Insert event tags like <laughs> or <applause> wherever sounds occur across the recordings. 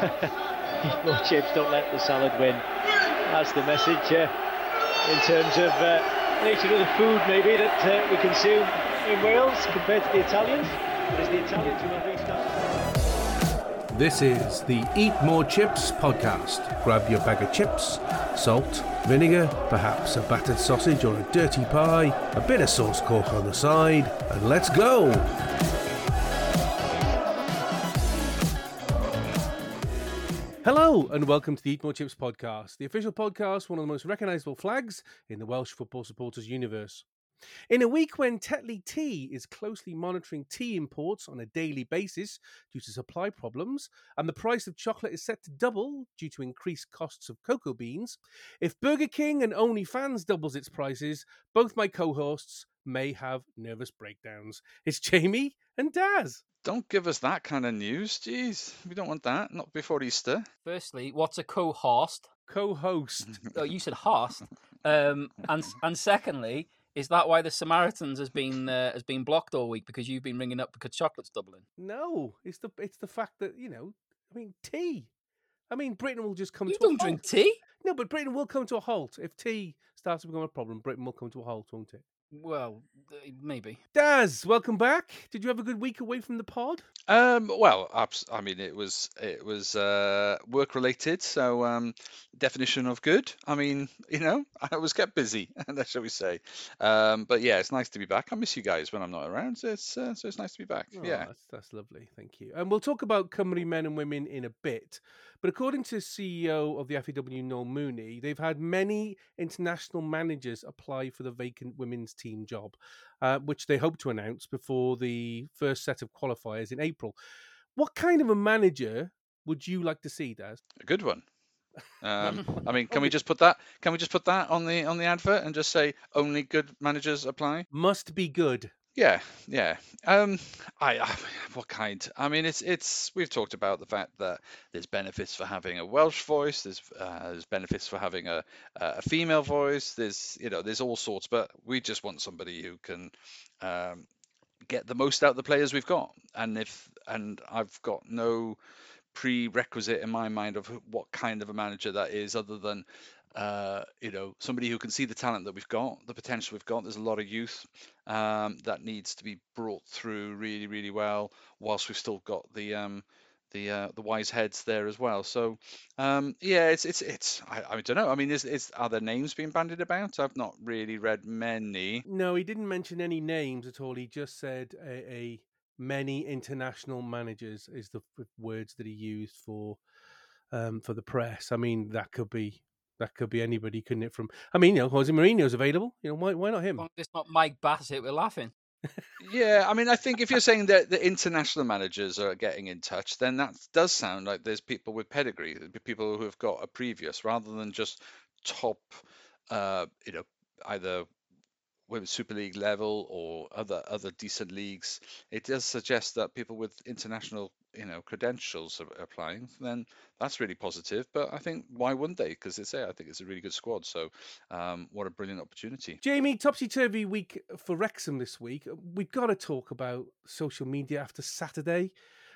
<laughs> More chips, don't let the salad win. That's the message uh, in terms of uh, nature of the food, maybe that uh, we consume in Wales compared to the Italians. But it's the Italians who. This is the Eat More Chips podcast. Grab your bag of chips, salt, vinegar, perhaps a battered sausage or a dirty pie, a bit of sauce cork on the side, and let's go! And welcome to the Eat More Chips podcast, the official podcast, one of the most recognisable flags in the Welsh football supporters universe. In a week when Tetley Tea is closely monitoring tea imports on a daily basis due to supply problems, and the price of chocolate is set to double due to increased costs of cocoa beans, if Burger King and OnlyFans doubles its prices, both my co-hosts may have nervous breakdowns. It's Jamie and Daz. Don't give us that kind of news. Jeez, we don't want that. Not before Easter. Firstly, what's a co-host? Co-host. <laughs> Oh, you said host. Um, and and secondly, is that why the Samaritans has been uh, has been blocked all week because you've been ringing up because chocolate's doubling? No, it's the it's the fact that you know. I mean, tea. I mean, Britain will just come You to don't halt. drink tea. No, but Britain will come to a halt if tea starts to become a problem. Britain will come to a halt, won't it? Well, uh, maybe. Daz, welcome back. Did you have a good week away from the pod? Um, well, abs- I mean, it was it was uh, work related. So um, definition of good. I mean, <laughs> you know, I was kept busy, <laughs> that's shall we say. Um, but yeah, it's nice to be back. I miss you guys when I'm not around. So it's uh, so it's nice to be back. Oh, yeah. that's, that's lovely. Thank you. And we'll talk about Cymru men and women in a bit. But according to CEO of the FAW, Noel Mooney, they've had many international managers apply for the vacant women's team job, uh, which they hope to announce before the first set of qualifiers in April. What kind of a manager would you like to see, Daz? A good one. Um, <laughs> I mean, can we just put that? Can we just put that on the on the advert and just say only good managers apply? Must be good. Yeah, yeah. Um, I, I <sighs> what kind? I mean, it's it's we've talked about the fact that there's benefits for having a Welsh voice. There's uh, there's benefits for having a a female voice. There's you know there's all sorts, but we just want somebody who can um, get the most out of the players we've got. And if and I've got no prerequisite in my mind of what kind of a manager that is, other than uh, you know somebody who can see the talent that we've got, the potential we've got. There's a lot of youth um, that needs to be brought through really, really well, whilst we've still got the um, the uh, the wise heads there as well. So um, yeah, it's it's it's I, I don't know. I mean, is is are there names being bandied about? I've not really read many. No, he didn't mention any names at all. He just said a, a many international managers is the words that he used for um, for the press. I mean, that could be that could be anybody, couldn't it? From I mean, you know, Jose Mourinho's available. You know, why why not him? As it's not Mike Bassett, we're laughing. Yeah, I mean, I think if you're saying that the international managers are getting in touch, then that does sound like there's people with pedigree, people who have got a previous, rather than just top, uh, you know, either Women's Super League level or other other decent leagues. It does suggest that people with international, you know, credentials are applying. Then that's really positive. But I think why wouldn't they? Because they say I think it's a really good squad. So um, what a brilliant opportunity. Jamie, topsy turvy week for Wrexham this week. We've got to talk about social media after Saturday.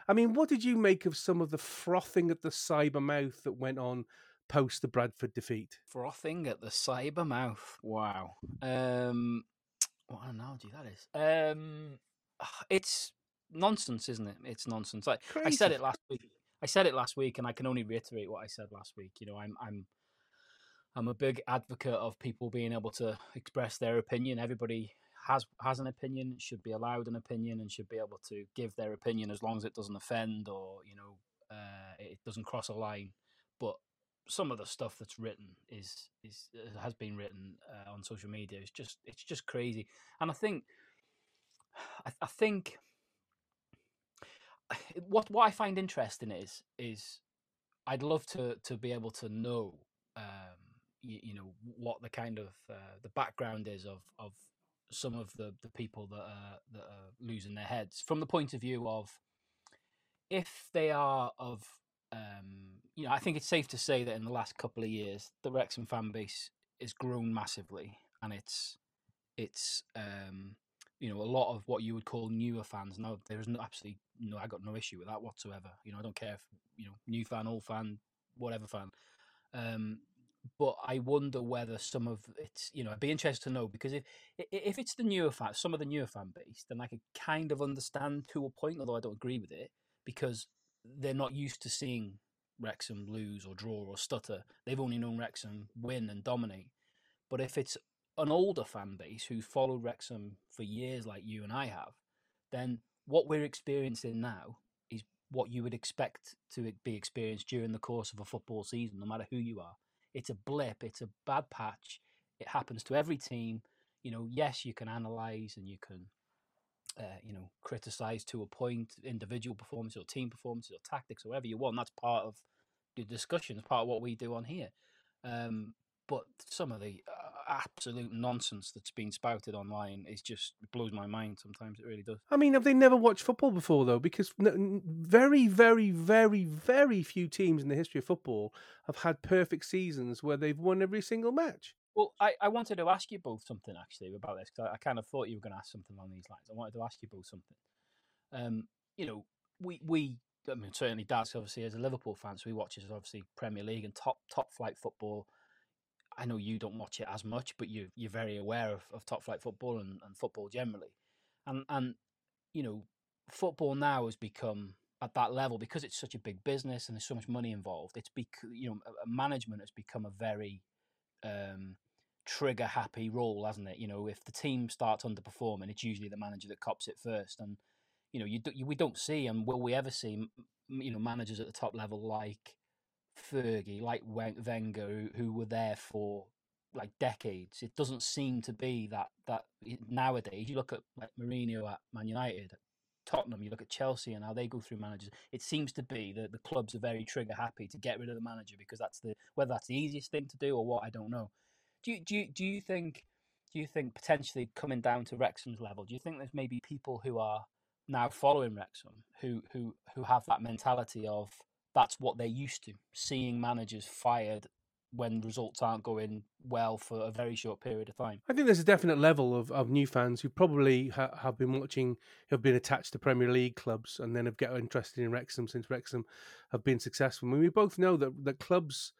I mean, what did you make of some of the frothing at the cyber mouth that went on post the Bradford defeat? Frothing at the cyber mouth. Wow. Um, <tsk> what an analogy that is. Um, <sighs> it's nonsense, isn't it? It's nonsense. Like I said it last week. I said it last week, and I can only reiterate what I said last week. You know, I'm I'm I'm a big advocate of people being able to express their opinion. Everybody has has an opinion, should be allowed an opinion, and should be able to give their opinion as long as it doesn't offend or you know uh, it doesn't cross a line. But some of the stuff that's written is is uh, has been written uh, on social media is just it's just crazy, and I think I, I think <sighs> what what I find interesting is is I'd love to to be able to know um, you, you know what the kind of uh, the background is of of some of the the people that are that are losing their heads from the point of view of if they are of um, you know I think it's safe to say that in the last couple of years the Wrexham fan base has grown massively and it's it's um, you know, a lot of what you would call newer fans. Now, there is no, absolutely no, I got no issue with that whatsoever. You know, I don't care if you know, new fan, old fan, whatever fan. Um, but I wonder whether some of it's, you know, I'd be interested to know because if if it's the newer fan, some of the newer fan base, then I could kind of understand to a point, although I don't agree with it, because they're not used to seeing Wrexham lose or draw or stutter. They've only known Wrexham win and dominate. But if it's an older fan base who followed Wrexham for years, like you and I have, then what we're experiencing now is what you would expect to be experienced during the course of a football season, no matter who you are. It's a blip, it's a bad patch. It happens to every team. You know, yes, you can analyze and you can, uh, you know, criticize to a point individual performances or team performances or tactics or whatever you want. That's part of the discussion. Part of what we do on here. Um, but some of the uh, absolute nonsense that's been spouted online is just blows my mind. Sometimes it really does. I mean, have they never watched football before though? Because very, very, very, very few teams in the history of football have had perfect seasons where they've won every single match. Well, I, I wanted to ask you both something actually about this because I, I, kind of thought you were going to ask something along these lines. I wanted to ask you both something. Um, you know, we we I mean certainly Dad's obviously as a Liverpool fan, so he watches obviously Premier League and top top flight football I know you don't watch it as much, but you you're very aware of, of top flight football and, and football generally, and and you know football now has become at that level because it's such a big business and there's so much money involved. It's bec- you know management has become a very um, trigger happy role, hasn't it? You know, if the team starts underperforming, it's usually the manager that cops it first, and you know you, do, you we don't see and will we ever see you know managers at the top level like Fergie, like Wenger, who, who were there for like decades. It doesn't seem to be that that nowadays. You look at like Mourinho at Man United, Tottenham. You look at Chelsea and how they go through managers. It seems to be that the clubs are very trigger happy to get rid of the manager because that's the whether that's the easiest thing to do or what I don't know. Do you, do you, do you think do you think potentially coming down to Wrexham's level? Do you think there's maybe people who are now following Wrexham who who who have that mentality of that's what they're used to seeing managers fired when results aren't going well for a very short period of time. I think there's a definite level of, of new fans who probably ha- have been watching, have been attached to Premier League clubs, and then have got interested in Wrexham since Wrexham have been successful. I mean, we both know that that clubs,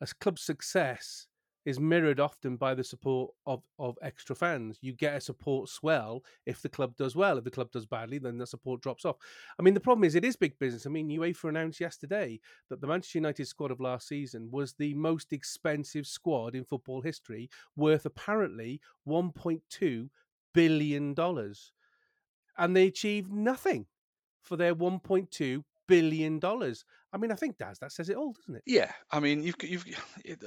as club success is mirrored often by the support of, of extra fans. You get a support swell if the club does well. If the club does badly, then the support drops off. I mean, the problem is it is big business. I mean, UEFA announced yesterday that the Manchester United squad of last season was the most expensive squad in football history, worth apparently $1.2 billion. And they achieved nothing for their 1.2 billion dollars. I mean, I think Daz that says it all, doesn't it? Yeah, I mean, you've you've it,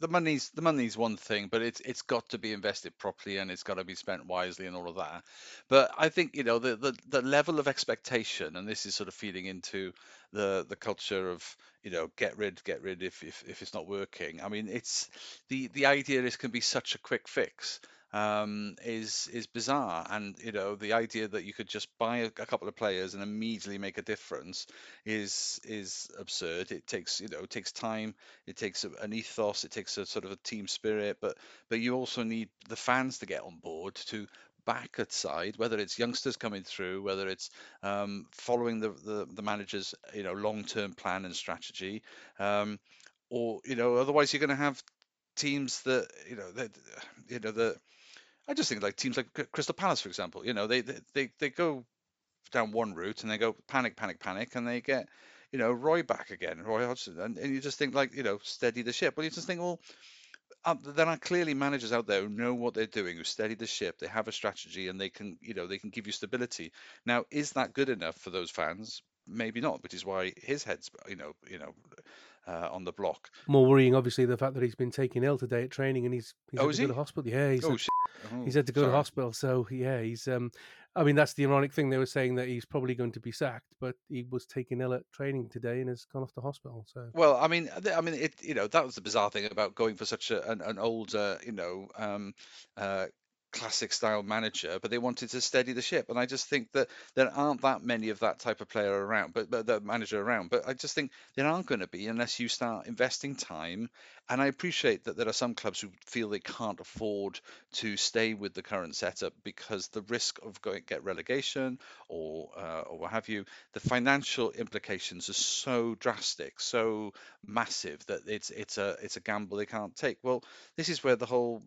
the money's the money's one thing, but it's it's got to be invested properly and it's got to be spent wisely and all of that. But I think you know the the, the level of expectation, and this is sort of feeding into the the culture of you know get rid get rid if if, if it's not working. I mean, it's the the idea is can be such a quick fix um, is is bizarre. And you know, the idea that you could just buy a, a, couple of players and immediately make a difference is is absurd. It takes you know it takes time, it takes an ethos, it takes a sort of a team spirit, but but you also need the fans to get on board to back at side, whether it's youngsters coming through, whether it's um, following the, the, the manager's you know long term plan and strategy, um, or you know otherwise you're going to have teams that you know that you know that I just think like teams like Crystal Palace, for example. You know, they they they go down one route and they go panic, panic, panic, and they get you know Roy back again, Roy Hodgson, and, and you just think like you know steady the ship. Well, you just think well. Um, there are clearly managers out there who know what they're doing, who steady the ship. They have a strategy, and they can, you know, they can give you stability. Now, is that good enough for those fans? Maybe not, which is why his head's, you know, you know, uh, on the block. More worrying, obviously, the fact that he's been taken ill today at training and he's, he's oh, had to he? go to hospital. Yeah, he's, oh, had, oh, he's had to go sorry. to hospital. So yeah, he's. Um, I mean, that's the ironic thing. They were saying that he's probably going to be sacked, but he was taken ill at training today and has gone off to hospital. So well, I mean, I mean, it. You know, that was the bizarre thing about going for such a, an, an old, uh, you know, um, uh, classic style manager, but they wanted to steady the ship. And I just think that there aren't that many of that type of player around, but, but the manager around. But I just think there aren't going to be unless you start investing time. And I appreciate that there are some clubs who feel they can't afford to stay with the current setup because the risk of going get relegation or uh, or what have you, the financial implications are so drastic, so massive that it's it's a it's a gamble they can't take. Well, this is where the whole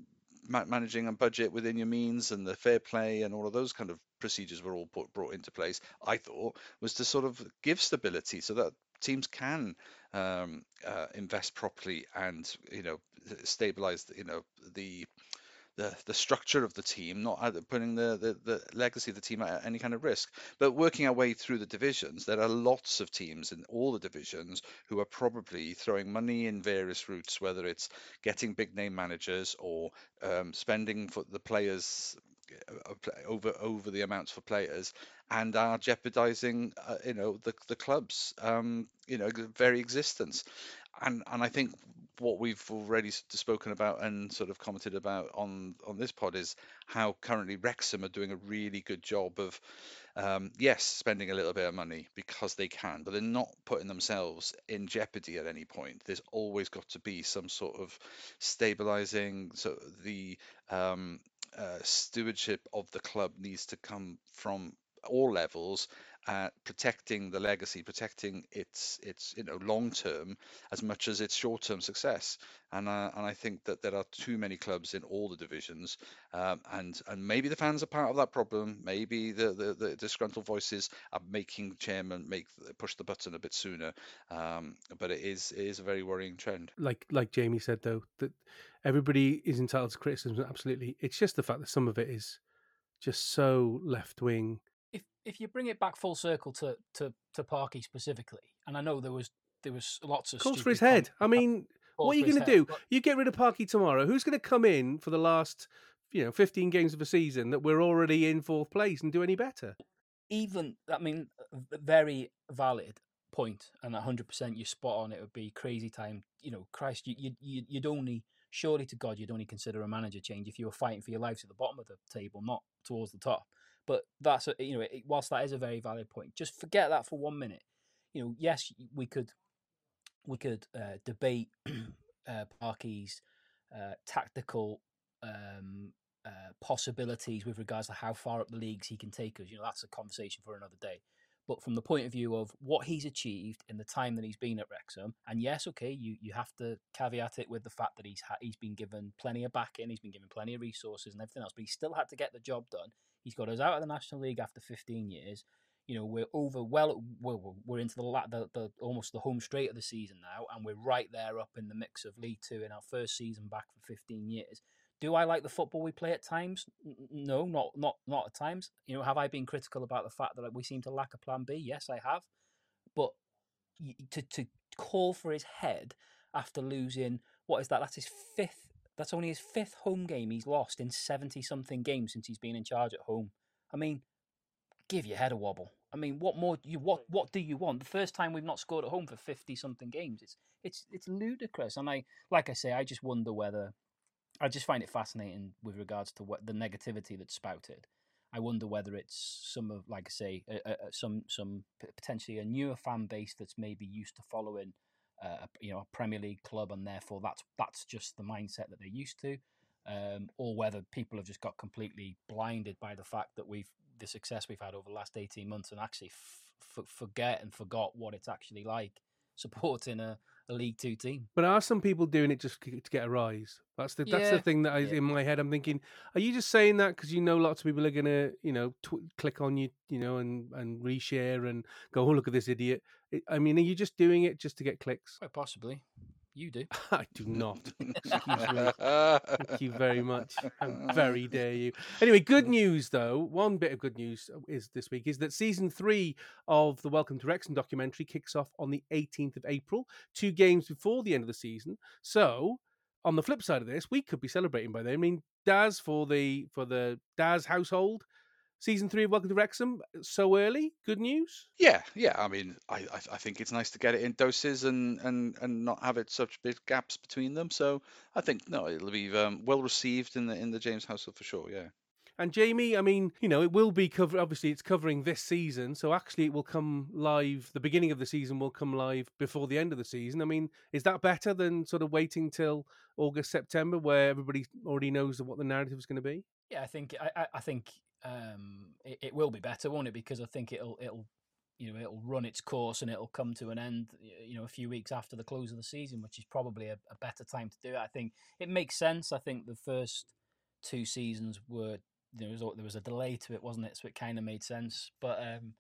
managing a budget within your means and the fair play and all of those kind of procedures were all put, brought into place, I thought, was to sort of give stability so that teams can um, uh, invest properly and you know stabilize you know the the, the structure of the team, not putting the, the, the legacy of the team at any kind of risk. But working our way through the divisions, there are lots of teams in all the divisions who are probably throwing money in various routes, whether it's getting big name managers or um, spending for the players uh, over over the amounts for players and are jeopardizing uh, you know the the club's um, you know very existence and and I think what we've already spoken about and sort of commented about on on this pod is how currently Wrexham are doing a really good job of um, yes spending a little bit of money because they can but they're not putting themselves in jeopardy at any point. There's always got to be some sort of stabilizing so the um, uh, stewardship of the club needs to come from all levels uh, protecting the legacy, protecting its its you know long term as much as its short term success. And uh, and I think that there are too many clubs in all the divisions, um, and and maybe the fans are part of that problem. Maybe the the, the disgruntled voices are making chairman make push the button a bit sooner. Um, but it is it is a very worrying trend. Like like Jamie said though that everybody is entitled to criticism. Absolutely, it's just the fact that some of it is just so left wing if you bring it back full circle to to to Parky specifically, and I know there was there was lots of calls for his head. I mean, what are you going to do? But... You get rid of Parky tomorrow. Who's going to come in for the last you know 15 games of a season that we're already in fourth place and do any better? Even I mean, very valid point, and 100 percent you spot on. It would be crazy time. You know, Christ, you you you'd only surely to God you'd only consider a manager change if you were fighting for your lives at the bottom of the table, not towards the top. But that's a, you know, it, whilst that is a very valid point, just forget that for one minute. You know, yes, we could we could uh, debate <clears throat> uh, Parky's uh, tactical um, uh, possibilities with regards to how far up the leagues he can take us. You know, that's a conversation for another day. But from the point of view of what he's achieved in the time that he's been at Wrexham, and yes, okay, you, you have to caveat it with the fact that he's ha- he's been given plenty of backing, he's been given plenty of resources and everything else, but he still had to get the job done. He's got us out of the National League after 15 years. You know, we're over well, we're, we're into the, the, the almost the home straight of the season now, and we're right there up in the mix of League Two in our first season back for 15 years. Do I like the football we play at times? No, not not not at times. You know, have I been critical about the fact that we seem to lack a plan B? Yes, I have. But to to call for his head after losing what is that? That's his fifth that's only his fifth home game he's lost in 70 something games since he's been in charge at home. I mean, give your head a wobble. I mean, what more you what what do you want? The first time we've not scored at home for 50 something games. It's it's it's ludicrous. And I like I say I just wonder whether I just find it fascinating with regards to what the negativity that's spouted. I wonder whether it's some of, like I say, some some potentially a newer fan base that's maybe used to following uh, you know a Premier League club, and therefore that's that's just the mindset that they're used to, um, or whether people have just got completely blinded by the fact that we've the success we've had over the last eighteen months, and actually f- forget and forgot what it's actually like <laughs> supporting a, a League Two team. But are some people doing it just to get a rise? That's the that's yeah. the thing that I, yeah. in my head I'm thinking. Are you just saying that because you know lots of people are gonna you know tw- click on you you know and and reshare and go oh look at this idiot. I mean, are you just doing it just to get clicks? Quite possibly. You do. <laughs> I do not. Excuse <laughs> me. <laughs> Thank you very much. How very dare you. Anyway, good news though. One bit of good news uh, is this week is that season three of the Welcome to Wrexham documentary kicks off on the 18th of April, two games before the end of the season. So, on the flip side of this, we could be celebrating by then. I mean, Daz for the for the Daz household season three of Welcome to Wrexham so early? Good news. Yeah, yeah. I mean, I, I I think it's nice to get it in doses and and and not have it such big gaps between them. So I think no, it'll be um, well received in the in the James household for sure. Yeah. And Jamie, I mean, you know, it will be cover. Obviously, it's covering this season, so actually, it will come live. The beginning of the season will come live before the end of the season. I mean, is that better than sort of waiting till August, September, where everybody already knows what the narrative is going to be? Yeah, I think I, I think um, it, it will be better, won't it? Because I think it'll it'll you know it'll run its course and it'll come to an end you know a few weeks after the close of the season which is probably a, a, better time to do it i think it makes sense i think the first two seasons were there was there was a delay to it, wasn't it? So it kind of made sense. But um,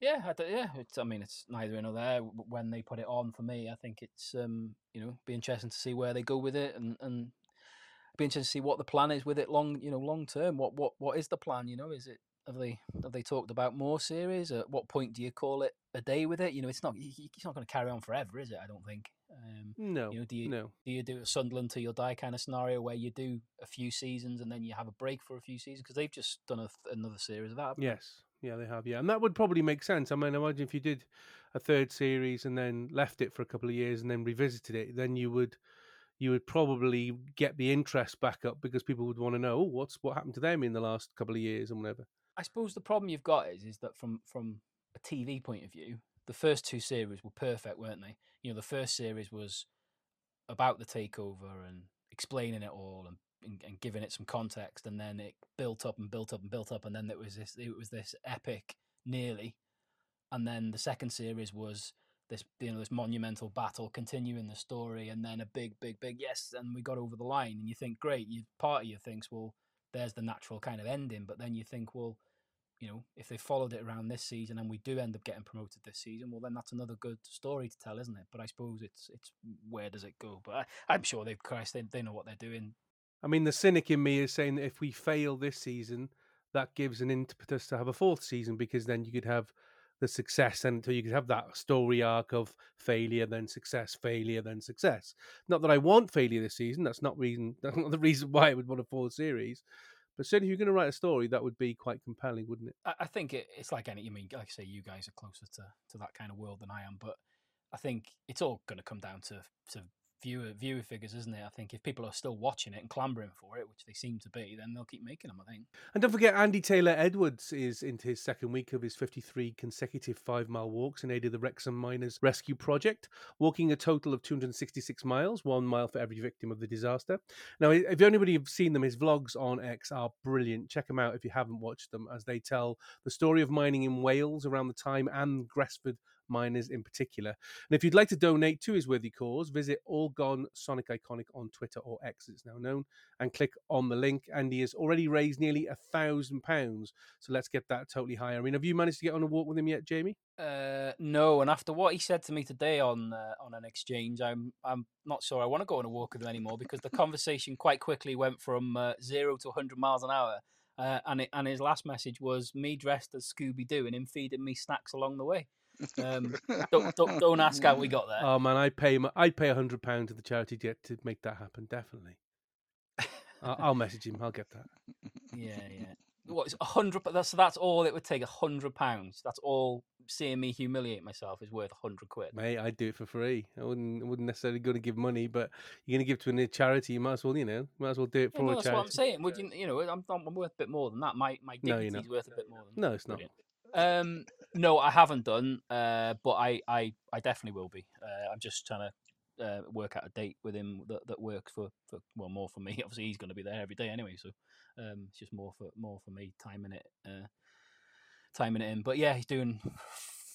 yeah, I, yeah. It's, I mean, it's neither in nor there. When they put it on for me, I think it's um, you know be interesting to see where they go with it, and and be interesting to see what the plan is with it long you know long term. What what what is the plan? You know, is it have they have they talked about more series? At what point do you call it a day with it? You know, it's not it's not going to carry on forever, is it? I don't think. Um, no. You know, do you no. do you do a Sunderland till you die kind of scenario where you do a few seasons and then you have a break for a few seasons because they've just done a, another series of that. Yes. Yeah, they have. Yeah, and that would probably make sense. I mean, imagine if you did a third series and then left it for a couple of years and then revisited it, then you would you would probably get the interest back up because people would want to know oh, what's what happened to them in the last couple of years and whatever. I suppose the problem you've got is is that from from a TV point of view, the first two series were perfect, weren't they? You know, the first series was about the takeover and explaining it all and, and, and giving it some context, and then it built up and built up and built up, and then it was this it was this epic nearly, and then the second series was this you know this monumental battle continuing the story and then a big big big yes and we got over the line and you think great you part of you thinks well there's the natural kind of ending but then you think well you know, if they followed it around this season and we do end up getting promoted this season, well, then that's another good story to tell, isn't it? But I suppose it's it's where does it go? But I, am sure they've Christ they, they know what they're doing. I mean, the cynic in me is saying that if we fail this season, that gives an impetus to have a fourth season because then you could have the success and so you could have that story arc of failure then success failure then success not that i want failure this season that's not reason <laughs> that's not the reason why i would want a fourth series but certainly, if you're going to write a story, that would be quite compelling, wouldn't it? I, I think it, it's like any. I mean, like I say, you guys are closer to, to that kind of world than I am, but I think it's all going to come down to to viewer viewer figures, isn't it? I think if people are still watching it and clambering for it, which they seem to be, then they'll keep making them. I think. And don't forget, Andy Taylor Edwards is into his second week of his 53 consecutive five mile walks in aid of the Wrexham Miners Rescue Project, walking a total of 266 miles, one mile for every victim of the disaster. Now, if anybody have seen them, his vlogs on X are brilliant. Check them out if you haven't watched them, as they tell the story of mining in Wales around the time and Gresford miners in particular. And if you'd like to donate to his worthy cause, visit All Gone Sonic Iconic on Twitter or X, it's now known, and click on the link. And he has already raised nearly a thousand pounds. So let's get that totally higher. I mean, have you managed to get on a walk with him yet, Jamie? Uh, no, and after what he said to me today on uh, on an exchange, I'm I'm not sure I want to go on a walk with him anymore because the conversation quite quickly went from uh, zero to 100 miles an hour. Uh, and it, and his last message was me dressed as Scooby Doo and him feeding me snacks along the way. Um, <laughs> don't, don't, don't ask how we got there. Oh man, I'd pay I'd pay a hundred pound to the charity to, to make that happen. Definitely. <laughs> I'll, I'll message him. I'll get that. Yeah, yeah. What is a hundred? That's that's all it would take. A hundred pounds. That's all. Seeing me humiliate myself is worth a hundred quid. Mate, I'd do it for free. I wouldn't. I wouldn't necessarily going to give money, but you're going to give to a charity. You might as well, you know, might as well do it for yeah, no, a that's charity. what I'm saying. Would you? You know, I'm, I'm worth a bit more than that. My my dignity's no, worth a bit more than. No, it's not. Brilliant. Um, no, I haven't done, uh, but I, I, I definitely will be. Uh, I'm just trying to uh, work out a date with him that, that works for, for well more for me. <laughs> Obviously, he's going to be there every day anyway, so um, it's just more for more for me timing it, uh, timing it in. But yeah, he's doing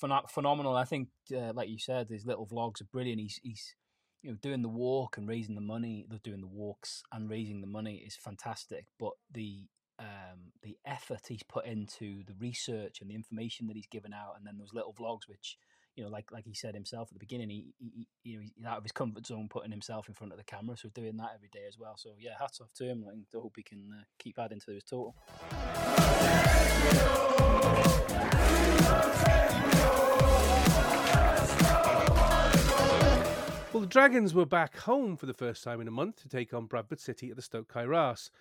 phen- phenomenal. I think, uh, like you said, his little vlogs are brilliant. He's he's you know doing the walk and raising the money. They're doing the walks and raising the money is fantastic. But the um, the effort he's put into the research and the information that he's given out, and then those little vlogs, which you know, like like he said himself at the beginning, he, he you know he's out of his comfort zone, putting himself in front of the camera, so doing that every day as well. So yeah, hats off to him, and I hope he can uh, keep adding to his total. Well, the Dragons were back home for the first time in a month to take on Bradford City at the Stok Cae Ras.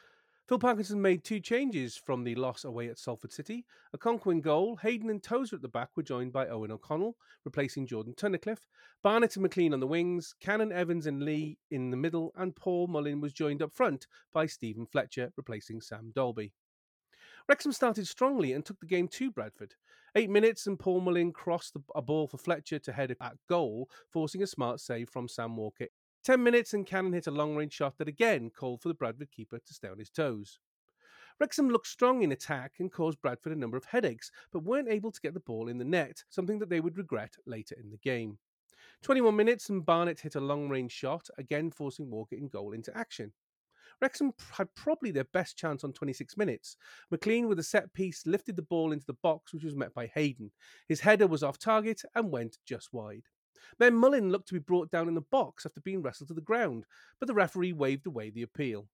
Phil Parkinson made two changes from the loss away at Salford City. A in goal, Hayden and Tozer at the back were joined by Eoghan O'Connell, replacing Jordan Tunnicliffe. Barnett and McLean on the wings, Cannon, Evans and Lee in the middle, and Paul Mullin was joined up front by Steven Fletcher, replacing Sam Dalby. Wrexham started strongly and took the game to Bradford. Eight minutes and Paul Mullin crossed a ball for Fletcher to head at goal, forcing a smart save from Sam Walker 10 minutes and Cannon hit a long range shot that again called for the Bradford keeper to stay on his toes. Wrexham looked strong in attack and caused Bradford a number of headaches, but weren't able to get the ball in the net, something that they would regret later in the game. 21 minutes and Barnett hit a long range shot, again forcing Walker in goal into action. Wrexham had probably their best chance on 26 minutes. McLean, with a set piece, lifted the ball into the box, which was met by Hayden. His header was off target and went just wide. Then Mullin looked to be brought down in the box after being wrestled to the ground, but the referee waved away the appeal.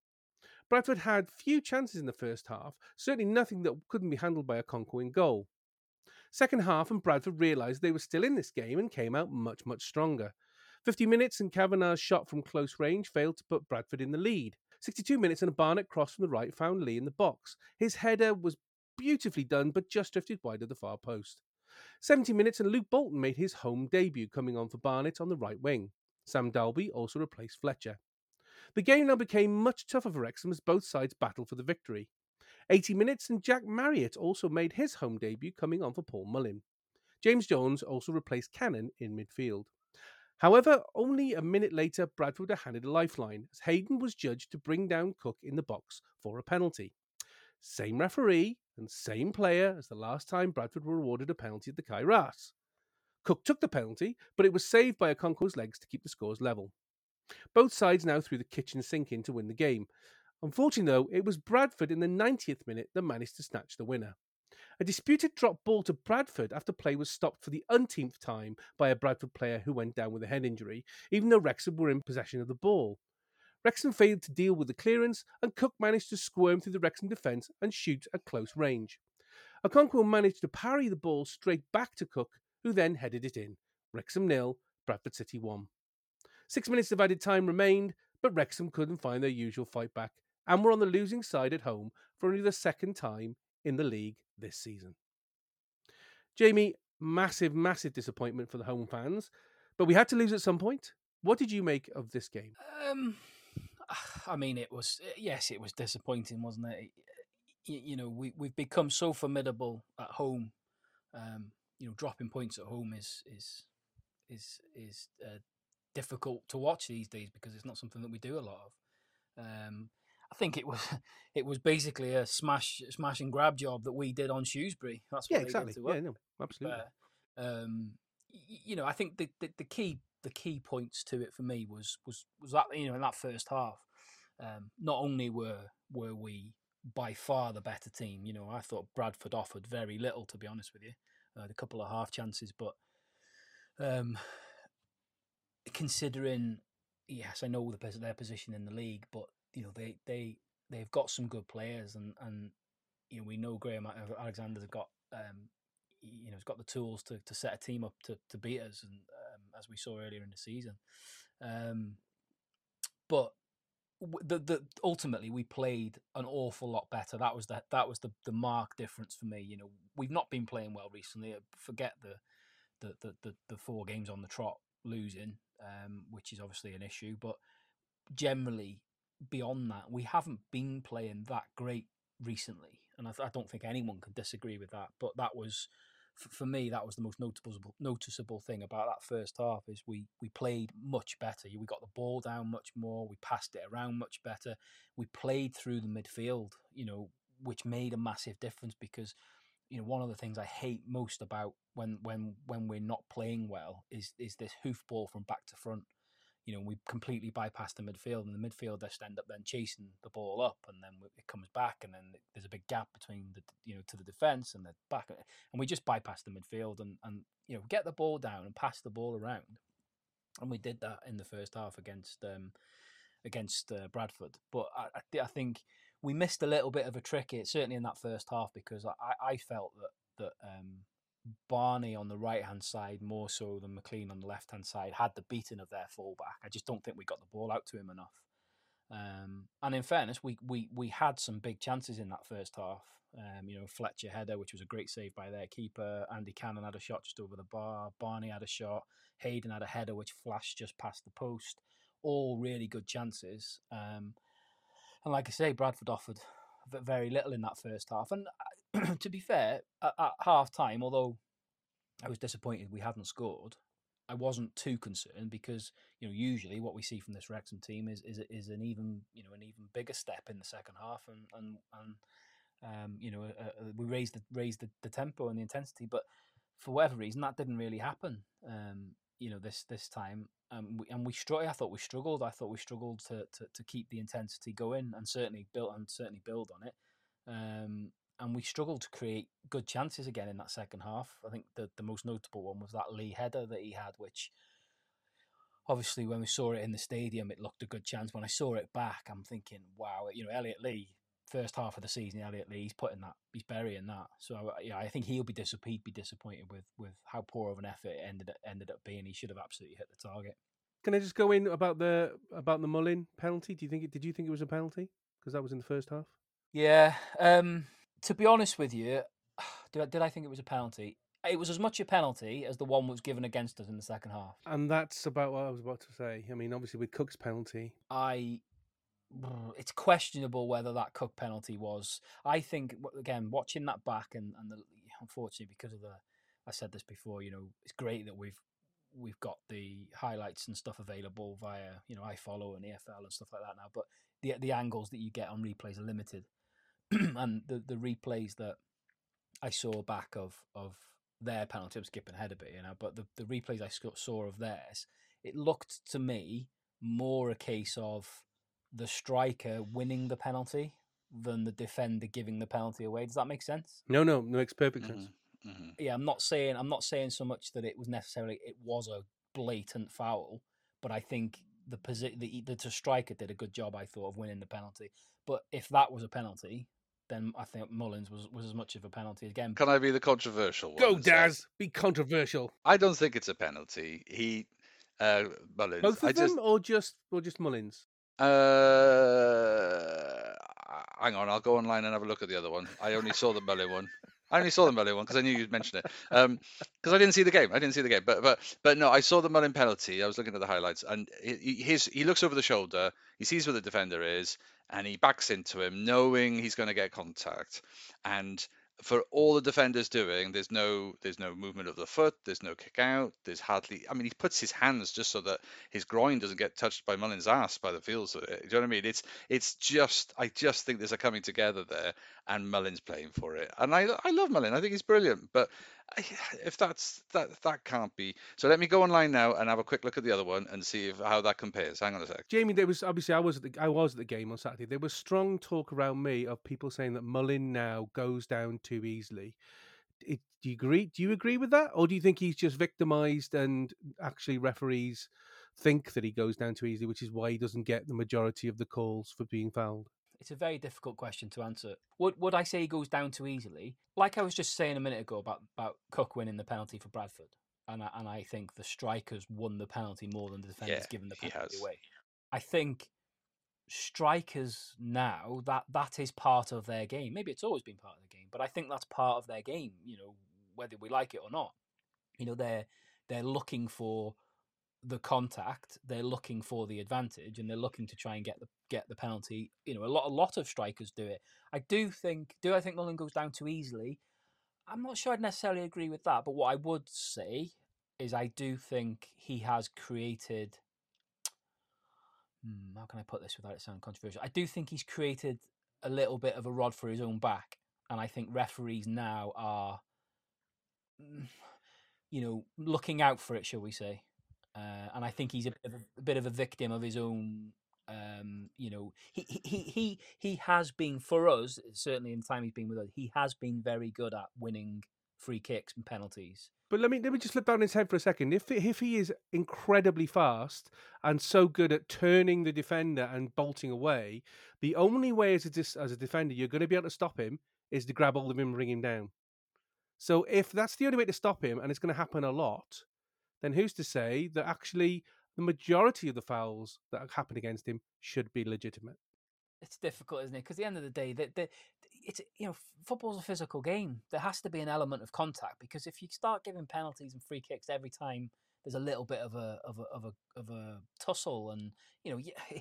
Bradford had few chances in the first half, certainly nothing that couldn't be handled by a in goal. Second half, and Bradford realised they were still in this game and came out much, much stronger. 50 minutes and Kavanagh's shot from close range failed to put Bradford in the lead. 62 minutes and a Barnett cross from the right found Lee in the box. His header was beautifully done, but just drifted wide of the far post. 70 minutes and Luke Bolton made his home debut, coming on for Barnett on the right wing. Sam Dalby also replaced Fletcher. The game now became much tougher for Wrexham as both sides battled for the victory. 80 minutes and Jack Marriott also made his home debut, coming on for Paul Mullin. James Jones also replaced Cannon in midfield. However, only a minute later, Bradford handed a lifeline as Hayden was judged to bring down Cook in the box for a penalty. Same referee and same player as the last time Bradford were awarded a penalty at the Cae Ras. Cook took the penalty, but it was saved by a Okonkwo's legs to keep the scores level. Both sides now threw the kitchen sink in to win the game. Unfortunately, though, it was Bradford in the 90th minute that managed to snatch the winner. A disputed drop ball to Bradford after play was stopped for the umpteenth time by a Bradford player who went down with a head injury, even though Wrexham were in possession of the ball. Wrexham failed to deal with the clearance, and Cook managed to squirm through the Wrexham defence and shoot at close range. Okonkwo managed to parry the ball straight back to Cook, who then headed it in. Wrexham nil, Bradford City one. Six minutes of added time remained, but Wrexham couldn't find their usual fight back and were on the losing side at home for only the second time in the league this season. Jamie, massive, massive disappointment for the home fans, but we had to lose at some point. What did you make of this game? Um, <sighs> I mean, it was yes, it was disappointing, wasn't it? You, you know, we we've become so formidable at home. Um, you know, dropping points at home is is is is uh, difficult to watch these days because it's not something that we do a lot of. Um, I think it was <laughs> it was basically a smash smash and grab job that we did on Shrewsbury. That's what yeah, exactly. Yeah, no, absolutely. But, um, you know, I think the, the, the key the key points to it for me was was was that you know in that first half, um, not only were were we by far the better team. You know, I thought Bradford offered very little to be honest with you. Uh, a couple of half chances, but um, considering yes, I know the, their position in the league, but you know they they they've got some good players, and and you know we know Graham Alexander's got um, you know, he's got the tools to, to set a team up to, to beat us, and um, as we saw earlier in the season. Um, but the the ultimately we played an awful lot better. That was the that was the the mark difference for me. You know, we've not been playing well recently. Forget the the the the, the four games on the trot losing, um, which is obviously an issue. But generally, beyond that, we haven't been playing that great recently, and I, I don't think anyone can disagree with that. But that was for me, that was the most noticeable noticeable thing about that first half is we we played much better. We got the ball down much more. We passed it around much better. We played through the midfield, you know, which made a massive difference because you know one of the things I hate most about when when when we're not playing well is is this hoofball from back to front you know, we completely bypass the midfield, and the midfield just end up then chasing the ball up, and then it comes back, and then there's a big gap between the you know to the defense and the back, and we just bypass the midfield and and you know get the ball down and pass the ball around, and we did that in the first half against um, against uh, Bradford, but I, I think we missed a little bit of a trick, it certainly in that first half, because I, I felt that that um, Barney on the right hand side more so than McLean on the left hand side had the beating of their fullback. I just don't think we got the ball out to him enough. Um, and in fairness, we, we we had some big chances in that first half. Um, you know, Fletcher header, which was a great save by their keeper. Andy Cannon had a shot just over the bar. Barney had a shot. Hayden had a header which flashed just past the post. All really good chances. Um, and like I say, Bradford offered very little in that first half. And uh, <clears throat> to be fair, at, at half time, although I was disappointed we hadn't scored, I wasn't too concerned because you know usually what we see from this Wrexham team is is is an even you know an even bigger step in the second half and and and um, you know uh, uh, we raised the raised the, the, tempo and the intensity, but for whatever reason that didn't really happen. Um, you know this this time, um, we, and we struggled. I thought we struggled. I thought we struggled to, to to keep the intensity going and certainly built and certainly build on it. Um, and we struggled to create good chances again in that second half. I think the, the most notable one was that Lee header that he had, which obviously when we saw it in the stadium, it looked a good chance. When I saw it back, I'm thinking, wow, you know, Elliot Lee, first half of the season, Elliot Lee, he's putting that, he's burying that. So yeah, I think he'll be disappointed. He'd be disappointed with with how poor of an effort it ended ended up being. He should have absolutely hit the target. Can I just go in about the about the Mullin penalty? Do you think it? Did you think it was a penalty? Because that was in the first half. Yeah. Um, to be honest with you, <sighs> did I, did I think it was a penalty? It was as much a penalty as the one was given against us in the second half. And that's about what I was about to say. I mean, obviously with Cook's penalty, I it's questionable whether that Cook penalty was. I think again, watching that back and and the, unfortunately because of the, I said this before. You know, it's great that we've we've got the highlights and stuff available via you know iFollow and EFL and stuff like that now. But the the angles that you get on replays are limited. <clears throat> and the the replays that I saw back of of their penalty, I'm skipping ahead a bit, you know, but the the replays I saw of theirs, it looked to me more a case of the striker winning the penalty than the defender giving the penalty away. Does that make sense? No, no, no makes perfect sense. Mm-hmm. Mm-hmm. Yeah, I'm not saying I'm not saying so much that it was necessarily it was a blatant foul, but I think the position the, the striker did a good job. I thought of winning the penalty. But if that was a penalty, then I think Mullins was, was as much of a penalty again. Can I be the controversial one? Go, Daz. Be controversial. I don't think it's a penalty. He uh, Mullins. Both of I them, just, or just or just Mullins? Uh, hang on, I'll go online and have a look at the other one. I only saw the Mullin one. <laughs> I only saw the Mullin one because I knew you'd mention it. Because um, I didn't see the game. I didn't see the game. But but but no, I saw the Mullin penalty. I was looking at the highlights, and he, he looks over the shoulder. He sees where the defender is, and he backs into him, knowing he's going to get contact. And for all the defenders doing, there's no there's no movement of the foot, there's no kick out, there's hardly. I mean, he puts his hands just so that his groin doesn't get touched by Mullins' ass by the feels of it. Do you know what I mean? It's it's just I just think there's a coming together there, and Mullins playing for it, and I I love Mullin. I think he's brilliant, but <sighs> if that's that that can't be. So let me go online now and have a quick look at the other one and see if, how that compares. Hang on a sec. Jamie, there was obviously I was at the I was at the game on Saturday. There was strong talk around me of people saying that Mullin now goes down too easily. It, do you agree? Do you agree with that, or do you think he's just victimised and actually referees think that he goes down too easily, which is why he doesn't get the majority of the calls for being fouled? It's a very difficult question to answer. Would would I say he goes down too easily? Like I was just saying a minute ago about about Cook winning the penalty for Bradford, and I, and I think the strikers won the penalty more than the defenders yeah, given the penalty away. I think strikers now that that is part of their game. Maybe it's always been part of the game, but I think that's part of their game. You know, whether we like it or not. You know, they're they're looking for the contact, they're looking for the advantage, and they're looking to try and get the get the penalty. You know, a lot a lot of strikers do it. I do think. Do I think Mullin goes down too easily? I'm not sure I'd necessarily agree with that. But what I would say is, I do think he has created. Hmm, how can I put this without it sounding controversial? I do think he's created a little bit of a rod for his own back, and I think referees now are, mm, you know, looking out for it. Shall we say? Uh, and I think he's a bit, of a, a bit of a victim of his own. Um, you know, he, he he he has been for us certainly in the time he's been with us. He has been very good at winning free kicks and penalties. But let me let me just flip down his head for a second. If if he is incredibly fast and so good at turning the defender and bolting away, the only way as a as a defender you're going to be able to stop him is to grab hold of him and bring him down. So if that's the only way to stop him, and it's going to happen a lot, then who's to say that actually the majority of the fouls that happen against him should be legitimate. It's difficult, isn't it? Because at the end of the day, the, it's you know football's a physical game. There has to be an element of contact because if you start giving penalties and free kicks every time there's a little bit of a of a of a of a tussle, and you know <laughs>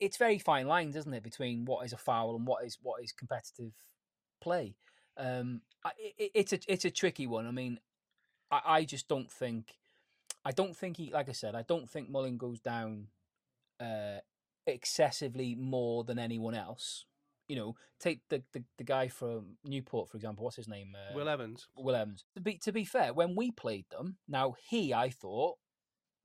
it's very fine lines, isn't it, between what is a foul and what is what is competitive play. Um, it, it's a it's a tricky one. I mean, I, I just don't think, I don't think he, like I said, I don't think Mullin goes down uh, excessively more than anyone else. You know, take the, the, the guy from Newport for example. What's his name? Uh, Will Evans. Will Evans. To be to be fair, when we played them, now he I thought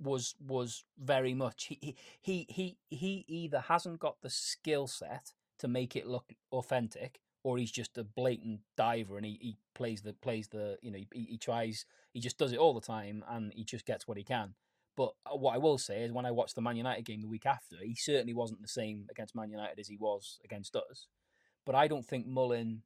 was was very much he he he he either hasn't got the skill set to make it look authentic or he's just a blatant diver and he, he plays the plays the you know he, he tries he just does it all the time and he just gets what he can. But uh, what I will say is when I watched the Man United game the week after, he certainly wasn't the same against Man United as he was against us. But I don't think Mullin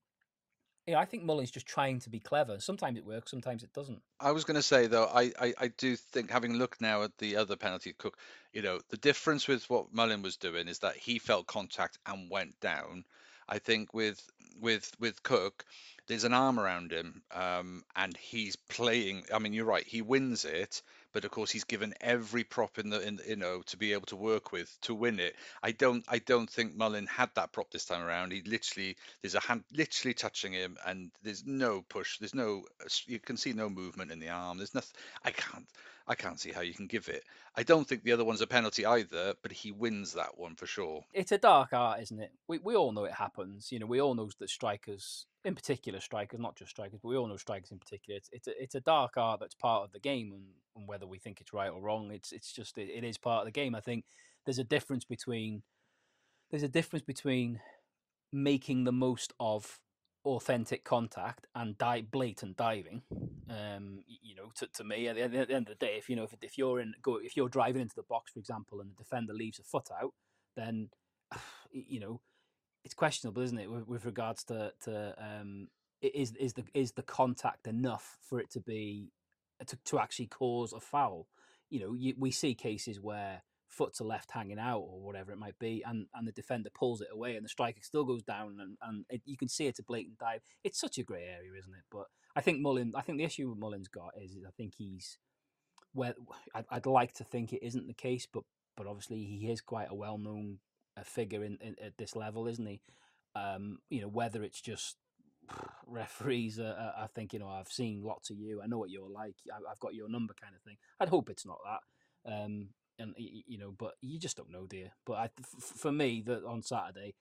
you know, I think Mullin's just trying to be clever. Sometimes it works, sometimes it doesn't. I was going to say though, I, I, I do think having looked now at the other penalty Cook, you know, the difference with what Mullin was doing is that he felt contact and went down. I think with with with Cook, there's an arm around him, um, and he's playing. I mean, you're right. He wins it, but of course he's given every prop in the in you know to be able to work with to win it. I don't I don't think Mullin had that prop this time around. He literally there's a hand literally touching him, and there's no push. There's no you can see no movement in the arm. There's nothing. I can't. I can't see how you can give it. I don't think the other one's a penalty either, but he wins that one for sure. It's a dark art, isn't it? We we all know it happens. You know, we all know that strikers, in particular strikers, not just strikers, but we all know strikers in particular. It's it's a, it's a dark art that's part of the game, and, and whether we think it's right or wrong, it's it's just it, it is part of the game. I think there's a difference between there's a difference between making the most of authentic contact and die blatant diving. Um, you know, to, to me, at the, at the, end of the day, if you know if, if you're in go if you're driving into the box, for example, and the defender leaves a foot out, then <sighs> you know it's questionable, isn't it, with, with regards to to um, is is the is the contact enough for it to be to, to actually cause a foul? You know, you, we see cases where foot to left hanging out or whatever it might be, and, and the defender pulls it away, and the striker still goes down, and, and it, you can see it's a blatant dive. It's such a grey area, isn't it? But I think Mullin, I think the issue with Mullin's got is, is I think he's where I'd, I'd, like to think it isn't the case, but but obviously he is quite a well known uh, figure in, in, at this level, isn't he? Um, you know whether it's just <sighs> referees uh, I think you know I've seen lots of you I know what you're like I've got your number kind of thing I'd hope it's not that um, and you know, but you just don't know, dear. But I, for me, that on Saturday,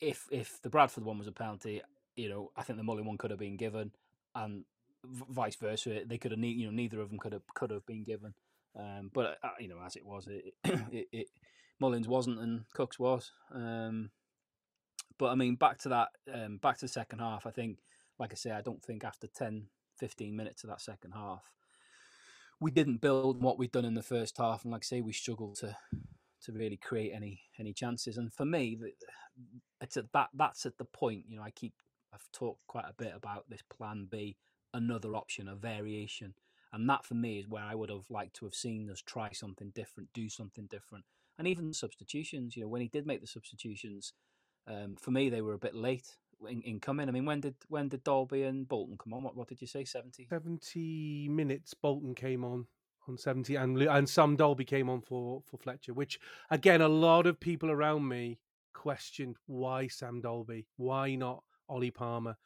if if the Bradford one was a penalty, you know, I think the Mullin one could have been given, and vice versa. They could have, you know, neither of them could have could have been given. Um, but uh, you know, as it was, it, <clears throat> it, it Mullins wasn't and Cooks was. Um, but I mean, back to that, um, back to the second half. I think, like I say, I don't think after 10, 15 minutes of that second half, we didn't build what we'd done in the first half, and like I say, we struggled to to really create any any chances. And for me, it's at that that's at the point. You know, I keep I've talked quite a bit about this plan B, another option, a variation, and that for me is where I would have liked to have seen us try something different, do something different, and even substitutions. You know, when he did make the substitutions, um, for me they were a bit late in, in coming. I mean, when did when did Dalby and Bolton come on? What, what did you say? 70? 70 minutes. Bolton came on on 70 and and some Dalby came on for for Fletcher which again a lot of people around me questioned why Sam Dalby, why not Ollie Palmer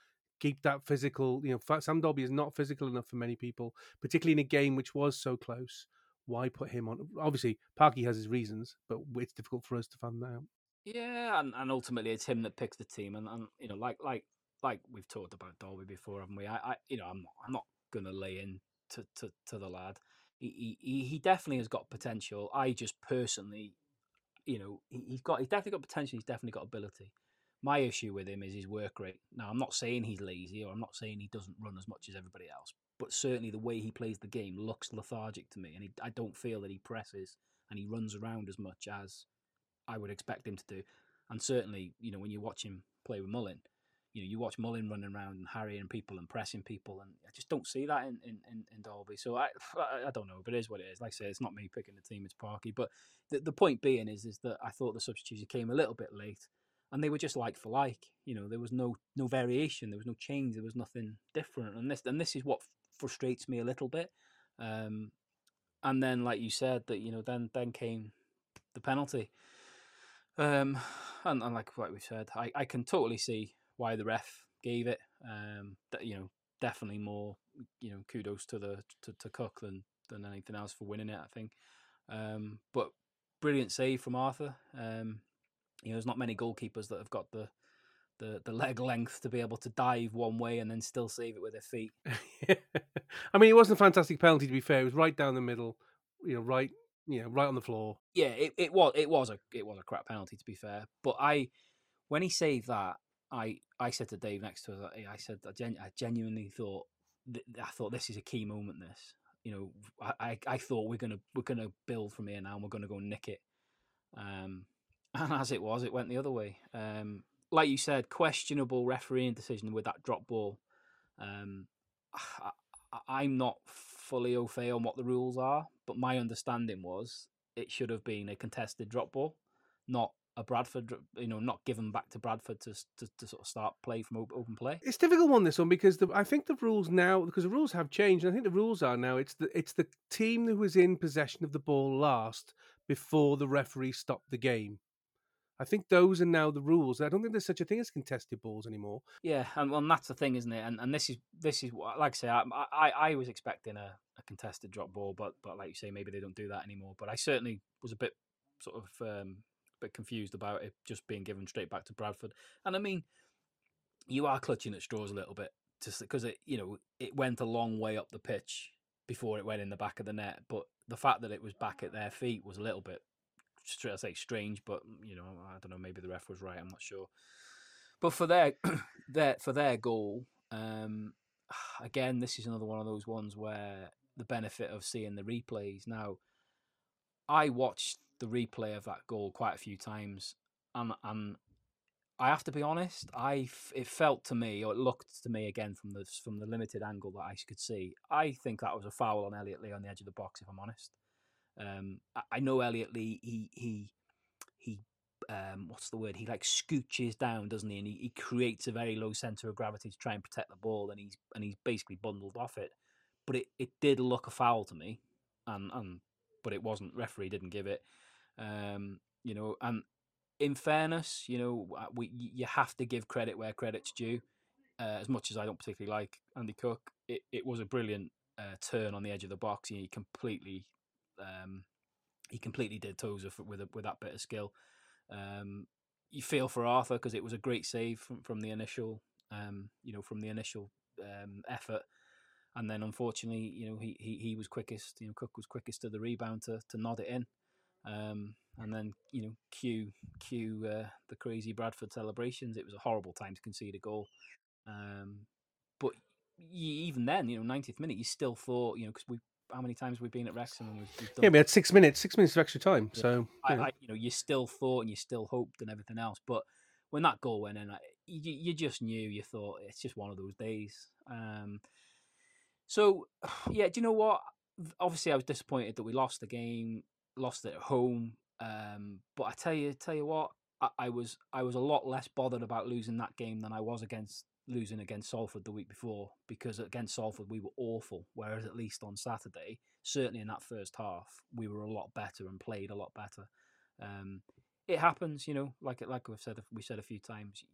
keep that physical you know Sam Dalby is not physical enough for many people particularly in a game which was so close why put him on obviously Parky has his reasons but it's difficult for us to find that out yeah, and, and ultimately it's him that picks the team, and, and you know, like like like we've talked about Dalby before, haven't we? I, I you know, I'm not, I'm not gonna lay in to, to, to the lad. He, he he definitely has got potential. I just personally, you know, he, he's got he's definitely got potential. He's definitely got ability. My issue with him is his work rate. Now, I'm not saying he's lazy, or I'm not saying he doesn't run as much as everybody else, but certainly the way he plays the game looks lethargic to me, and he, I don't feel that he presses and he runs around as much as I would expect him to do. And certainly, you know, when you watch him play with Mullin, you know, you watch Mullin running around and harrying people and pressing people, and I just don't see that in, in, in, in Dalby. So I, <laughs> I don't know, but it is what it is. Like I say, it's not me picking the team; it's Parky. But the, the point being is, is that I thought the substitution came a little bit late, and they were just like for like. You know, there was no no variation, there was no change, there was nothing different, and this and this is what frustrates me a little bit. Um, and then, like you said, that you know, then then came the penalty. Um, and, and like what we said, I, I can totally see why the ref gave it. Um, that, you know, definitely more, you know, kudos to the to, to Cook than than anything else for winning it. I think. Um, but brilliant save from Arthur. Um, you know, there's not many goalkeepers that have got the the the leg length to be able to dive one way and then still save it with their feet. <laughs> I mean, it wasn't a fantastic penalty to be fair. It was right down the middle, you know, right, you know, right on the floor. Yeah, it, it was it was a it was a crap penalty to be fair. But I, when he saved that, I I said to Dave next to us, I said I, genu- I genuinely thought I thought this is a key moment. This, you know, I, I, I thought we're gonna we're gonna build from here now, and we're gonna go nick it. Um, <laughs> and as it was, it went the other way. Um, like you said, questionable refereeing decision with that drop ball. Um, <sighs> I, am not fully au fait on what the rules are, but my understanding was it should have been a contested drop ball, not a Bradford, you know, not given back to Bradford to to, to sort of start play from open play. It's difficult one this one because the, I think the rules now because the rules have changed. I think the rules are now it's the it's the team who was in possession of the ball last before the referee stopped the game. I think those are now the rules. I don't think there's such a thing as contested balls anymore. Yeah, and and that's the thing, isn't it? And and this is this is like I say, I I, I was expecting a, a contested drop ball, but but like you say, maybe they don't do that anymore. But I certainly was a bit sort of um, a bit confused about it just being given straight back to Bradford. And I mean, you are clutching at straws a little bit, just because it you know it went a long way up the pitch before it went in the back of the net. But the fact that it was back at their feet was a little bit I say strange, but you know, I don't know. Maybe the ref was right. I'm not sure. But for their <clears throat> their for their goal, um, <sighs> again, this is another one of those ones where the benefit of seeing the replays. Now, I watched the replay of that goal quite a few times, and and I have to be honest. I it felt to me, or it looked to me again from the from the limited angle that I could see. I think that was a foul on Elliot Lee on the edge of the box. If I'm honest. Um, I, know Elliot Lee. He he he. Um, what's the word? He like scooches down, doesn't he? And he, he creates a very low center of gravity to try and protect the ball, and he's and he's basically bundled off it. But it, it did look a foul to me, and and but it wasn't. Referee didn't give it. Um, you know, and in fairness, you know, uh, we you have to give credit where credit's due. Uh, as much as I don't particularly like Andy Cook, it, it was a brilliant uh, turn on the edge of the box. He completely um, he completely did Tozer with a, with that bit of skill. Um, you feel for Arthur because it was a great save from, from the initial, um, you know, from the initial um, effort, and then unfortunately, you know, he, he he was quickest. You know, Cook was quickest to the rebound to, to nod it in, um, and then you know, cue cue uh, the crazy Bradford celebrations. It was a horrible time to concede a goal, um, but even then, you know, 90th minute, you still thought, you know, because we how many times we've been at Wrexham and we've, we've done... yeah, we had six minutes, six minutes of extra time. Yeah. So I, I, you know, you still thought and you still hoped and everything else, but when that goal went in, you, you just knew. You thought it's just one of those days. Um, so <sighs> yeah, do you know what? Obviously, I was disappointed that we lost the game, lost it at home. Um, but I tell you, tell you what, I, I was I was a lot less bothered about losing that game than I was against losing against Salford the week before because against Salford we were awful. Whereas at least on Saturday, certainly in that first half, we were a lot better and played a lot better. Um, it happens, you know, like like we've said we said a few times.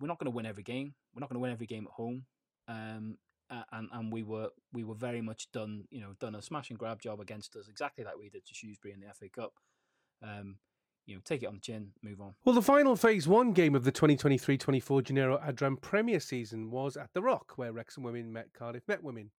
We're not going to win every game. We're not going to win every game at home. Um, and and we were we were very much done, you know, done a smash and grab job against us, exactly like we did to Shrewsbury in the FA Cup. Um, you know, take it on the chin, move on. Well, the final phase one game of the 2023 24 Genero Adran Premier season was at The Rock, where Wrexham women met Cardiff Met women.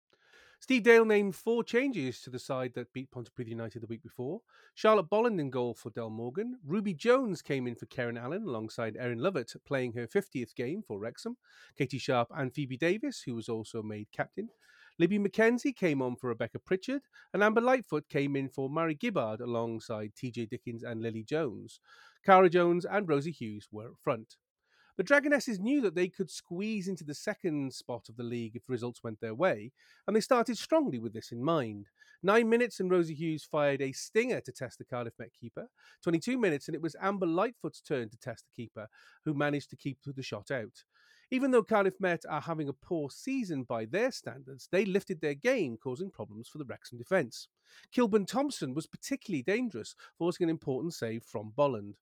Steve Dale named four changes to the side that beat Pontypridd United the week before. Charlotte Bolland in goal for Del Morgan. Ruby Jones came in for Karen Allen alongside Erin Lovett, playing her 50th game for Wrexham. Katie Sharp and Phoebe Davis, who was also made captain. Libby McKenzie came on for Rebecca Pritchard, and Amber Lightfoot came in for Mary Gibbard alongside TJ Dickens and Lily Jones. Cara Jones and Rosie Hughes were up front. The Dragonesses knew that they could squeeze into the second spot of the league if results went their way, and they started strongly with this in mind. Nine minutes and Rosie Hughes fired a stinger to test the Cardiff Met keeper. 22 minutes and it was Amber Lightfoot's turn to test the keeper, who managed to keep the shot out. Even though Cardiff Met are having a poor season by their standards, they lifted their game, causing problems for the Wrexham defence. Kilburn Thompson was particularly dangerous, forcing an important save from Bolland.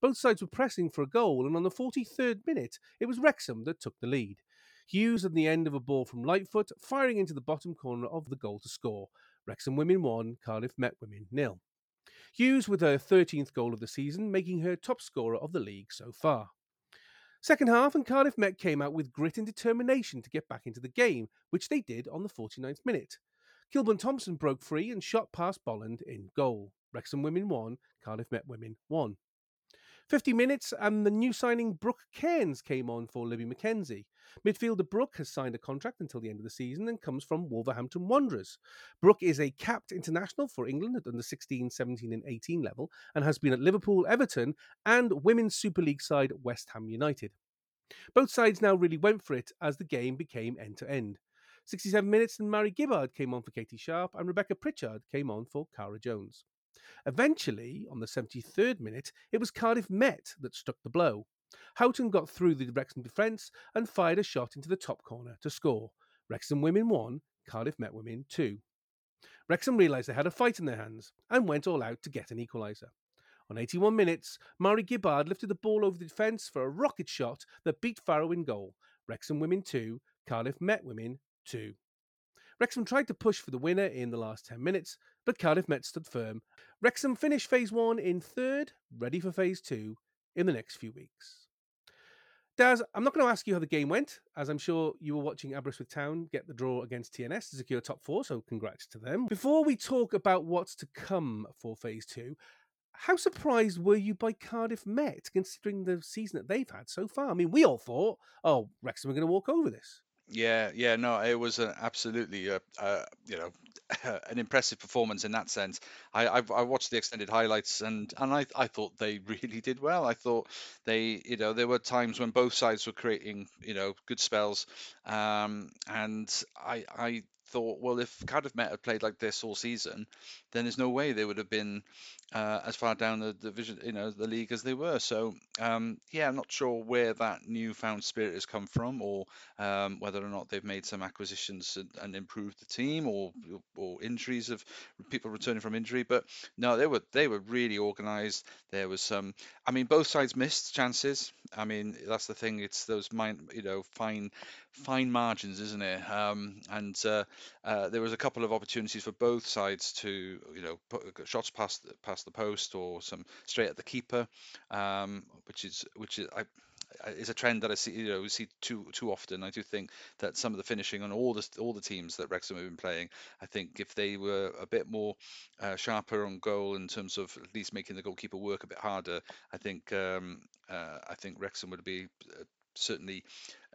Both sides were pressing for a goal, and on the 43rd minute, it was Wrexham that took the lead. Hughes at the end of a ball from Lightfoot, firing into the bottom corner of the goal to score. Wrexham women 1, Cardiff Met women nil. Hughes with her 13th goal of the season, making her top scorer of the league so far. Second half, and Cardiff Met came out with grit and determination to get back into the game, which they did on the 49th minute. Kilburn Thompson broke free and shot past Bolland in goal. Wrexham women won, Cardiff Met women 1. 50 minutes, and the new signing Brooke Cairns came on for Libby McKenzie. Midfielder Brooke has signed a contract until the end of the season and comes from Wolverhampton Wanderers. Brooke is a capped international for England at under 16, 17, and 18 level and has been at Liverpool, Everton, and Women's Super League side West Ham United. Both sides now really went for it as the game became end to end. 67 minutes, and Mary Gibbard came on for Katie Sharp, and Rebecca Pritchard came on for Cara Jones. Eventually, on the 73rd minute, it was Cardiff Met that struck the blow. Houghton got through the Wrexham defence and fired a shot into the top corner to score. Wrexham women won, Cardiff Met women two. Wrexham realised they had a fight in their hands and went all out to get an equaliser. On 81 minutes, Mari Gibbard lifted the ball over the defence for a rocket shot that beat Farrow in goal. Wrexham women 2, Cardiff Met women 2. Wrexham tried to push for the winner in the last 10 minutes, but Cardiff Met stood firm. Wrexham finished phase one in third, ready for phase two in the next few weeks. Daz, I'm not going to ask you how the game went, as I'm sure you were watching Aberystwyth Town get the draw against TNS to secure top four, so congrats to them. Before we talk about what's to come for phase two, how surprised were you by Cardiff Met, considering the season that they've had so far? I mean, we all thought, oh, Wrexham are going to walk over this. Yeah, yeah, no, it was an absolutely, a, uh, you know, <laughs> an impressive performance in that sense. I, I I watched the extended highlights and and I I thought they <laughs> really did well. I thought they, you know, there were times when both sides were creating, you know, good spells, um, and I I thought, well, if Cardiff Met had played like this all season, then there's no way they would have been uh, as far down the division, you know, the league as they were. So um, yeah, I'm not sure where that newfound spirit has come from, or um, whether or not they've made some acquisitions and, and, improved the team, or or injuries of people returning from injury. But no, they were they were really organised. There was some. I mean, both sides missed chances. I mean, that's the thing. It's those mind, you know, fine fine margins, isn't it? Um, and uh, uh, there was a couple of opportunities for both sides to, you know, put shots past past the post or some straight at the keeper, um, which is which is I, is a trend that I see, you know, we see too too often. I do think that some of the finishing on all the all the teams that Wrexham have been playing, I think if they were a bit more uh, sharper on goal in terms of at least making the goalkeeper work a bit harder, I think um, uh, I think Wrexham would be uh, certainly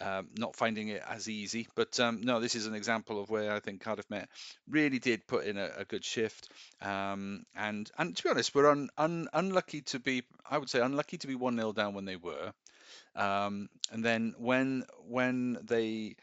um, not finding it as easy. But um, no, this is an example of where I think Cardiff Met really did put in a, a good shift. Um, and and to be honest, we're un, un, unlucky to be, I would say, unlucky to be one 0 down when they were. Um, and then when when they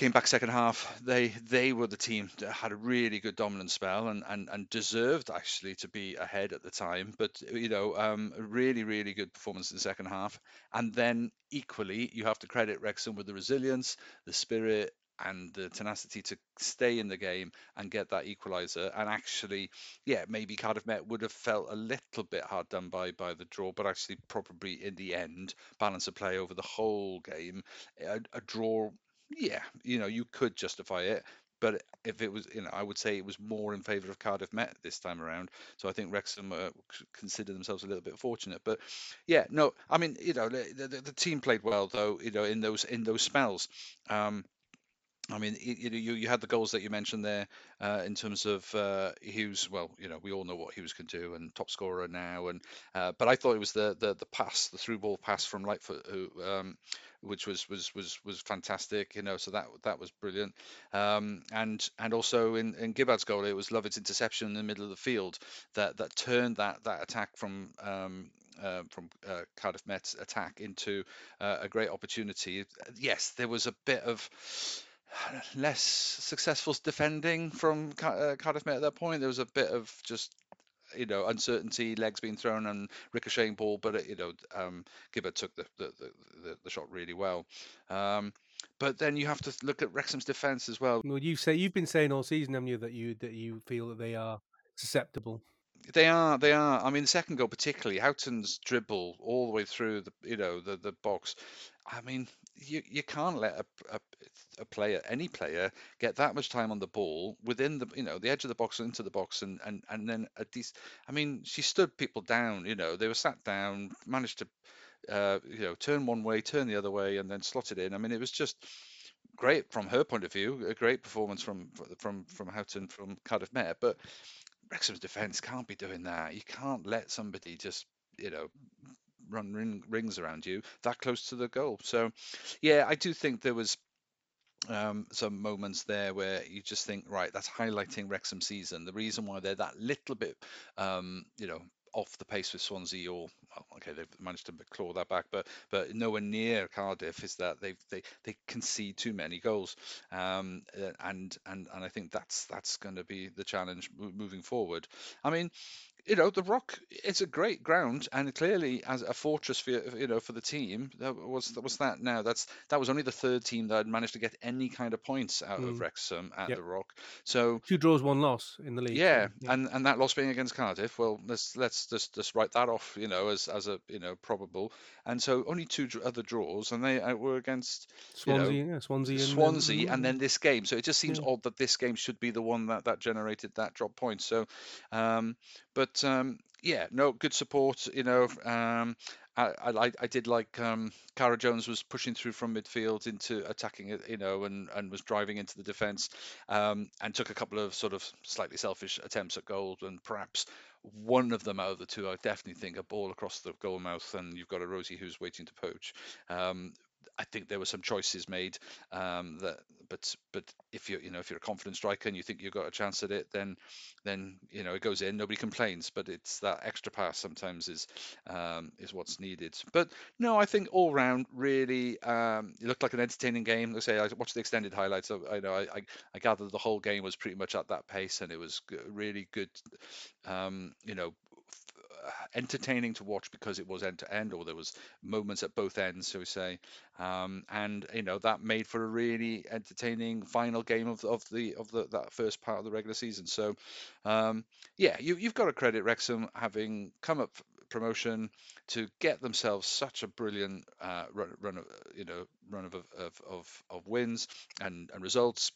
came back second half. They they were the team that had a really good dominant spell and and, and deserved actually to be ahead at the time. But you know, um, really really good performance in the second half. And then equally, you have to credit Wrexham with the resilience, the spirit, and the tenacity to stay in the game and get that equaliser. And actually, yeah, maybe Cardiff Met would have felt a little bit hard done by by the draw, but actually probably in the end, balance of play over the whole game, a, a draw yeah, you know, you could justify it. But if it was, you know, I would say it was more in favour of Cardiff Met this time around. So I think Wrexham uh, consider themselves a little bit fortunate. But yeah, no, I mean, you know, the, the, the team played well though. You know, in those in those spells. Um, I mean, you, you had the goals that you mentioned there uh, in terms of uh, Hughes. Well, you know, we all know what Hughes can do, and top scorer now. And uh, but I thought it was the the the pass, the through ball pass from Lightfoot, who um, which was was was was fantastic. You know, so that that was brilliant. Um, and and also in in Gibbard's goal, it was Lovett's interception in the middle of the field that that turned that that attack from um, uh, from uh, Cardiff Met's attack into uh, a great opportunity. Yes, there was a bit of <sighs> less successful defending from uh, Cardiff at that point. There was a bit of just you know uncertainty, legs being thrown and ricocheting ball, but it, you know um, Gibbard took the the, the the, shot really well. Um, but then you have to look at Wrexham's defence as well. Well, you say you've been saying all season, haven't you, that you that you feel that they are susceptible. They are, they are. I mean, the second goal particularly, Houghton's dribble all the way through the, you know, the the box. I mean, you you can't let a, a, a player, any player, get that much time on the ball within the, you know, the edge of the box into the box, and and and then at decent. I mean, she stood people down. You know, they were sat down, managed to, uh, you know, turn one way, turn the other way, and then slot it in. I mean, it was just great from her point of view, a great performance from from from Houghton from Cardiff Met, but Wrexham's defence can't be doing that. You can't let somebody just, you know, run ring, rings around you that close to the goal. So, yeah, I do think there was um, some moments there where you just think, right, that's highlighting Wrexham season. The reason why they're that little bit, um, you know, off the pace with Swansea or well, okay they've managed to claw that back but but nowhere near Cardiff is that they they they concede too many goals um, and and and I think that's that's going to be the challenge moving forward I mean you know the rock it's a great ground and clearly as a fortress for you know for the team. That was that was that. Now that's that was only the third team that had managed to get any kind of points out mm. of Wrexham at yep. the rock. So two draws one loss in the league. Yeah, yeah, and and that loss being against Cardiff well let's let's just just write that off you know as as a you know probable. And so only two other draws and they uh, were against Swansea you know, yeah, Swansea and Swansea and, and then this game. So it just seems yeah. odd that this game should be the one that that generated that drop point so um but um, yeah, no, good support. You know, um, I, I, I did like um, Cara Jones was pushing through from midfield into attacking it, you know, and, and was driving into the defence, um, and took a couple of sort of slightly selfish attempts at goal, and perhaps one of them out of the two, I definitely think a ball across the goal mouth, and you've got a Rosie who's waiting to poach. Um, I think there were some choices made um, that, but but if you you know if you're a confident striker and you think you've got a chance at it, then then you know it goes in. Nobody complains, but it's that extra pass sometimes is um, is what's needed. But no, I think all round really um, it looked like an entertaining game. Let's say I watched the extended highlights. I, I know I, I, I gathered the whole game was pretty much at that pace, and it was really good. Um, you know, entertaining to watch because it was end to end, or there was moments at both ends, so we say, um, and you know that made for a really entertaining final game of, of the of the that first part of the regular season. So, um, yeah, you, you've got to credit Wrexham having come up promotion to get themselves such a brilliant uh, run, run of you know run of of, of, of wins and, and results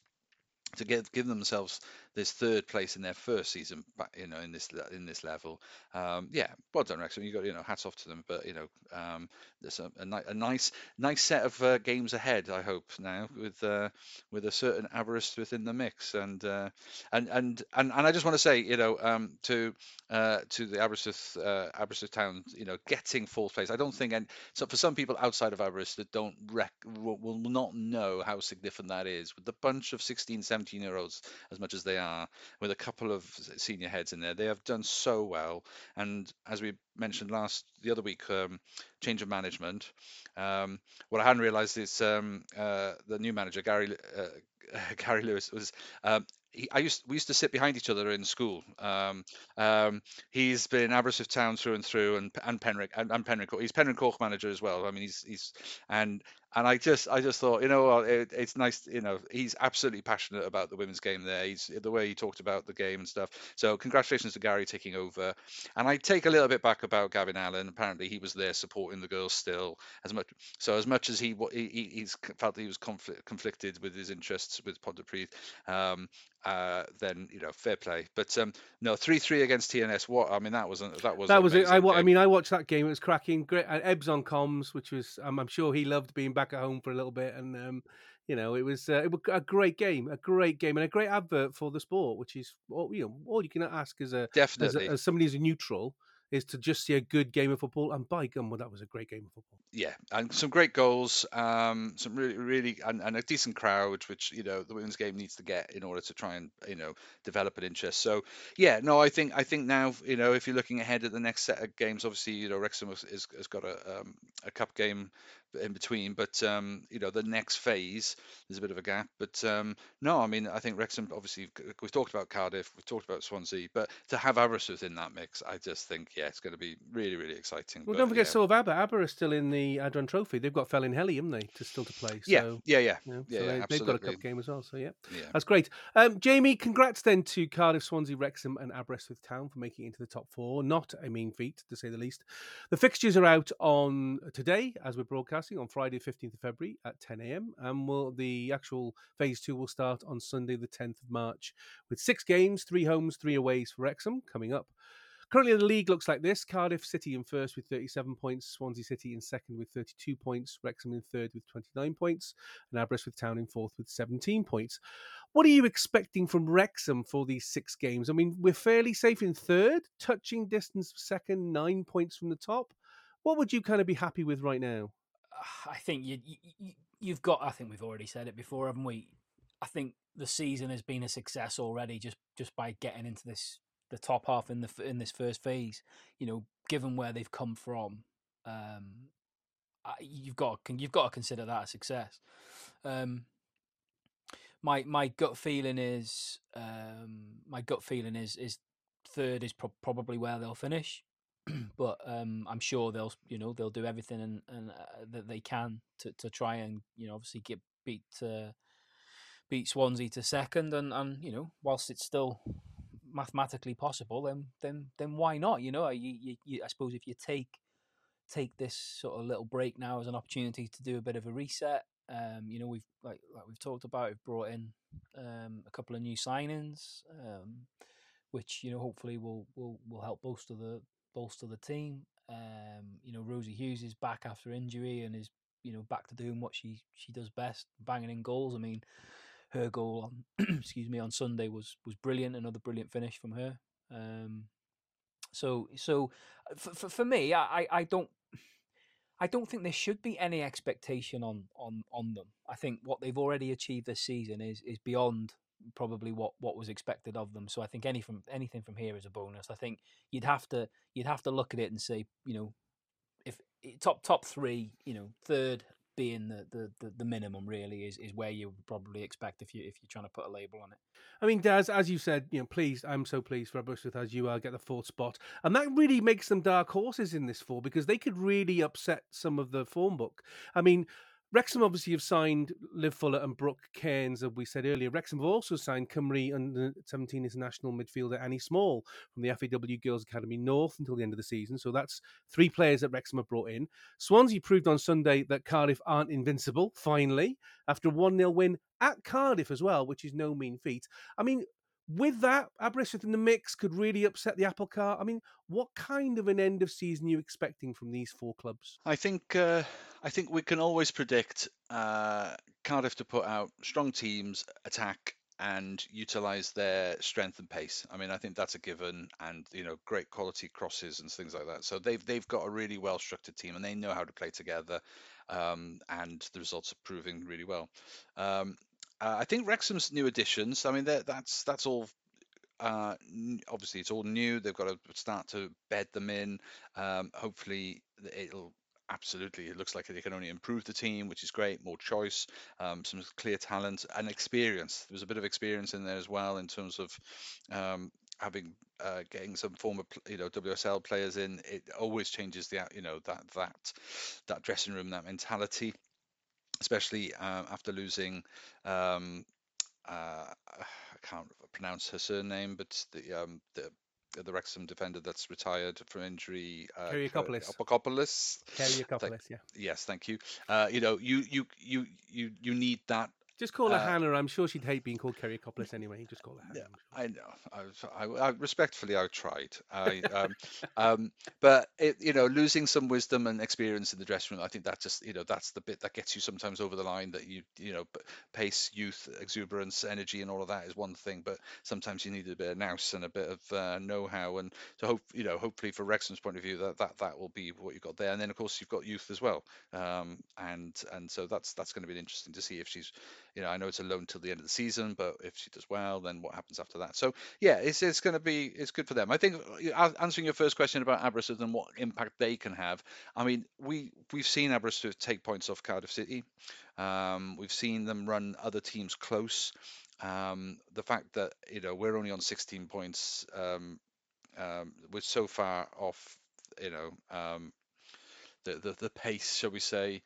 to give give themselves this third place in their first season, you know, in this in this level. Um, yeah, well done, Wrexham. You got you know, hats off to them. But you know, um, there's a, a, a, nice nice set of uh, games ahead. I hope now with uh, with a certain Aberystwyth within the mix, and uh, and and and and I just want to say, you know, um, to uh, to the Aberystwyth uh, Aberystwyth town, you know, getting fourth place. I don't think, and so for some people outside of Aberystwyth that don't rec- will, will not know how significant that is with the bunch of 16, 17 year olds as much as they are with a couple of senior heads in there. They have done so well, and as we mentioned last the other week, um, change of management. Um, what I hadn't realised is um, uh, the new manager Gary uh, <laughs> Gary Lewis was um, I used we used to sit behind each other in school. Um, um, he's been Aberystwyth Town through and through, and and Penrith and, and Penrith. He's Penrhyncoch manager as well. I mean, he's he's and and I just I just thought you know it, it's nice you know he's absolutely passionate about the women's game there. He's the way he talked about the game and stuff. So congratulations to Gary taking over. And I take a little bit back about Gavin Allen. Apparently he was there supporting the girls still as much. So as much as he he he's felt he was conflict, conflicted with his interests with Pontypridd, um, uh, then you know fair play. But um, no, three three against TNS. What I mean that wasn't that was that was it. I, I mean I watched that game. It was cracking. Great. And Ebbs on comms, which was um, I'm sure he loved being back at home for a little bit, and um, you know, it was uh, it was a great game, a great game, and a great advert for the sport, which is all you know all you can ask as a definitely as, a, as somebody who's a neutral is to just see a good game of football. And by gum, well, that was a great game of football. Yeah, and some great goals, um, some really, really, and, and a decent crowd, which you know the women's game needs to get in order to try and you know develop an interest. So yeah, no, I think I think now you know if you're looking ahead at the next set of games, obviously you know Wrexham has, has got a um, a cup game in between. But um, you know, the next phase, there's a bit of a gap. But um, no, I mean, I think Wrexham. Obviously, we've talked about Cardiff, we've talked about Swansea, but to have Aberystwyth in that mix, I just think yeah, it's going to be really, really exciting. Well, but, don't forget, yeah. so have Aber. Aber is still in the Adran Trophy. They've got Felinheli, haven't they, to still to play? So, yeah, yeah, yeah, you know, yeah, so yeah, they, they've got a cup game as well. So yeah, yeah. that's great. Um, Jamie, congrats then to Cardiff, Swansea, Wrexham, and Aberystwyth Town for making it into the top four. Not a mean feat, to say the least. The fixtures are out on today as we're broadcasting on Friday, fifteenth of February at ten a.m. And will the actual phase two will start on Sunday, the tenth of March, with six games, three homes, three aways for Wrexham coming up. Currently, the league looks like this Cardiff City in first with 37 points, Swansea City in second with 32 points, Wrexham in third with 29 points, and Aberystwyth Town in fourth with 17 points. What are you expecting from Wrexham for these six games? I mean, we're fairly safe in third, touching distance of second, nine points from the top. What would you kind of be happy with right now? <sighs> I think you, you you've got. I think we've already said it before, haven't we? I think the season has been a success already just just by getting into this the top half in the in this first phase. You know, given where they've come from, um, you've got you've got to consider that a success. Um, my my gut feeling is um, my gut feeling is is third is pro- probably where they'll finish, <clears throat> but um, I'm sure they'll you know they'll do everything and, and uh, that they can to, to try and you know obviously get beat uh, beat Swansea to second and and you know whilst it's still mathematically possible then then then why not you know? You, you, you I suppose if you take take this sort of little break now as an opportunity to do a bit of a reset um, you know, we've like like we've talked about, we've brought in um, a couple of new signings, um, which you know hopefully will will will help bolster the bolster the team. Um, you know, Rosie Hughes is back after injury and is you know back to doing what she she does best, banging in goals. I mean, her goal on <clears throat> excuse me on Sunday was was brilliant. Another brilliant finish from her. Um, so so for, for, for me, I, I I don't I don't think there should be any expectation on on on them. I think what they've already achieved this season is is beyond probably what what was expected of them. So I think any from anything from here is a bonus. I think you'd have to you'd have to look at it and say, you know, if top top three, you know, third being the, the, the, the minimum really is, is where you would probably expect if you if you're trying to put a label on it. I mean, Daz, as you said, you know, please, I'm so pleased for Aberystwyth as you are get the fourth spot, and that really makes them dark horses in this four because they could really upset some of the form book. I mean. Wrexham obviously have signed Liv Fuller and Brooke Cairns, as we said earlier. Wrexham have also signed Cymru under 17 international midfielder Annie Small from the FAW Girls Academy North until the end of the season. So that's three players that Wrexham have brought in. Swansea proved on Sunday that Cardiff aren't invincible, finally, after a 1 0 win at Cardiff as well, which is no mean feat. I mean, with that, Aberystwyth in the mix could really upset the apple cart. I mean, what kind of an end of season are you expecting from these four clubs? I think uh, I think we can always predict uh, Cardiff to put out strong teams, attack and utilize their strength and pace. I mean, I think that's a given, and you know, great quality crosses and things like that. So they've they've got a really well structured team, and they know how to play together, um, and the results are proving really well. Um, uh, I think Wrexham's new additions. I mean, that's that's all. Uh, obviously, it's all new. They've got to start to bed them in. Um, hopefully, it'll absolutely. It looks like they can only improve the team, which is great. More choice, um, some clear talent, and experience. There was a bit of experience in there as well in terms of um, having uh, getting some former you know WSL players in. It always changes the you know that that that dressing room, that mentality especially uh, after losing um, uh, I can't pronounce her surname, but the um, the the Wrexham defender that's retired from injury, uh, Kyriakopoulos. Apokopoulos. Kyriakopoulos, yeah. Yes, thank you. Uh, you know, you you you you you need that Just call her Uh, Hannah. I'm sure she'd hate being called Kerryocopolis anyway. Just call her Hannah. Yeah, sure. I know. I, was- I, I respectfully, I tried. I, um, <laughs> um, but it, you know, losing some wisdom and experience in the dressing room, I think that just, you know, that's the bit that gets you sometimes over the line. That you, you know, pace, youth, exuberance, energy, and all of that is one thing, but sometimes you need a bit of nous and a bit of uh, know-how. And so, hope, you know, hopefully, for Wrexham's point of view, that that that will be what you've got there. And then, of course, you've got youth as well. Um, and and so that's that's going to be interesting to see if she's you know, I know it's a loan till the end of the season, but if she does well, then what happens after that? So yeah, it's it's going to be it's good for them. I think uh, answering your first question about Aberystwyth and what impact they can have. I mean, we we've seen Aberystwyth take points off Cardiff City. Um, we've seen them run other teams close. Um, the fact that you know we're only on 16 points, um, um, we're so far off. You know, um, the, the the pace, shall we say,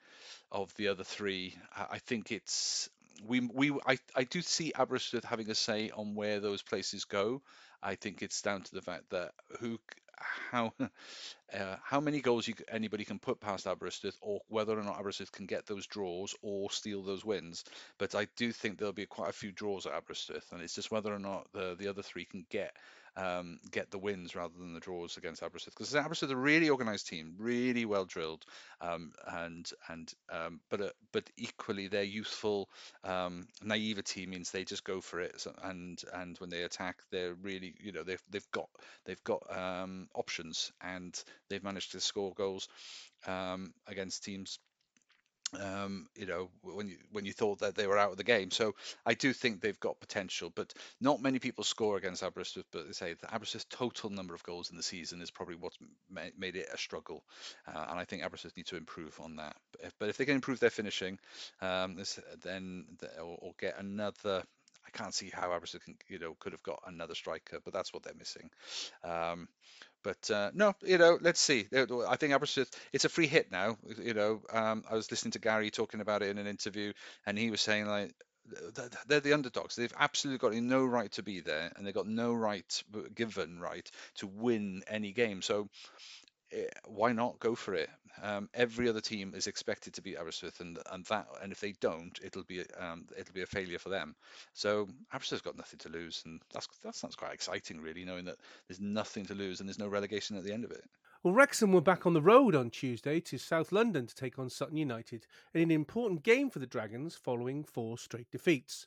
of the other three. I, I think it's we we I, I do see Aberystwyth having a say on where those places go. I think it's down to the fact that who how <laughs> uh, how many goals you, anybody can put past Aberystwyth, or whether or not Aberystwyth can get those draws or steal those wins. But I do think there'll be quite a few draws at Aberystwyth, and it's just whether or not the the other three can get um, get the wins rather than the draws against Aberystwyth. Because Aberystwyth are a really organised team, really well drilled, um, and and um, but uh, but equally their youthful um, naivety means they just go for it. So, and and when they attack, they're really you know they've they've got they've got um, options and they've managed to score goals um, against teams um, you know, when you when you thought that they were out of the game. So I do think they've got potential, but not many people score against Aberystwyth. But they say the Aberystwyth's total number of goals in the season is probably what's ma- made it a struggle, uh, and I think Aberystwyth need to improve on that. But if, but if they can improve their finishing, um, this, then the- or, or get another. I can't see how Aberystwyth can, you know, could have got another striker, but that's what they're missing. Um, but uh, no, you know, let's see. Uh, I think Aberystwyth, it's a free hit now. You know, um, I was listening to Gary talking about it in an interview, and he was saying like th- th- they're the underdogs. They've absolutely got no right to be there, and they've got no right, given right, to win any game. So why not go for it? Um, every other team is expected to beat Aberystwyth, and and that and if they don't, it'll be um, it'll be a failure for them. So Aberystwyth's got nothing to lose, and that's that sounds quite exciting, really, knowing that there's nothing to lose and there's no relegation at the end of it. Well, Wrexham were back on the road on Tuesday to South London to take on Sutton United in an important game for the Dragons following four straight defeats.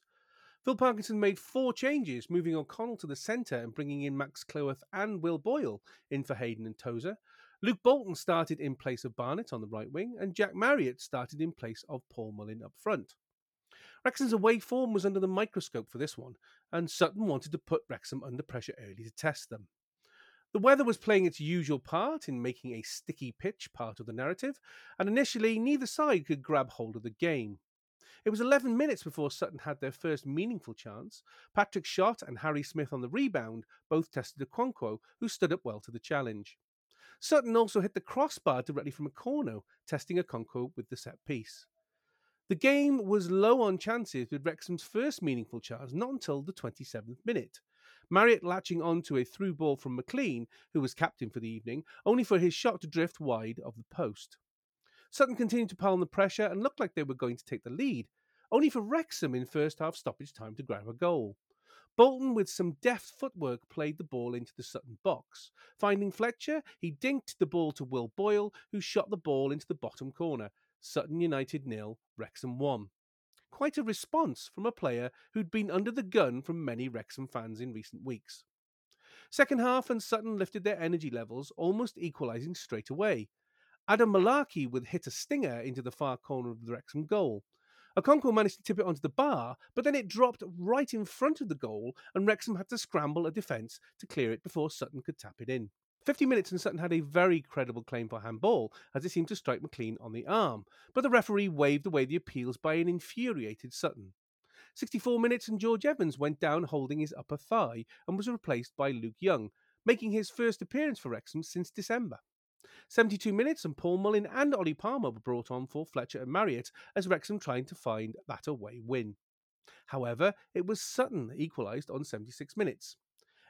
Phil Parkinson made four changes, moving O'Connell to the centre and bringing in Max Cleworth and Will Boyle in for Hayden and Tozer. Luke Bolton started in place of Barnett on the right wing, and Jack Marriott started in place of Paul Mullin up front. Wrexham's away form was under the microscope for this one, and Sutton wanted to put Wrexham under pressure early to test them. The weather was playing its usual part in making a sticky pitch part of the narrative, and initially neither side could grab hold of the game. It was 11 minutes before Sutton had their first meaningful chance. Patrick Shot and Harry Smith on the rebound both tested Okonkwo, who stood up well to the challenge. Sutton also hit the crossbar directly from a corner, testing a Okonkwo with the set piece. The game was low on chances with Wrexham's first meaningful chance not until the 27th minute. Marriott latching on to a through ball from McLean, who was captain for the evening, only for his shot to drift wide of the post. Sutton continued to pile on the pressure and looked like they were going to take the lead, only for Wrexham in first half stoppage time to grab a goal. Bolton, with some deft footwork, played the ball into the Sutton box. Finding Fletcher, he dinked the ball to Will Boyle, who shot the ball into the bottom corner. Sutton United nil, Wrexham 1. Quite a response from a player who'd been under the gun from many Wrexham fans in recent weeks. Second half, and Sutton lifted their energy levels, almost equalising straight away. Adam Malarkey would hit a stinger into the far corner of the Wrexham goal. Okonkwo managed to tip it onto the bar, but then it dropped right in front of the goal, and Wrexham had to scramble a defence to clear it before Sutton could tap it in. 50 minutes and Sutton had a very credible claim for handball, as it seemed to strike McLean on the arm, but the referee waved away the appeals by an infuriated Sutton. 64 minutes and George Evans went down holding his upper thigh and was replaced by Luke Young, making his first appearance for Wrexham since December. 72 minutes and Paul Mullin and Ollie Palmer were brought on for Fletcher and Marriott as Wrexham tried to find that away win. However, it was Sutton equalised on 76 minutes.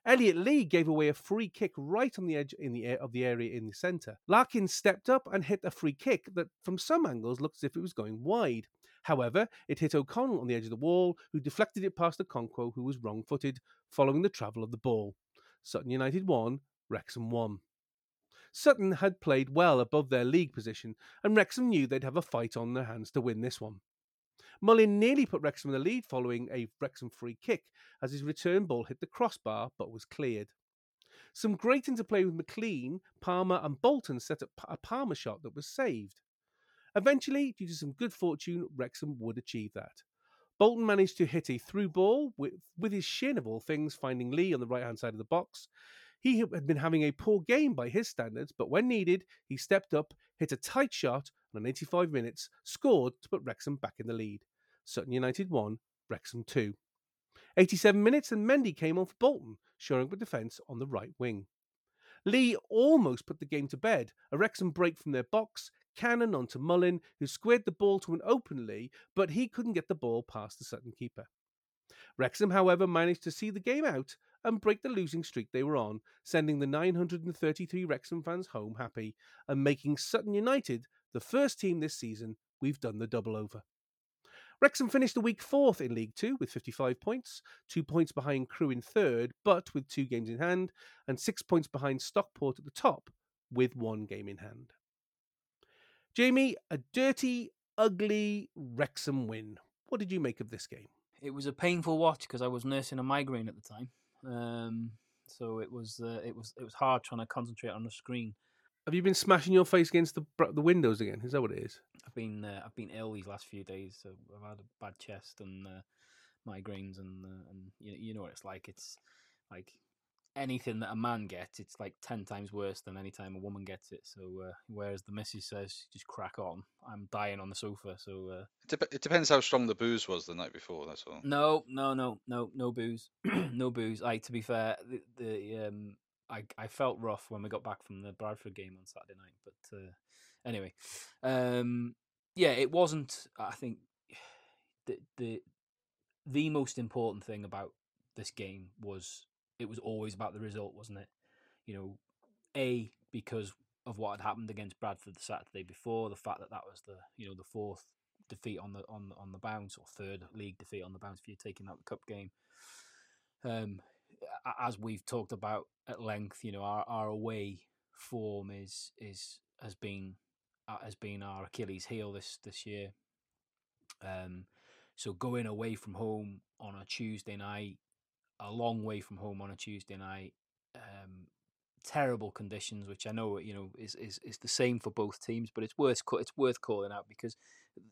Elliot Lee gave away a free kick right on the edge in the air of the area in the centre. Larkin stepped up and hit a free kick that, from some angles, looked as if it was going wide. However, it hit O'Connell on the edge of the wall, who deflected it past Okonkwo, who was wrong footed following the travel of the ball. Sutton United won, Wrexham won. Sutton had played well above their league position, and Wrexham knew they'd have a fight on their hands to win this one. Mullin nearly put Wrexham in the lead following a Wrexham free kick as his return ball hit the crossbar but was cleared. Some great interplay with McLean, Palmer, and Bolton set up a Palmer shot that was saved. Eventually, due to some good fortune, Wrexham would achieve that. Bolton managed to hit a through ball with, with his shin, of all things, finding Lee on the right hand side of the box. He had been having a poor game by his standards, but when needed, he stepped up, hit a tight shot, and on 85 minutes, scored to put Wrexham back in the lead. Sutton United 1, Wrexham 2. 87 minutes, and Mendy came on for Bolton, showing up a defence on the right wing. Lee almost put the game to bed. A Wrexham break from their box, cannon onto Mullin, who squared the ball to an open Lee, but he couldn't get the ball past the Sutton keeper. Wrexham, however, managed to see the game out and break the losing streak they were on, sending the 933 Wrexham fans home happy and making Sutton United the first team this season we've done the double over. Wrexham finished the week fourth in League Two with 55 points, two points behind Crewe in third, but with two games in hand, and six points behind Stockport at the top with one game in hand. Jamie, a dirty, ugly Wrexham win. What did you make of this game? It was a painful watch because I was nursing a migraine at the time, um, so it was uh, it was it was hard trying to concentrate on the screen. Have you been smashing your face against the the windows again? Is that what it is? I've been uh, I've been ill these last few days. So I've had a bad chest and uh, migraines, and uh, and you you know what it's like. It's like anything that a man gets, it's like ten times worse than any time a woman gets it. So uh, whereas the missus says just crack on, I'm dying on the sofa. So uh, it, dep- it, depends how strong the booze was the night before. That's all. No, no, no, no, no booze, <clears throat> no booze. Like to be fair, the, the um, I I felt rough when we got back from the Bradford game on Saturday night, but uh, anyway, um, yeah, it wasn't. I think <sighs> the the the most important thing about this game was it was always about the result, wasn't it? You know, a because of what had happened against Bradford the Saturday before, the fact that that was the you know the fourth defeat on the on on the bounce or third league defeat on the bounce if you're taking out the cup game. Um, as we've talked about at length, you know our, our away form is is has been uh, has been our Achilles heel this this year. Um, so going away from home on a Tuesday night a long way from home on a Tuesday night. Um, terrible conditions, which I know you know is, is is the same for both teams, but it's worth it's worth calling out because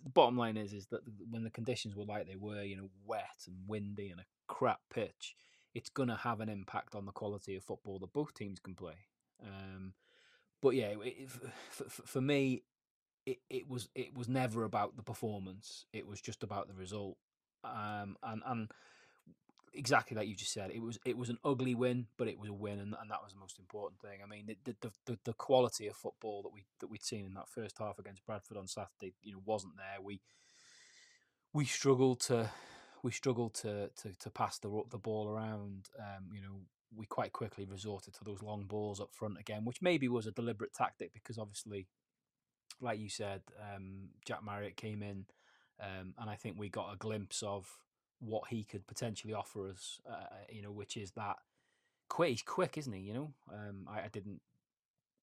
the bottom line is is that when the conditions were like they were, you know, wet and windy and a crap pitch, it's gonna have an impact on the quality of football that both teams can play. Um, but yeah, it, for, for me, it, it was it was never about the performance; it was just about the result. Um, and and exactly like you just said, it was it was an ugly win, but it was a win, and, and that was the most important thing. I mean, the, the the, the quality of football that we that we'd seen in that first half against Bradford on Saturday, you know, wasn't there. We we struggled to we struggled to to, to pass the the ball around. Um, you know, we quite quickly resorted to those long balls up front again, which maybe was a deliberate tactic because obviously, like you said, um, Jack Marriott came in, um, and I think we got a glimpse of what he could potentially offer us. Uh, you know, which is that quick. He's quick, isn't he? You know, um, I, I, didn't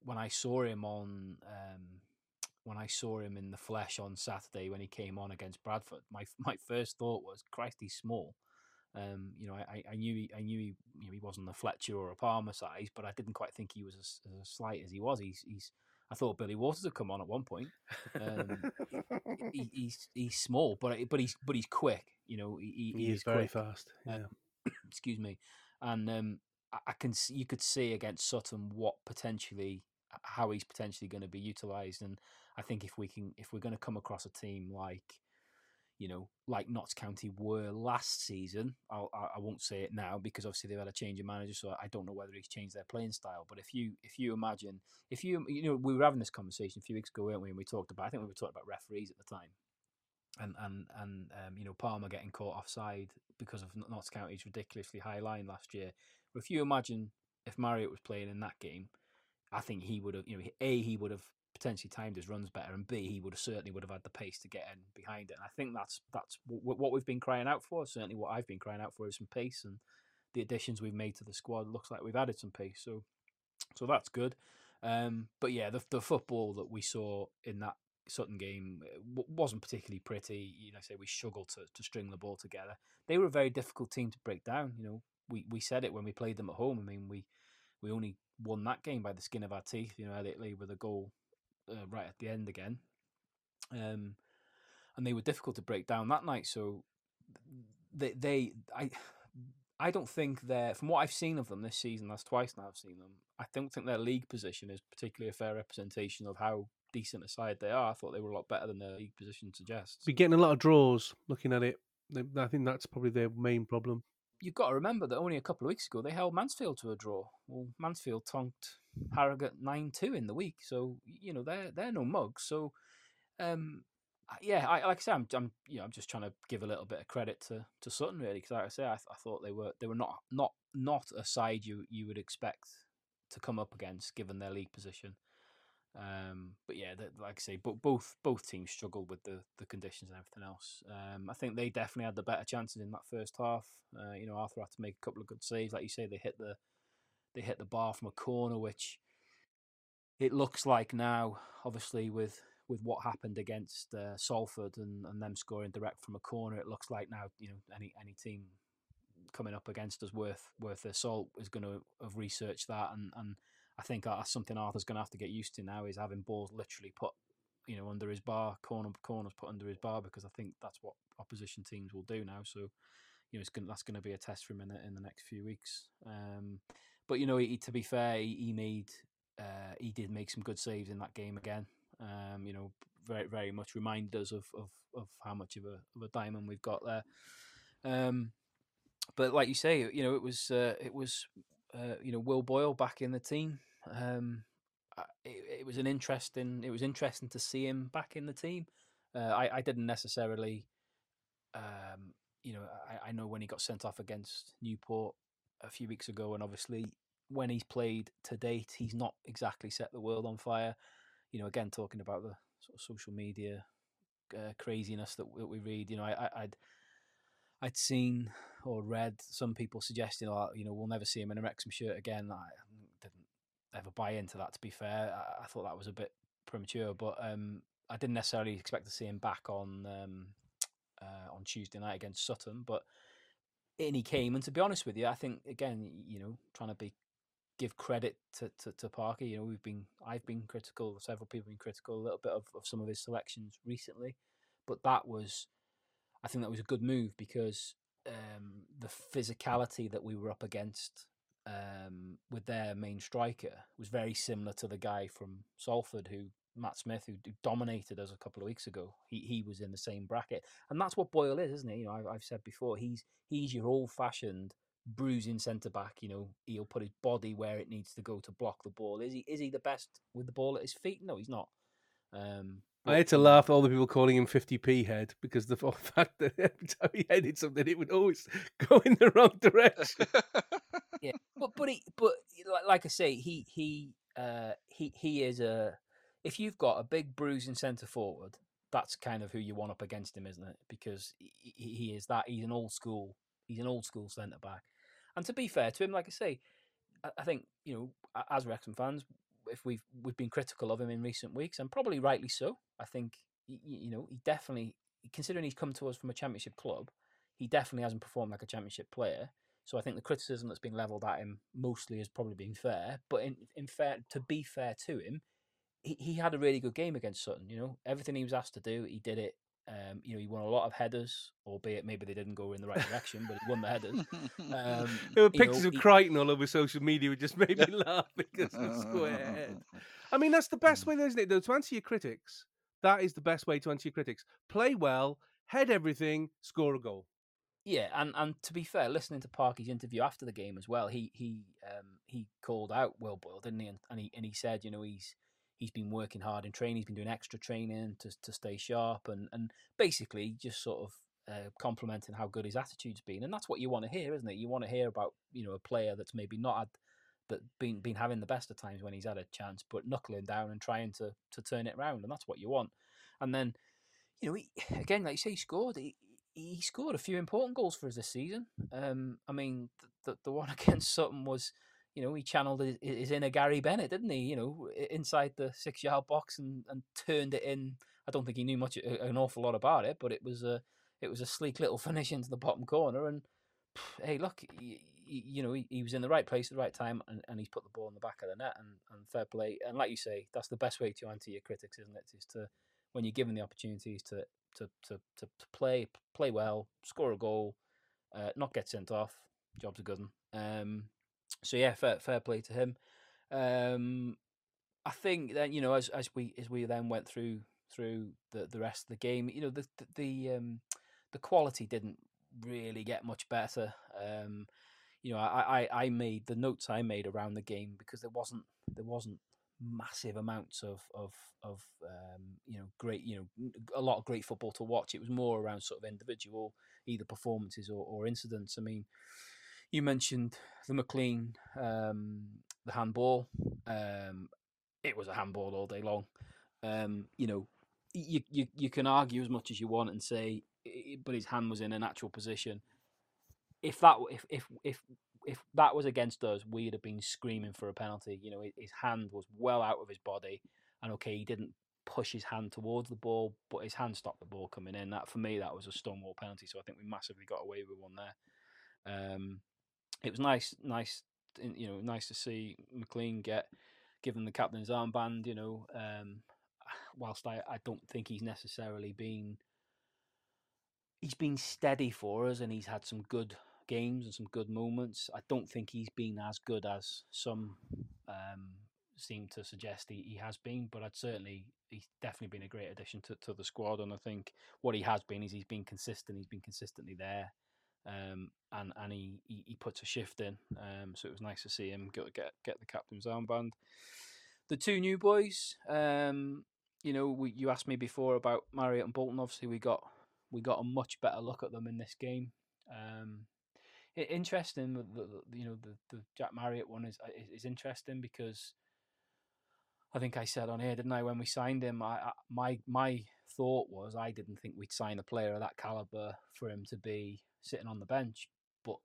when I saw him on um, <tsk> when I saw him in the flesh on Saturday when he came on against Bradford. My my first thought was, Christ, he's small. Um, you know, I, I knew he, I knew he, you know, he wasn't a Fletcher or a Palmer size, but I didn't quite think he was as, as slight as he was. He's, he's I thought Billy Waters had come on at one point. Um, he, <laughs> he's he's small, but but he's but he's quick. You know, he, he, he is very quick. fast. Uh, yeah. Uh, <clears throat> excuse me, and um, I, I can see, you could see against Sutton what potentially how he's potentially going to be utilised, and I think if we can if we're going to come across a team like you know, like Notts County were last season. I'll, I won't say it now because obviously they've had a change of manager, so I don't know whether he's changed their playing style. But if you if you imagine, if you you know, we were having this conversation a few weeks ago, weren't we? And we talked about, I think we were talking about referees at the time, and and and um, you know Palmer getting caught offside because of Notts County's ridiculously high line last year. But if you imagine if Marriott was playing in that game, I think he would have, you know, a he would have potentially timed his runs better, and B, he would have certainly would have had the pace to get in behind it. And I think that's that's w- what we've been crying out for. Certainly, what I've been crying out for is some pace, and the additions we've made to the squad looks like we've added some pace. So, so that's good. Um, but yeah, the the football that we saw in that Sutton game uh, wasn't particularly pretty. You know, say we struggled to, to string the ball together. They were a very difficult team to break down. You know, we, we said it when we played them at home. I mean, we we only won that game by the skin of our teeth. You know, Elliot Lee with a goal uh, right at the end again. Um, and they were difficult to break down that night. So they they I. I don't think they're from what I've seen of them this season. That's twice now I've seen them. I don't think their league position is particularly a fair representation of how decent a side they are. I thought they were a lot better than their league position suggests. Be getting a lot of draws. Looking at it, I think that's probably their main problem. You've got to remember that only a couple of weeks ago they held Mansfield to a draw. Well, Mansfield tonked Harrogate nine two in the week, so you know they're they're no mugs. So, um, yeah, I, like I say, I'm, I'm you know I'm just trying to give a little bit of credit to, to Sutton really because like I say I, I thought they were they were not not not a side you you would expect to come up against given their league position. Um, but yeah, like I say, but both both teams struggled with the, the conditions and everything else. Um, I think they definitely had the better chances in that first half. Uh, you know, Arthur had to make a couple of good saves, like you say. They hit the they hit the bar from a corner, which it looks like now, obviously with with what happened against uh, Salford and, and them scoring direct from a corner, it looks like now you know any any team coming up against us worth worth their salt is going to have researched that and and I think that's something Arthur's going to have to get used to now is having balls literally put, you know, under his bar, corner corners put under his bar because I think that's what opposition teams will do now. So, you know, it's going that's going to be a test for him in the, in the next few weeks. Um, but you know, he, to be fair, he, he made uh, he did make some good saves in that game again. Um, you know, very very much reminded us of of, of how much of a of a diamond we've got there. Um, but like you say, you know, it was uh, it was uh, you know Will Boyle back in the team. Um, it, it, was an interesting. It was interesting to see him back in the team. Uh, I, I didn't necessarily, um, you know, I, I know when he got sent off against Newport a few weeks ago, and obviously when he's played to date, he's not exactly set the world on fire. You know, again talking about the sort of social media uh, craziness that, that we read. You know, I, I'd I'd seen or read some people suggesting, oh, you know, we'll never see him in a Wrexham shirt again. I didn't ever buy into that. To be fair, I, I thought that was a bit premature, but um, I didn't necessarily expect to see him back on um, uh, on Tuesday night against Sutton. But in he came, and to be honest with you, I think again, you know, trying to be give credit to, to, to Parky. You know, we've been I've been critical, several people have been critical a little bit of, of some of his selections recently, but that was I think that was a good move because um, the physicality that we were up against um, with their main striker was very similar to the guy from Salford who Matt Smith who, dominated us a couple of weeks ago. He he was in the same bracket, and that's what Boyle is, isn't he? You know, I've, I've said before he's he's your old fashioned bruising centre back. You know, he'll put his body where it needs to go to block the ball. Is he is he the best with the ball at his feet? No, he's not. Um, I had to laugh at all the people calling him 50p head because the <laughs> fact that every time he headed something, it would always <laughs> go in the wrong direction. <laughs> yeah, but but he, but like I say, he he uh, he he is a. If you've got a big bruising centre forward, that's kind of who you want up against him, isn't it? Because he, he is that. He's an old school. He's an old school centre back. And to be fair to him, like I say, I, I think you know, as Wrexham fans, if we've we've been critical of him in recent weeks, and probably rightly so. I think you know he definitely, considering he's come to us from a championship club, he definitely hasn't performed like a championship player. So I think the criticism that's been levelled at him mostly has probably been fair. But in in fair to be fair to him, he, he had a really good game against Sutton. You know, everything he was asked to do, he did it. Um, you know, he won a lot of headers, albeit maybe they didn't go in the right direction, but he won the headers. Um, there were pictures know, of he... Crichton all over social media, which just <laughs> made me laugh because of square head. I mean, that's the best mm. way, isn't it? Though to answer your critics, that is the best way to answer your critics. Play well, head everything, score a goal. Yeah, and, and to be fair, listening to Parky's interview after the game as well, he he um, he called out Will Boyle, didn't he? And, and he and he said, you know, he's he's been working hard in training. He's been doing extra training to to stay sharp, and and basically just sort of uh, complimenting how good his attitude's been. And that's what you want to hear, isn't it? You want to hear about you know a player that's maybe not had that been been having the best of times when he's had a chance, but knuckling down and trying to to turn it around, and that's what you want. And then, you know, he, <sighs> again, like you say, he scored. He, he scored a few important goals for us this season. Um, I mean, the, the, the one <laughs> against Sutton was, you know, he channeled his, his inner Gary Bennett, didn't he? You know, inside the six yard box and, and turned it in. I don't think he knew much, an awful lot about it, but it was a it was a sleek little <laughs> finish into the bottom corner. And <sighs> hey, look, he, you know, he, he was in the right place at the right time, and, and he's put the ball in the back of the net, and, and fair play. And like you say, that's the best way to answer your critics, isn't it? Is to when you're given the opportunities to to to to, to play play well, score a goal, uh, not get sent off. Job's a good. Um, so yeah, fair fair play to him. Um, I think then you know as as we as we then went through through the the rest of the game, you know the the, the um the quality didn't really get much better. Um, you know, I, I, I made the notes I made around the game because there wasn't there wasn't massive amounts of of of um, you know great you know a lot of great football to watch. It was more around sort of individual either performances or, or incidents. I mean, you mentioned the McClean um, the handball. Um, it was a handball all day long. Um, you know, you, you you can argue as much as you want and say, but his hand was in a natural position. If that if if if if that was against us, we'd have been screaming for a penalty. You know, his hand was well out of his body, and okay, he didn't push his hand towards the ball, but his hand stopped the ball coming in. That for me, that was a stonewall penalty. So I think we massively got away with one there. Um, it was nice, nice, you know, nice to see McClean get given the captain's armband. You know, um, <sighs> whilst I, I don't think he's necessarily been he's been steady for us, and he's had some good games and some good moments. I don't think he's been as good as some um, seem to suggest he, he has been, but I'd certainly he's definitely been a great addition to, to the squad. And I think what he has been is he's been consistent. He's been consistently there, um, and and he, he, he puts a shift in. Um, so it was nice to see him get get get the captain's armband. The two new boys, um, you know, we, you asked me before about Marriott and Bolton. Obviously, we got we got a much better look at them in this game. Um, interesting. The, you know, the, the Jack Marriott one is is interesting because I think I said on here, didn't I, when we signed him? I, I, my my thought was I didn't think we'd sign a player of that caliber for him to be sitting on the bench. But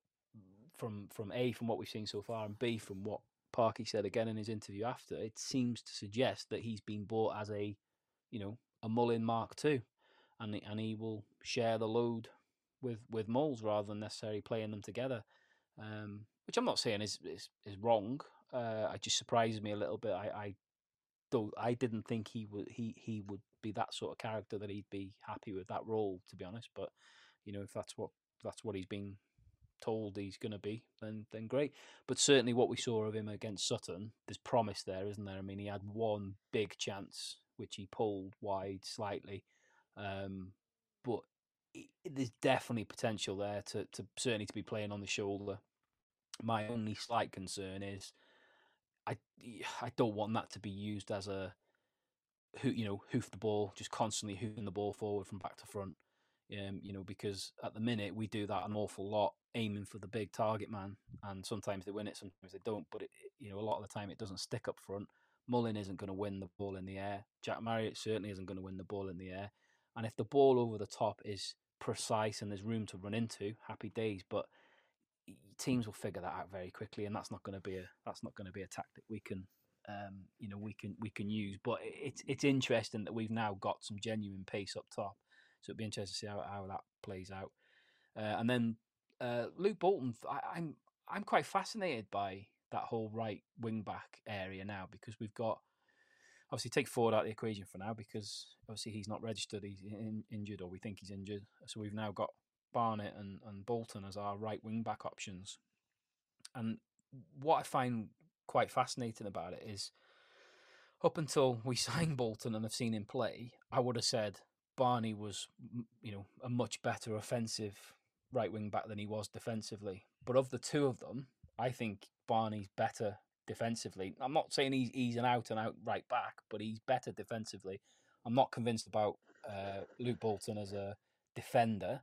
from from a from what we've seen so far, and b from what Parky said again in his interview after, it seems to suggest that he's been bought as a, you know, a Mullin Mark II, and and he will share the load with with Mols rather than necessarily playing them together. Um, which I'm not saying is is, is wrong. Uh, it just surprised me a little bit. I, I though I didn't think he would he he would be that sort of character that he'd be happy with that role, to be honest. But you know, if that's what that's what he's been told he's going to be, then then great. But certainly, what we saw of him against Sutton, there's promise there, isn't there? I mean, he had one big chance which he pulled wide slightly, um, but there's definitely potential there to, to certainly to be playing on the shoulder. My only slight concern is I I don't want that to be used as a who you know hoof the ball, just constantly hoofing the ball forward from back to front. Um, you know, because at the minute we do that an awful lot, aiming for the big target man, and sometimes they win it, sometimes they don't. But it, you know, a lot of the time it doesn't stick up front. Mullin isn't going to win the ball in the air. Jack Marriott certainly isn't going to win the ball in the air. And if the ball over the top is precise and there's room to run into, happy days. But teams will figure that out very quickly, and that's not going to be a that's not going to be a tactic we can um, you know we can we can use. But it's it's interesting that we've now got some genuine pace up top, so it'd be interesting to see how, how that plays out. Uh, and then uh, Luke Bolton, I, I'm I'm quite fascinated by that whole right wing back area now because we've got obviously take Forde out of the equation for now because obviously he's not registered, he's in, injured, or we think he's injured. So we've now got Barnett and, and Bolton as our right wing back options. And what I find quite fascinating about it is up until we <laughs> signed Bolton and have seen him play, I would have said Barney was, you know, a much better offensive right wing back than he was defensively. But of the two of them, I think Barney's better defensively. I'm not saying he's he's an out and out right back, but he's better defensively. I'm not convinced about uh, Luke Bolton as a defender,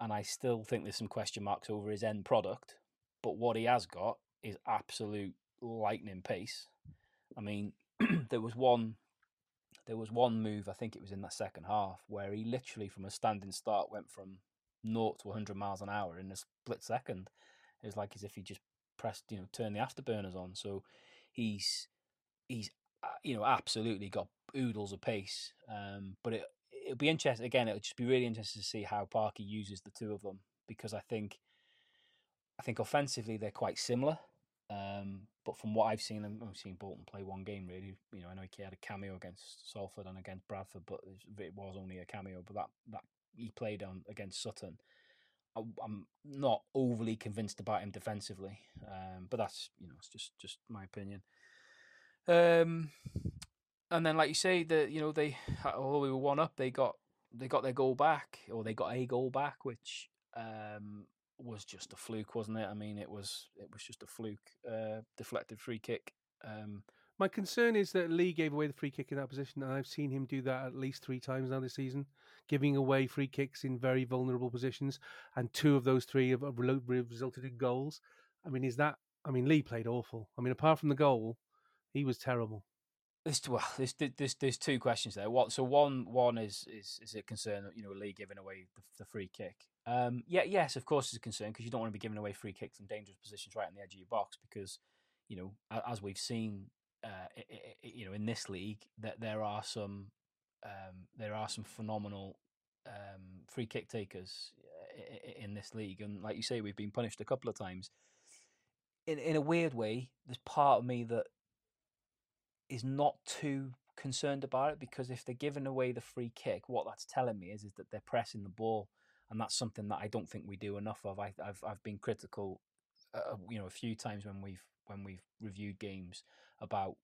and I still think there's some question marks over his end product. But what he has got is absolute lightning pace. I mean, <clears throat> there was one there was one move, I think it was in that second half, where he literally from a standing start went from naught to 100 miles an hour in a split second. It was like as if he just pressed, you know, turned the afterburners on. So he's he's uh, you know absolutely got oodles of pace. Um, but it it'll be interesting again. It'll just be really interesting to see how Parky uses the two of them because I think I think offensively they're quite similar. Um, but from what I've seen, I've seen Bolton play one game really. You know, I know he had a cameo against Salford and against Bradford, but it was only a cameo. But that that he played on against Sutton. I, I'm not overly convinced about him defensively, um, but that's you know it's just just my opinion. Um, and then like you say, the you know they although we were one up, they got they got their goal back or they got a goal back, which um, was just a fluke, wasn't it? I mean, it was it was just a fluke, uh, deflected free kick. Um, My concern is that Lee gave away the free kick in that position, and I've seen him do that at least three times now this season, giving away free kicks in very vulnerable positions, and two of those three have resulted in goals. I mean, is that? I mean, Lee played awful. I mean, apart from the goal, he was terrible. Well, there's there's there's two questions there. What so one one is is is a concern that you know Lee giving away the, the free kick. Um, yeah, yes, of course, it's a concern because you don't want to be giving away free kicks from dangerous positions right on the edge of your box because you know as we've seen uh, you know in this league that there are some um, there are some phenomenal um, free kick takers uh, in this league, and like you say, we've been punished a couple of times. In in a weird way, there's part of me that is not too concerned about it because if they're giving away the free kick, what that's telling me is is that they're pressing the ball, and that's something that I don't think we do enough of. I, have I've been critical, uh, you know, a few times when we've when we've reviewed games about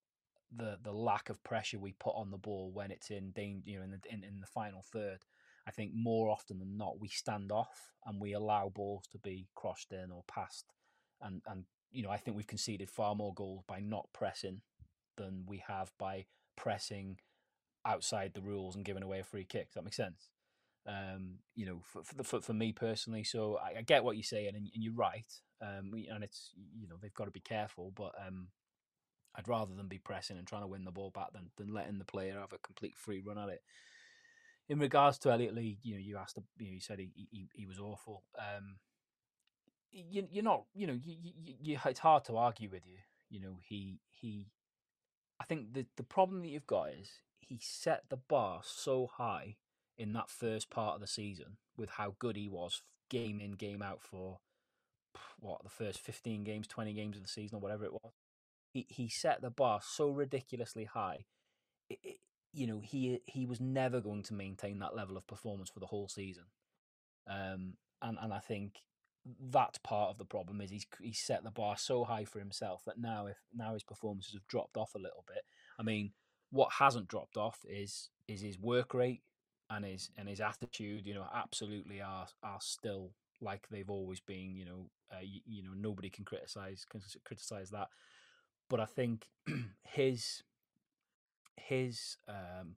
the the lack of pressure we put on the ball when it's in danger, you know, in the in, in the final third. I think more often than not we stand off and we allow balls to be crossed in or passed, and and you know I think we've conceded far more goals by not pressing than we have by pressing outside the rules and giving away a free kick. Does that make sense? Um, you know, for for, for, for me personally, so I, I, get what you're saying, and, and you're right. Um, and it's you know they've got to be careful, but um, I'd rather than be pressing and trying to win the ball back than than letting the player have a complete free run at it. In regards to Elliot Lee, you know, you asked, you know, you said he he, he was awful. Um, you, you're not, you know, you, you, you, it's hard to argue with you. You know, he he I think the the problem that you've got is he set the bar so high in that first part of the season with how good he was game in game out for what the first 15 games 20 games of the season or whatever it was. He he set the bar so ridiculously high. It, it, you know he he was never going to maintain that level of performance for the whole season. Um and and I think that's part of the problem is he's he's set the bar so high for himself that now if now his performances have dropped off a little bit. I mean, what hasn't dropped off is is his work rate and his and his attitude. You know, absolutely are are still like they've always been. You know, uh, you, you, know nobody can criticize can criticize that. But I think <clears throat> his his um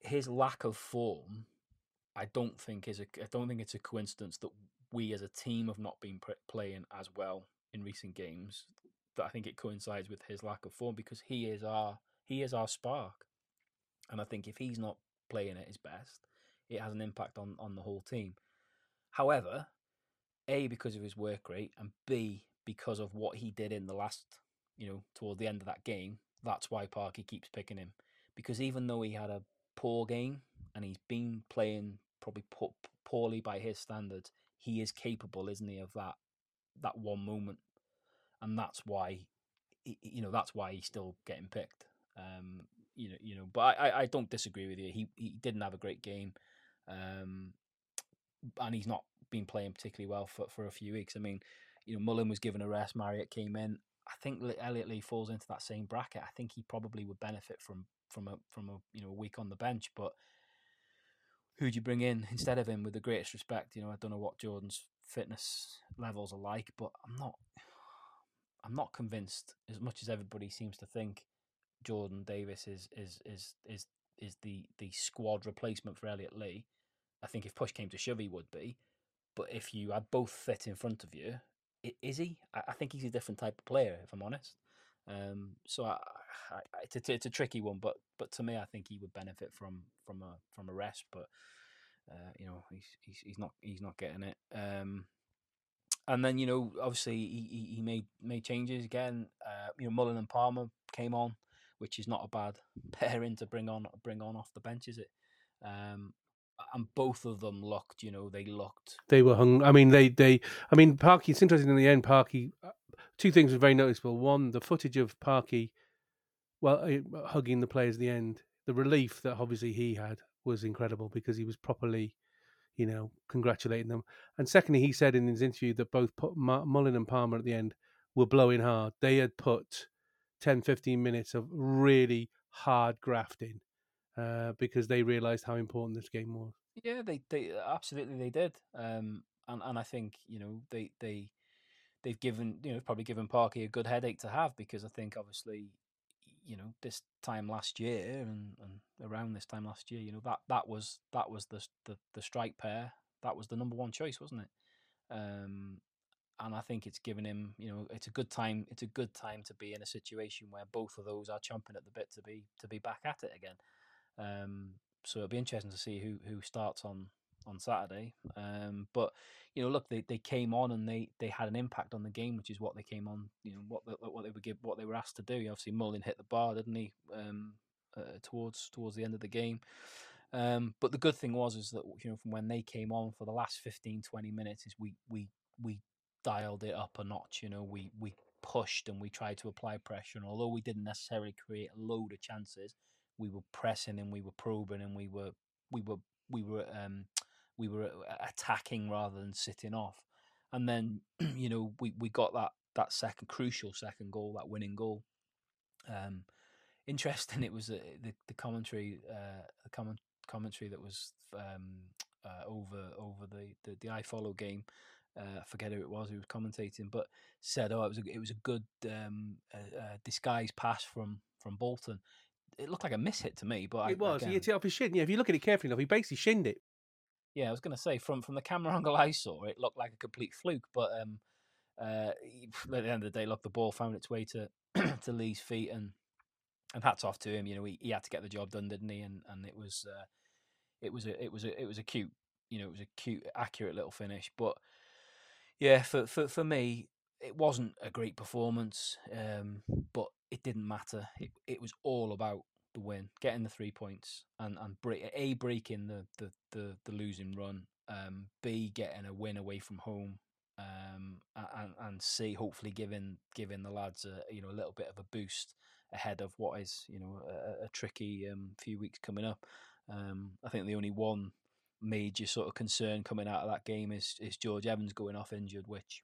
his lack of form I don't think is a I don't think it's a coincidence that we as a team have not been playing as well in recent games. That I think it coincides with his lack of form because he is our he is our spark, and I think if he's not playing at his best, it has an impact on on the whole team. However, a because of his work rate, and b because of what he did in the last, you know, toward the end of that game. That's why Parky keeps picking him because even though he had a poor game and he's been playing probably poorly by his standards, he is capable, isn't he, of that that one moment, and that's why, you know, that's why he's still getting picked. Um, you know, you know, but I, I don't disagree with you. He he didn't have a great game, um, and he's not been playing particularly well for for a few weeks. I mean, you know, Mullin was given a rest. Marriott came in. I think Elliot Lee falls into that same bracket. I think he probably would benefit from from a from a you know a week on the bench, but who'd you bring in instead of him with the greatest respect? You know, I don't know what Jordan's fitness levels are like, but I'm not I'm not convinced as much as everybody seems to think Jordan Davies is is is is is the the squad replacement for Elliot Lee. I think if push came to shove, he would be. But if you had both fit in front of you, is he? I think he's a different type of player, if I'm honest. Um, so I, I, it's, a, it's a tricky one, but but to me, I think he would benefit from from a from a rest. But uh, you know, he's, he's he's not he's not getting it. Um, and then you know, obviously, he, he made made changes again. Uh, you know, Mullin and Palmer came on, which is not a bad <laughs> pairing to bring on bring on off the bench, is it? Um, and both of them looked, you know, they looked. They were hung. I mean, they, they. I mean, Parky. It's interesting in the end. Parky. Uh, two things were very noticeable. One, the footage of Parky, well, uh, hugging the players at the end. The relief that obviously he had was incredible because he was properly, you know, congratulating them. And secondly, he said in his interview that both Mullin and Palmer at the end were blowing hard. They had put 10, 15 minutes of really hard grafting uh, because they realised how important this game was. Yeah, they, they absolutely they did, um, and and I think you know they they they've given you know probably given Parky a good headache to have because I think obviously you know this time last year and, and around this time last year you know that that was that was the the, the strike pair. That was the number one choice wasn't it? Um, and I think it's given him you know it's a good time it's a good time to be in a situation where both of those are chomping at the bit to be to be back at it again. Um, so it'll be interesting to see who who starts on on Saturday. Um, but you know, look, they, they came on and they, they had an impact on the game, which is what they came on. You know, what what they were give, what they were asked to do. Obviously, Mullin hit the bar, didn't he? Um, uh, towards towards the end of the game. Um, but the good thing was is that you know from when they came on for the last 15, 20 minutes, is we we we dialed it up a notch. You know, we we pushed and we tried to apply pressure. And although we didn't necessarily create a load of chances, we were pressing and we were probing and we were we were we were um, we were uh, attacking rather than sitting off. And then <clears throat> you know we, we got that that second crucial second goal, that winning goal. Um, interesting. It was uh, the the commentary uh, the comment, commentary that was um, uh, over over the the, the follow game. Uh, I forget who it was who was commentating, but said, "Oh, it was a, it was a good um, uh, disguised pass from from Bolton." it looked like a miss hit to me, but it I, was. Again, he hit it off his shin. Yeah, if you look at it carefully enough, he basically shinned it. Yeah, I was going to say from from the camera <laughs> angle I saw, it looked like a complete fluke. But um, uh, at the end of the day, look, the ball found its way to <clears throat> to Lee's feet, and and hats off to him. You know, he, he had to get the job done, didn't he? And and it was uh, it was a it was a it was a cute, you know, it was a cute, accurate little finish. But yeah, for for for me, it wasn't a great performance, um, but it didn't matter. It it was all about the win, getting the three points, and and break, a breaking the the the, the losing run, um, b getting a win away from home, um, and and c hopefully giving giving the lads a you know a little bit of a boost ahead of what is you know a, a tricky um, few weeks coming up. Um, I think the only one major sort of concern coming out of that game is is George Evans going off injured, which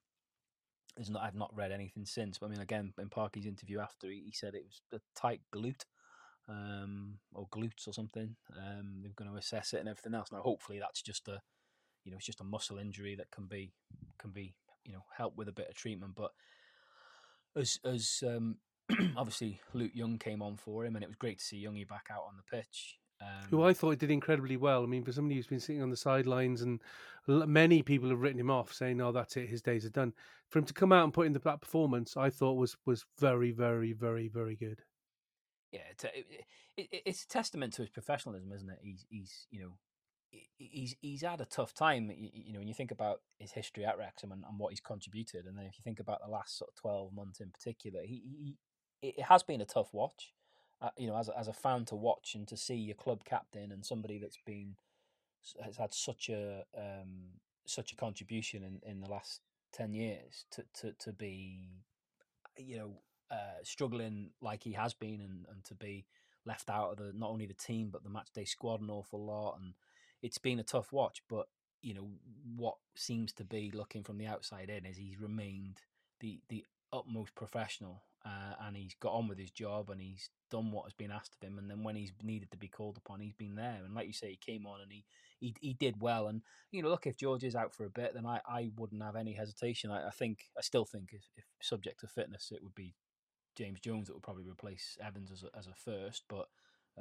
is not I've not read anything since. But I mean, again, in Parky's interview after, he, he said it was a tight glute um, or glutes or something. Um, they're going to assess it and everything else. Now, hopefully, that's just a you know it's just a muscle injury that can be can be you know helped with a bit of treatment. But as as um, <clears throat> obviously Luke Young came on for him, and it was great to see Youngie back out on the pitch. Um, Who I thought did incredibly well. I mean, for somebody who's been sitting on the sidelines, and many people have written him off, saying, "Oh, that's it, his days are done." For him to come out and put in the that performance, I thought was was very, very, very, very good. Yeah, it's a, it, it's a testament to his professionalism, isn't it? He's he's you know he's he's had a tough time. You, you know, when you think about his history at Wrexham and, and, what he's contributed, and then if you think about the last sort of twelve months in particular, he, he it has been a tough watch. Uh, you know, as a, as a fan to watch and to see your club captain and somebody that's been has had such a um, such a contribution in, in the last ten years to, to to be, you know, uh, struggling like he has been and, and to be left out of the not only the team but the match day squad an awful lot and it's been a tough watch but you know what seems to be looking from the outside in is he's remained the the utmost professional uh, and he's got on with his job and he's done what has been asked of him and then when he's needed to be called upon he's been there and like you say he came on and he he, he did well and you know look if George is out for a bit then I, I wouldn't have any hesitation. I, I think I still think if, if subject to fitness it would be James Jones that will probably replace Evans as a, as a first, but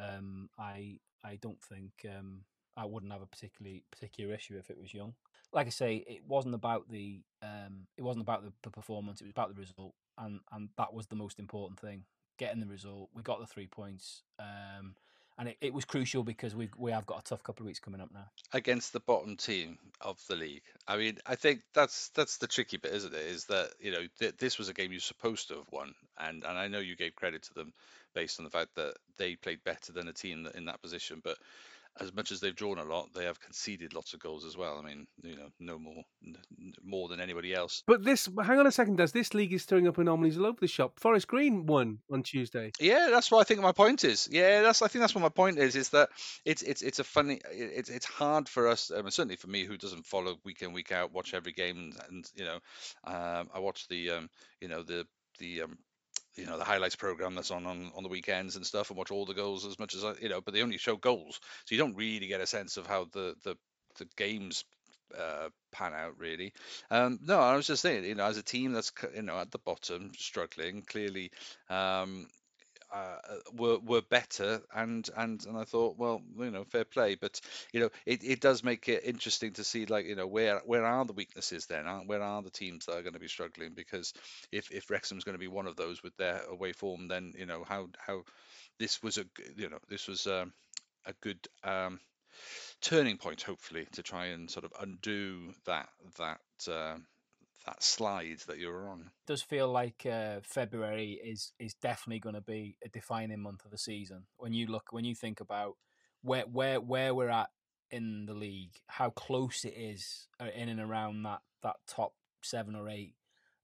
um, I I don't think um, I wouldn't have a particularly particular issue if it was young. Like I say, it wasn't about the um, it wasn't about the, the performance. It was about the result, and and that was the most important thing. Getting the result, we got the three points. Um, and it, it was crucial because we we have got a tough couple of weeks coming up now against the bottom team of the league. I mean, I think that's that's the tricky bit, isn't it? Is that you know th- this was a game you're supposed to have won, and and I know you gave credit to them based on the fact that they played better than a team in that position, but as much as they've drawn a lot, they have conceded lots of goals as well. I mean, you know, no more more than anybody else. But this, hang on a second, does this league is throwing up anomalies all over the shop? Forest Green won on Tuesday. Yeah, that's what I think my point is. Yeah, that's I think that's what my point is. Is that it's it's it's a funny. It's it's hard for us, um, certainly for me, who doesn't follow week in week out, watch every game, and, and you know, um, I watch the um, you know the the um, you know the highlights program that's on, on on the weekends and stuff and watch all the goals as much as I you know but they only show goals so you don't really get a sense of how the the the games uh, pan out really. Um, no, I was just saying, you know, as a team that's you know at the bottom, struggling, clearly, um, uh, were were better, and and and I thought, well, you know, fair play, but you know, it, it does make it interesting to see, like, you know, where where are the weaknesses then? Where are the teams that are going to be struggling? Because if if Wrexham's going to be one of those with their away form, then you know how how this was a you know this was um, a good um, turning point, hopefully, to try and sort of undo that that. Uh, that slide that you were on. It does feel like uh, February is is definitely going to be a defining month of the season. When you look, when you think about where where where we're at in the league, how close it is uh, in and around that that top seven or eight,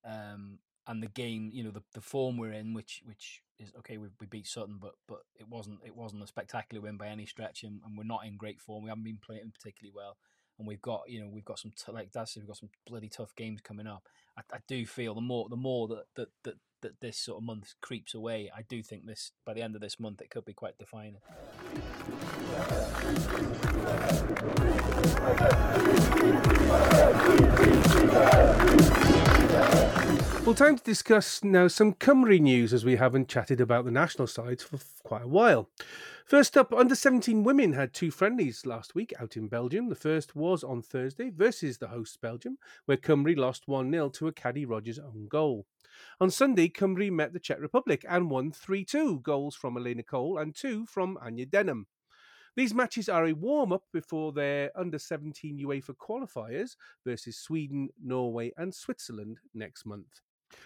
um, and the game, you know, the, the form we're in, which which is okay. We, we beat Sutton, but but it wasn't it wasn't a spectacular win by any stretch, and, and we're not in great form. We haven't been playing particularly well and we've got you know we've got some t- like Dad said we've got some bloody tough games coming up. I, I do feel the more the more that, that that that this sort of month creeps away, I do think this by the end of this month it could be quite defining. Well, time to discuss now some Cymru news as we haven't chatted about the national sides for quite a while. First up, under 17 women had two friendlies last week out in Belgium. The first was on Thursday versus the hosts Belgium, where Cymru lost 1 0 to a Caddy Rogers own goal. On Sunday, Cymru met the Czech Republic and won 3 2, goals from Elena Cole and two from Anya Denham. These matches are a warm up before their under 17 UEFA qualifiers versus Sweden, Norway, and Switzerland next month.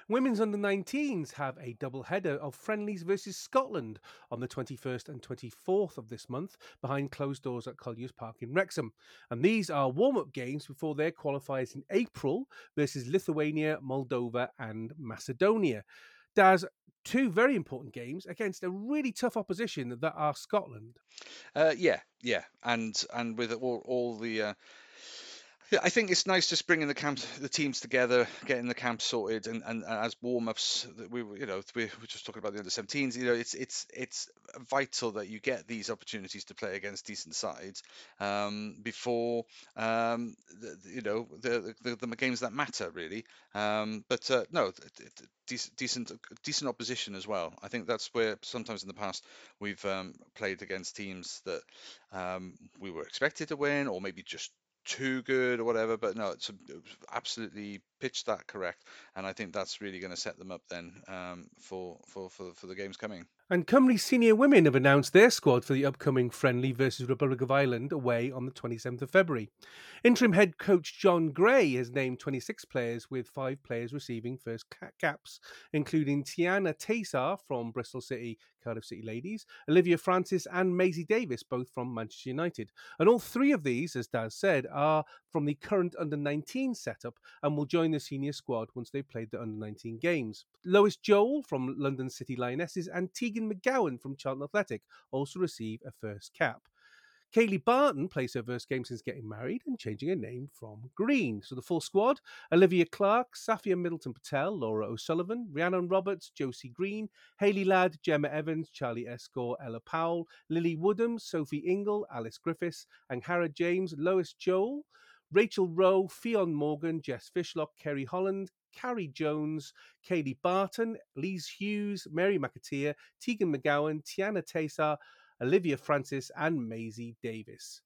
Women's under 19s have a double header of friendlies versus Scotland on the 21st and 24th of this month behind closed doors at Colliers Park in Wrexham. And these are warm up games before their qualifiers in April versus Lithuania, Moldova, and Macedonia. Daz, two very important games against a really tough opposition that are Scotland. Uh, yeah, yeah, and and with all, all the uh, I think it's nice just bringing the camps, the teams together, getting the camp sorted, and, and, as warm ups, we you know we were just talking about the under 17s. You know, it's it's it's vital that you get these opportunities to play against decent sides um, before um, the, you know the, the, the games that matter really. Um, but uh, no, decent decent decent opposition as well. I think that's where sometimes in the past we've um, played against teams that um, we were expected to win, or maybe just too good or whatever. But no, it's, absolutely pitched that correct, and I think that's really going to set them up then um, for, for for for the games coming. And Cymru senior women have announced their squad for the upcoming friendly versus Republic of Ireland away on the 27th of February. Interim head coach John Gray has named 26 players, with five players receiving first caps, including Tianna Teisar from Bristol City, Cardiff City Ladies, Olivia Francis, and Maisie Davis, both from Manchester United. And all three of these, as Daz said, are from the current under 19 setup and will join the senior squad once they've played the under 19 games. Lois Joel from London City Lionesses and Tegan McGowan from Charlton Athletic also receive a first cap. Kayleigh Barton plays her first game since getting married and changing her name from Green. So the full squad Olivia Clark, Safia Middleton Patel, Laura O'Sullivan, Rhiannon Roberts, Josie Green, Hayley Ladd, Gemma Evans, Charlie Estcourt, Ella Powell, Lily Woodham, Sophie Ingle, Alice Griffiths, Angharad James, Lois Joel, Rachel Rowe, Ffion Morgan, Jess Fishlock, Ceri Holland, Carrie Jones, Kayleigh Barton, Lise Hughes, Mary McAteer, Tegan McGowan, Tianna Teisar, Olivia Francis, and Maisie Davis.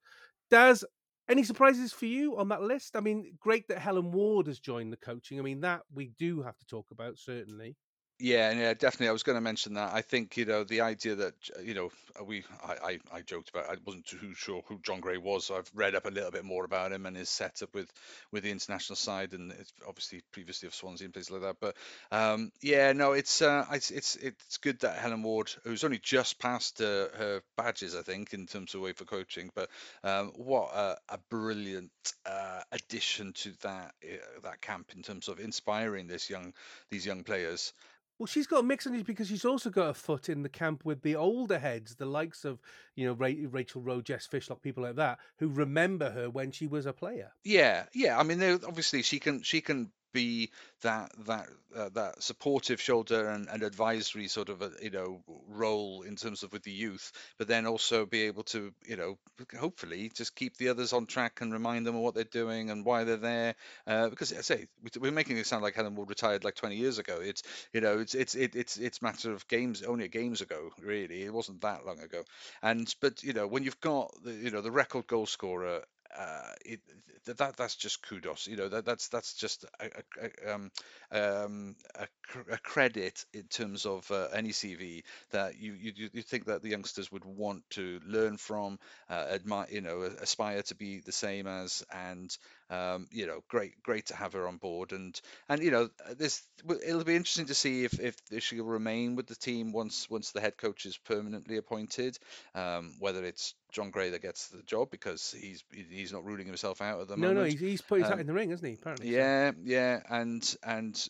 Daz, any surprises for you on that list? I mean, great that Helen Ward has joined the coaching. I mean, that we do have to talk about, certainly. Yeah, yeah, definitely. I was going to mention that. I think you know the idea that you know uh, we I, I, I joked about I wasn't too sure who John Gray was, so I've read up a little bit more about him and his setup with with the international side and it's obviously previously of Swansea and places like that. But um, yeah, no, it's uh, it's it's it's good that Helen Ward, who's only just passed uh, her badges, I think, in terms of way for coaching, but um, what a, a brilliant uh, addition to that uh, that camp in terms of inspiring this young these young players. Well, she's got mixed energies because she's also got a foot in the camp with the older heads, the likes of you know Rachel Rowe, Jess Fishlock, people like that, who remember her when she was a player. Yeah, yeah. I mean, obviously she can she can be that that uh, that supportive shoulder and, and advisory sort of a you know role in terms of with the youth, but then also be able to you know hopefully just keep the others on track and remind them of what they're doing and why they're there. Uh, because I say we're making it sound like Helen Ward retired like 20 years ago. It's you know it's it's it, it's it's matter of games only games ago really. It wasn't that long ago. And but you know when you've got the you know the record goal scorer uh, it, that that's just kudos. You know that that's that's just a, a, um, um, a, a, credit in terms of uh, any CV that you, you you think that the youngsters would want to learn from, uh, admire, you know, aspire to be the same as, and um, you know, great great to have her on board. And and you know, this it'll be interesting to see if if she'll remain with the team once once the head coach is permanently appointed, um, whether it's John Gray that gets the job because he's he's not ruling himself out at the no, moment. No, no, he's, he's put his um, hat in the ring, hasn't he? Apparently. Yeah, so. yeah, and and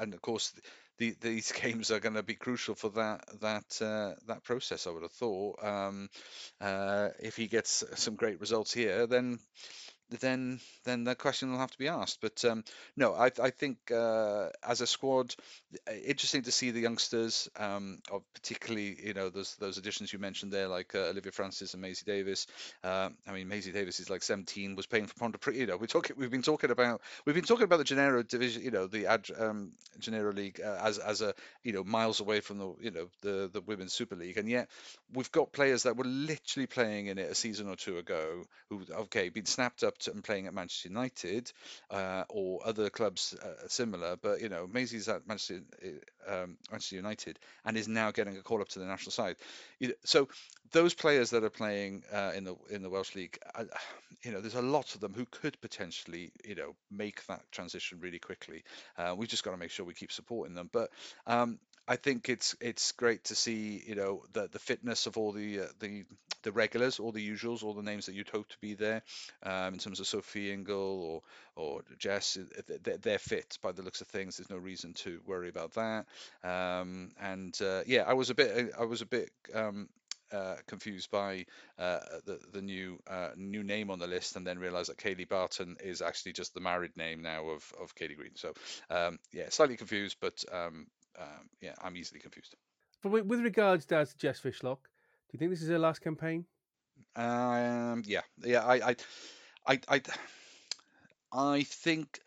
and of course. The, these <laughs> games are going to be crucial for that that uh, that process. I would have thought. Um, uh, if he gets some great results here, then then then the question will have to be asked. But um, no, I, I think uh, as a squad, interesting to see the youngsters, um, particularly you know those those additions you mentioned there, like uh, Olivia Francis and Maisie Davis. Uh, I mean, Maisie Davis is like 17, was playing for Pontypridd. You know, we talk we've been talking about we've been talking about the Genero division, you know, the Ad, um, League uh, as as a you know miles away from the you know the the Women's Super League, and yet we've got players that were literally playing in it a season or two ago who okay been snapped up and playing at Manchester United uh, or other clubs uh, similar, but you know Maisie's at Manchester, um, Manchester United and is now getting a call up to the national side. So those players that are playing uh, in the in the Welsh league, uh, you know, there's a lot of them who could potentially you know make that transition really quickly. Uh, we've just got to make sure we keep supporting them. But um, I think it's it's great to see you know the the fitness of all the uh, the the regulars, all the usuals, all the names that you'd hope to be there. Um, in terms of Sophie Ingle or or Jess, they're, fit by the looks of things. There's no reason to worry about that. Um, and uh, yeah, I was a bit I was a bit um, uh, confused by uh, the the new uh, new name on the list, and then realised that Kayleigh Barton is actually just the married name now of of Kayleigh Green. So um, yeah, slightly confused, but um, um, yeah, I'm easily confused. But with regards to Jess Fishlock, do you think this is her last campaign? Um, yeah, yeah, I, I, I, I, I think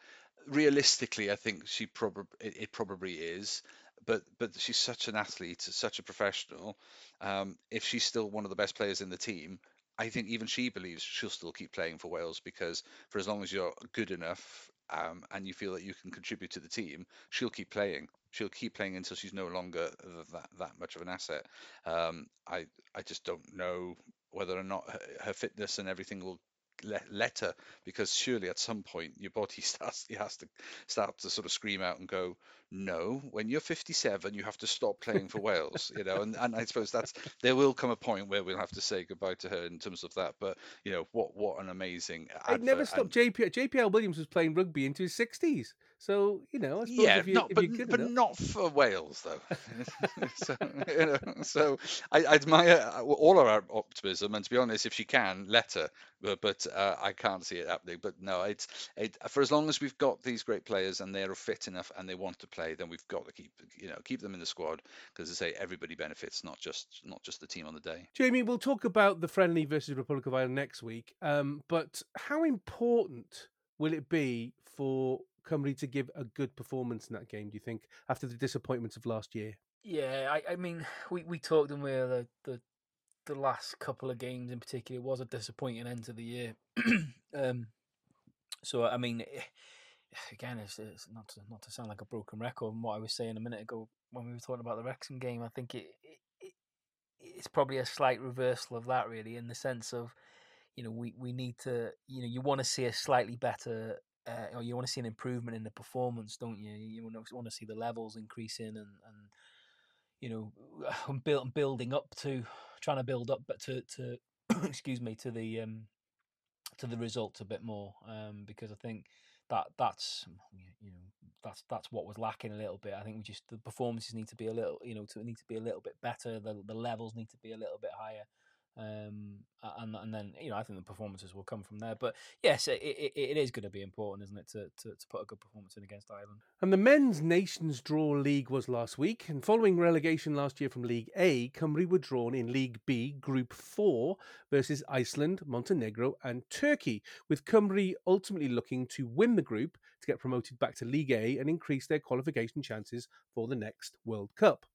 realistically, I think she probably it, it, probably is. But but she's such an athlete, such a professional. Um, if she's still one of the best players in the team, I think even she believes she'll still keep playing for Wales because for as long as you're good enough um, and you feel that you can contribute to the team, she'll keep playing. She'll keep playing until she's no longer that that much of an asset. Um, I I just don't know whether or not her, her fitness and everything will let, let her because surely at some point your body <laughs> starts it has to start to sort of scream out and go no when you're 57 you have to stop playing for wales you know? And, and i suppose that's there will come a point where we'll have to say goodbye to her in terms of that but you know what what an amazing it never stopped and... JP, JPR Williams was playing rugby into his 60s so you know, I yeah, you, not, but, but not for Wales though. <laughs> so, you know, so I, I, admire uh, all of our optimism, and to be honest, if she can, let her. But, but uh, I can't see it happening. But no, it's it, for as long as we've got these great players and they're fit enough and they want to play, then we've got to keep you know keep them in the squad because I say everybody benefits, not just not just the team on the day. Jamie, we'll talk about the friendly versus Republic of Ireland next week. Um, but how important will it be for Cymru to give a good performance in that game? Do you think after the disappointments of last year? Yeah, I, I mean, <sighs> we, we talked and we the, the the last couple of games in particular was a disappointing end to the year. <clears throat> um, so I mean, eh, <sighs> again, it's, it's, not to not to sound like a broken record. And what I was saying a minute ago when we were talking about the Wrexham game, I think it, it it's probably a slight reversal of that, really, in the sense of you know we we need to you know you want to see a slightly better. Uh, or you want to see an improvement in the performance, don't you? You want to, see the levels increasing and, and you know, <sighs> build, building up to trying to build up, but to to <clears throat> excuse me to the um to the results a bit more um because I think that that's you know that's that's what was lacking a little bit. I think we just the performances need to be a little you know to need to be a little bit better. The the levels need to be a little bit higher. Um, and and then you know I think the performances will come from there. But yes, it, it, it is going to be important, isn't it, to, to, to put a good performance in against Ireland. And the men's Nations Draw League was last week, and following relegation last year from League A, Cymru were drawn in League B, Group Four, versus Iceland, Montenegro, and Turkey, with Cymru ultimately looking to win the group to get promoted back to League A and increase their qualification chances for the next World Cup.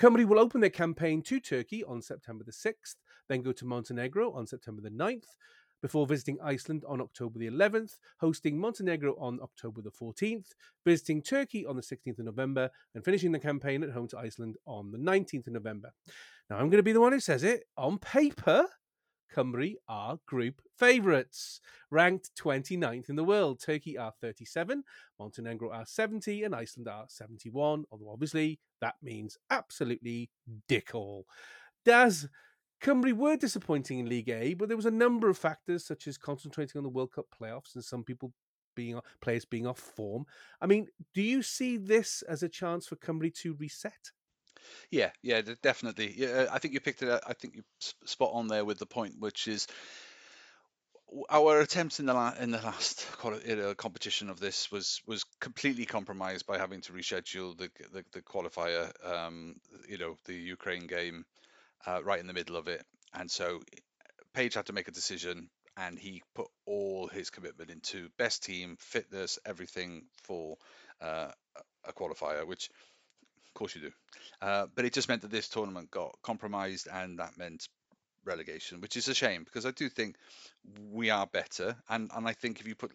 Cymru will open their campaign to Turkey on September the 6th, then go to Montenegro on September the 9th, before visiting Iceland on October the 11th, hosting Montenegro on October the 14th, visiting Turkey on the 16th of November, and finishing the campaign at home to Iceland on the 19th of November. Now, I'm going to be the one who says it. On paper, Cymru are group favourites, ranked 29th in the world. Turkey are 37, Montenegro are 70, and Iceland are 71. Although obviously that means absolutely dick all. Daz, Cymru were disappointing in League A, but there was a number of factors such as concentrating on the World Cup playoffs and some people being players being off form. I mean, do you see this as a chance for Cymru to reset? Yeah, yeah, definitely. Yeah, I think you picked it. Up, I think you spot on there with the point, which is our attempts in the la- in the last competition of this was was completely compromised by having to reschedule the the, the qualifier. Um, you know, the Ukraine game uh, right in the middle of it, and so Page had to make a decision, and he put all his commitment into best team, fitness, everything for uh, a qualifier, which of course you do. Uh, but it just meant that this tournament got compromised, and that meant relegation, which is a shame because I do think we are better, and and I think if you put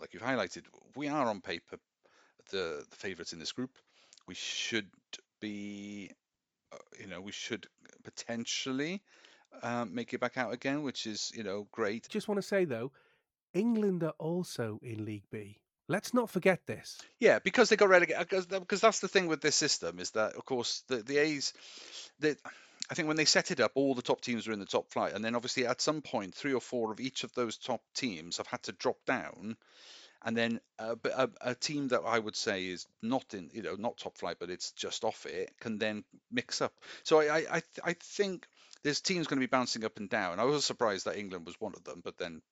like you've highlighted, we are on paper the, the favourites in this group. We should be, Uh, you know, we should potentially um, make it back out again, which is you know great. Just want to say though, England are also in League B. Let's not forget this. Yeah, because they got relegated. Because, uh, because that's the thing with this system is that, of course, the the A's, the I think when they set it up, all the top teams were in the top flight, and then obviously at some point, three or four of each of those top teams have had to drop down, and then a, a, a, team that I would say is not in, you know, not top flight, but it's just off it, can then mix up. So I, I, I think this teams going to be bouncing up and down. I was surprised that England was one of them, but then,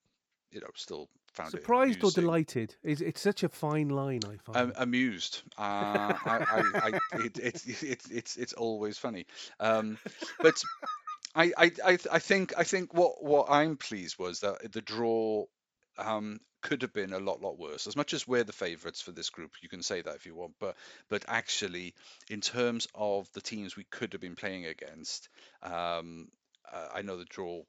you know, still found it. surprised or delighted. It's, it's such a fine line. I find um, amused. Uh, I, I, I, it, it's it's it's it's always funny, um, but. I, I, I think I think what, what I'm pleased was that the draw um, could have been a lot lot worse. As much as we're the favourites for this group, you can say that if you want, but but actually, in terms of the teams we could have been playing against, um, uh, I know the draw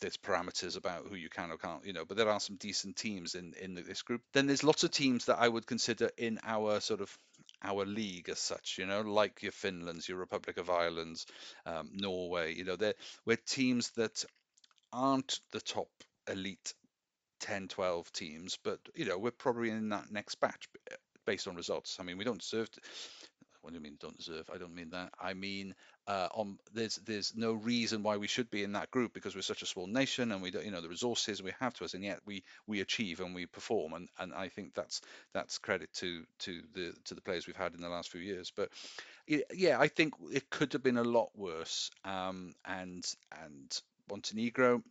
there's parameters about who you can or can't, you know, but there are some decent teams in in this group. Then there's lots of teams that I would consider in our sort of our league as such, you know, like your Finlands, your Republic of Ireland, um, Norway, you know, they're we're teams that aren't the top elite 10, 12 teams, but you know, we're probably in that next batch based on results. I mean, we don't deserve to, what do you mean don't deserve? I don't mean that. I mean, uh, on there's there's no reason why we should be in that group because we're such a small nation and we don't you know the resources we have to us and yet we we achieve and we perform and and I think that's that's credit to to the to the players we've had in the last few years. But yeah, I think it could have been a lot worse. Um, and and Montenegro,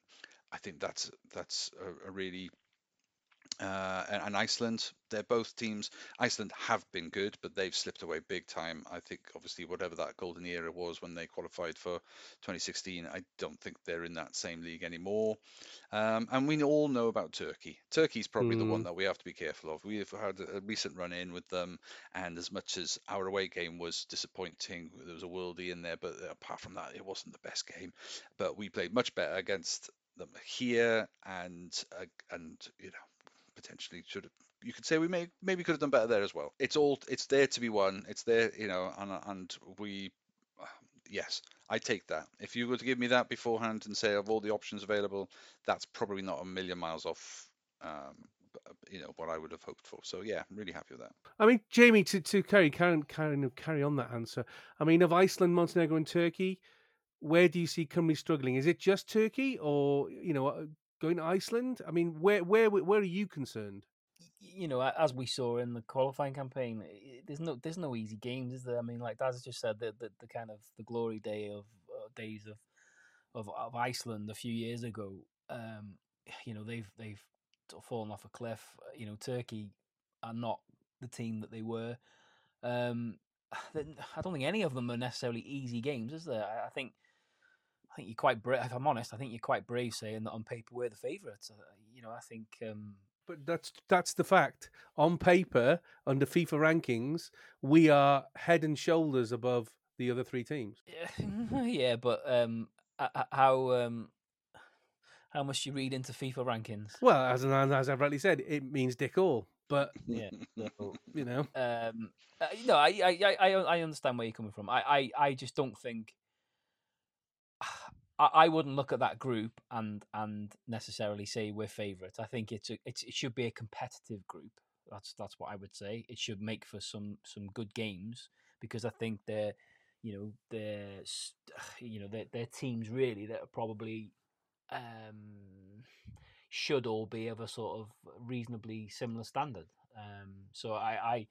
I think that's that's a, a really uh, and, and Iceland. They're both teams. Iceland have been good, but they've slipped away big time. I think, obviously, whatever that golden era was when they qualified for 2016, I don't think they're in that same league anymore. Um, and we all know about Turkey. Turkey's probably the one Mm. that we have to be careful of. We've had a recent run in with them, and as much as our away game was disappointing, there was a worldie in there, but apart from that, it wasn't the best game. But we played much better against them here, and uh, and you know potentially should have you could say we may maybe could have done better there as well. It's all it's there to be won. It's there, you know, and and we yes, I take that. If you were to give me that beforehand and say of all the options available, that's probably not a million miles off um you know what I would have hoped for. So yeah, I'm really happy with that. I mean, Jamie, to, to carry, carry, carry, carry on that answer, I mean, of Iceland, Montenegro, and Turkey, where do you see Cymru struggling? Is it just Turkey or, you know, uh, going to Iceland? I mean, where, where, where are you concerned? you know, as we saw in the qualifying campaign, there's no there's no easy games, is there? I mean, like Daz just said, the the, the kind of the glory day of uh, days of, of of Iceland a few years ago. Um, <sighs> you know, they've they've fallen off a cliff. Uh, You know, Turkey are not the team that they were. Um, <sighs> I don't think any of them are necessarily easy games, is there? I, I think. I think you're quite brave. If I'm honest, I think you're quite brave saying that on paper we're the favourites. Uh, you know, I think um, But that's that's the fact. On paper, under FIFA rankings, we are head and shoulders above the other three teams. Yeah, <laughs> yeah, but um, h- h- how um, how much you read into FIFA rankings? Well, as as I've rightly said, it means dick all. But <laughs> Yeah, so, <laughs> you know, um, uh, no, I, I, I, I I understand where you're coming from. I, I, I just don't think. I, I wouldn't look at that group and and necessarily say we're favourites. I think it's a, it's it should be a competitive group. That's that's what I would say. It should make for some some good games because I think they're you know they're <sighs> you know they're, they're teams really that are probably um, should all be of a sort of reasonably similar standard. Um, so I I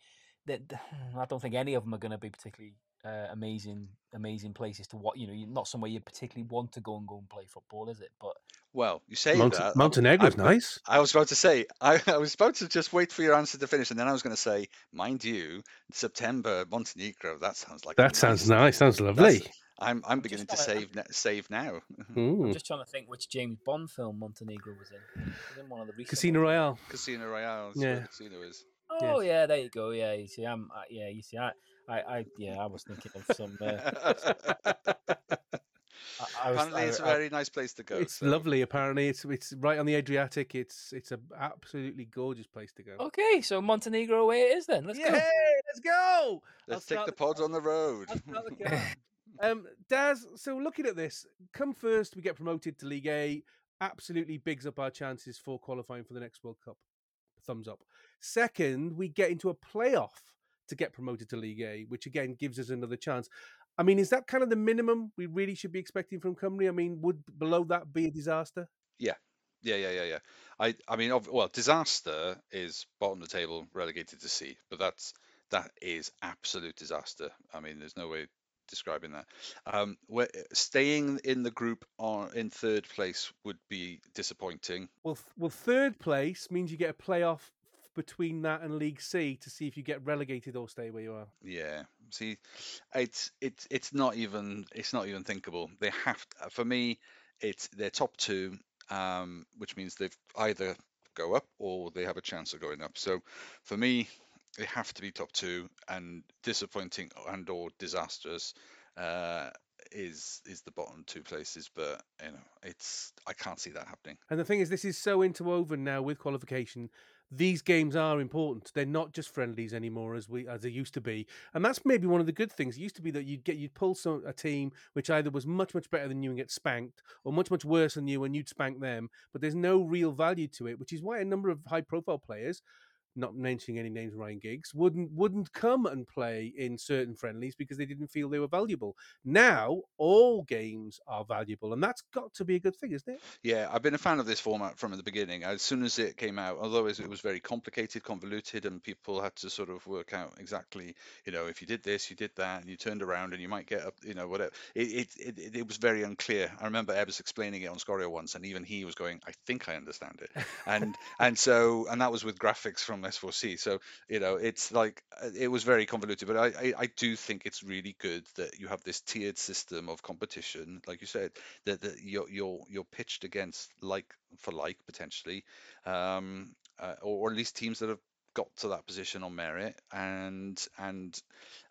that <sighs> I don't think any of them are going to be particularly uh, amazing amazing places to what you know. Not somewhere you particularly want to go and go and play football, is it? But Well, you say Monte- that. Montenegro's I- nice. I was about to say, <laughs> I, I was about to just wait for your answer to finish, and then I was going to say, mind you, September Montenegro. That sounds like That sounds nice- nice. Sounds lovely. I'm I'm I'm beginning to trying save na- save now. <laughs> I'm just trying to think which James Bond film Montenegro was in. Was in one of the recent Casino ones. Royale. Casino Royale. That's Yeah. where Casino is. Oh yeah, there you go. Yeah, you see, I'm uh, yeah, you see, I, I, I yeah, I was thinking of some. Uh, <laughs> I, I was, Apparently, I- it's a very nice place to go. It's so- lovely. Apparently, it's it's right on the Adriatic. It's it's a absolutely gorgeous place to go. Okay, so Montenegro away it is then. Let's Yay! go. Let's go. Let's I'll take the the pods car. on the road. I'll the <laughs> um, Daz. So looking at this, come first, we get promoted to League A. Absolutely bigs up our chances for qualifying for the next World Cup. Thumbs up. Second, we get into a playoff to get promoted to League A, which again gives us another chance. I mean, is that kind of the minimum we really should be expecting from Cymru? I mean, would below that be a disaster? Yeah, yeah, yeah, yeah. yeah. I, I mean, well, disaster is bottom of the table, relegated to C, but that's that is absolute disaster. I mean, there's no way describing that. Um, where, staying in the group on in third place would be disappointing. Well, well, third place means you get a playoff between that and League C to see if you get relegated or stay where you are. Yeah. See, it's it's it's not even it's not even thinkable. They have to, for me, it's their top two, um, which means they've either go up or they have a chance of going up. So for me, they have to be top two, and disappointing and or disastrous uh, is is the bottom two places. But you know, it's I can't see that happening. And the thing is, this is so interwoven now with qualification. These games are important. They're not just friendlies anymore, as we as they used to be. And that's maybe one of the good things. It used to be that you'd get you'd pull some a team which either was much much better than you and get spanked, or much much worse than you and you'd spank them. But there's no real value to it, which is why a number of high profile players not mentioning any names, Ryan Giggs, wouldn't wouldn't come and play in certain friendlies because they didn't feel they were valuable. Now all games are valuable, and that's got to be a good thing, isn't it? Yeah, I've been a fan of this format from the beginning. As soon as it came out, although it was very complicated, convoluted, and people had to sort of work out exactly, you know, if you did this, you did that, and you turned around, and you might get up, you know, whatever. It it, it, it was very unclear. I remember Ebbs explaining it on Sgorio once, and even he was going, "I think I understand it," and and so and that was with graphics from S4C. So you know, it's like uh, it was very convoluted, but I, I, I do think it's really good that you have this tiered system of competition, like you said, that, that you're you're you're pitched against like for like potentially, um, uh, or, or at least teams that have got to that position on merit, and and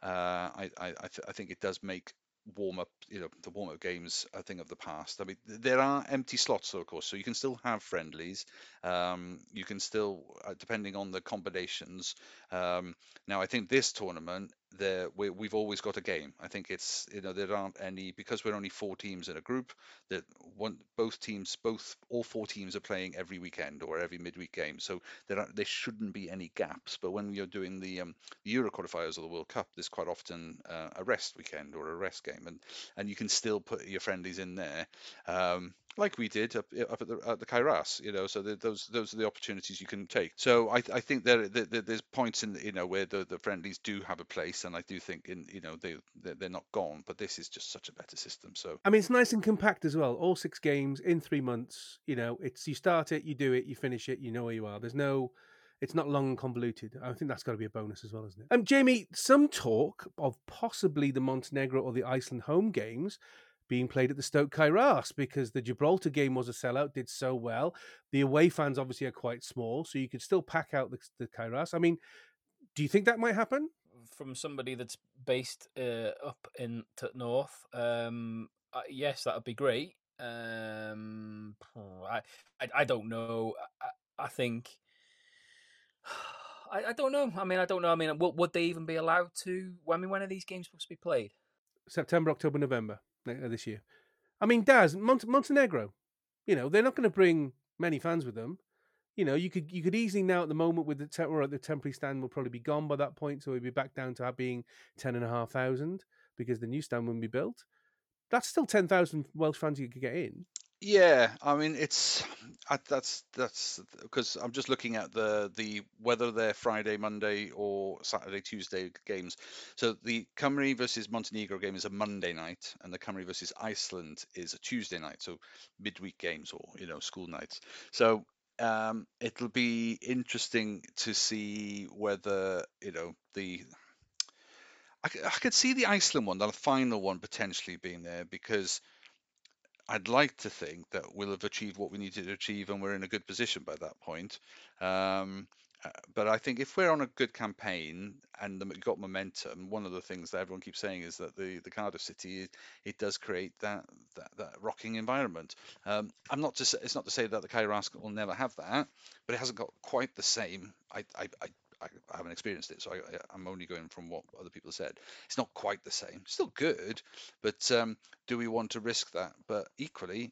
uh, I I, I, th- I think it does make warm up, you know, the warm up games, I think, of the past. I mean, there are empty slots, though, of course, so you can still have friendlies. Um, you can still, uh, depending on the combinations. Um, now, I think this tournament, there we, we've always got a game. I think it's you know there aren't any because we're only four teams in a group that one both teams both all four teams are playing every weekend or every midweek game. So there are there shouldn't be any gaps. But when you're doing the um, Euro qualifiers or the World Cup, there's quite often uh, a rest weekend or a rest game, and and you can still put your friendlies in there. Um, like we did up, up at the at the Cae Ras, you know. So the, those those are the opportunities you can take. So I, I think there, there there's points in you know where the, the friendlies do have a place, and I do think in you know they they're not gone, but this is just such a better system. So I mean, it's nice and compact as well. All six games in three months. You know, it's you start it, you do it, you finish it, you know where you are. There's no it's not long and convoluted. I think that's got to be a bonus as well, isn't it? Um, Jamie, some talk of possibly the Montenegro or the Iceland home games being played at the Stok Cae Ras because the Gibraltar game was a sellout, did so well. The away fans obviously are quite small, so you could still pack out the, the Cae Ras. I mean, do you think that might happen? From somebody that's based uh, up in to north, um, uh, yes, that would be great. Um, I, I, I don't know. I, I think. <sighs> I, I don't know. I mean, I don't know. I mean, would, would they even be allowed to? I mean, when are these games supposed to be played? September, October, November this year. I mean, Daz Mont- Montenegro. You know, they're not going to bring many fans with them. You know, you could you could easily now at the moment with the te- or the temporary stand will probably be gone by that point, so we'd be back down to being ten and a half thousand because the new stand wouldn't be built. That's still ten thousand Welsh fans you could get in. Yeah, I mean it's that's that's because I'm just looking at the the whether they're Friday, Monday, or Saturday, Tuesday games. So the Cymru versus Montenegro game is a Monday night, and the Cymru versus Iceland is a Tuesday night. So midweek games or you know school nights. So um, it'll be interesting to see whether you know the I, I could see the Iceland one, the final one potentially being there because I'd like to think that we'll have achieved what we needed to achieve and we're in a good position by that point. Um, uh, but I think if we're on a good campaign and we've got momentum, one of the things that everyone keeps saying is that the, the Cardiff City it, does create that, that that rocking environment. Um, I'm not to say, it's not to say that the Cae Ras will never have that, but it hasn't got quite the same. I, I, I I, haven't experienced it, so I, am only going from what other people said. It's not quite the same. Still good, but um, do we want to risk that? But equally,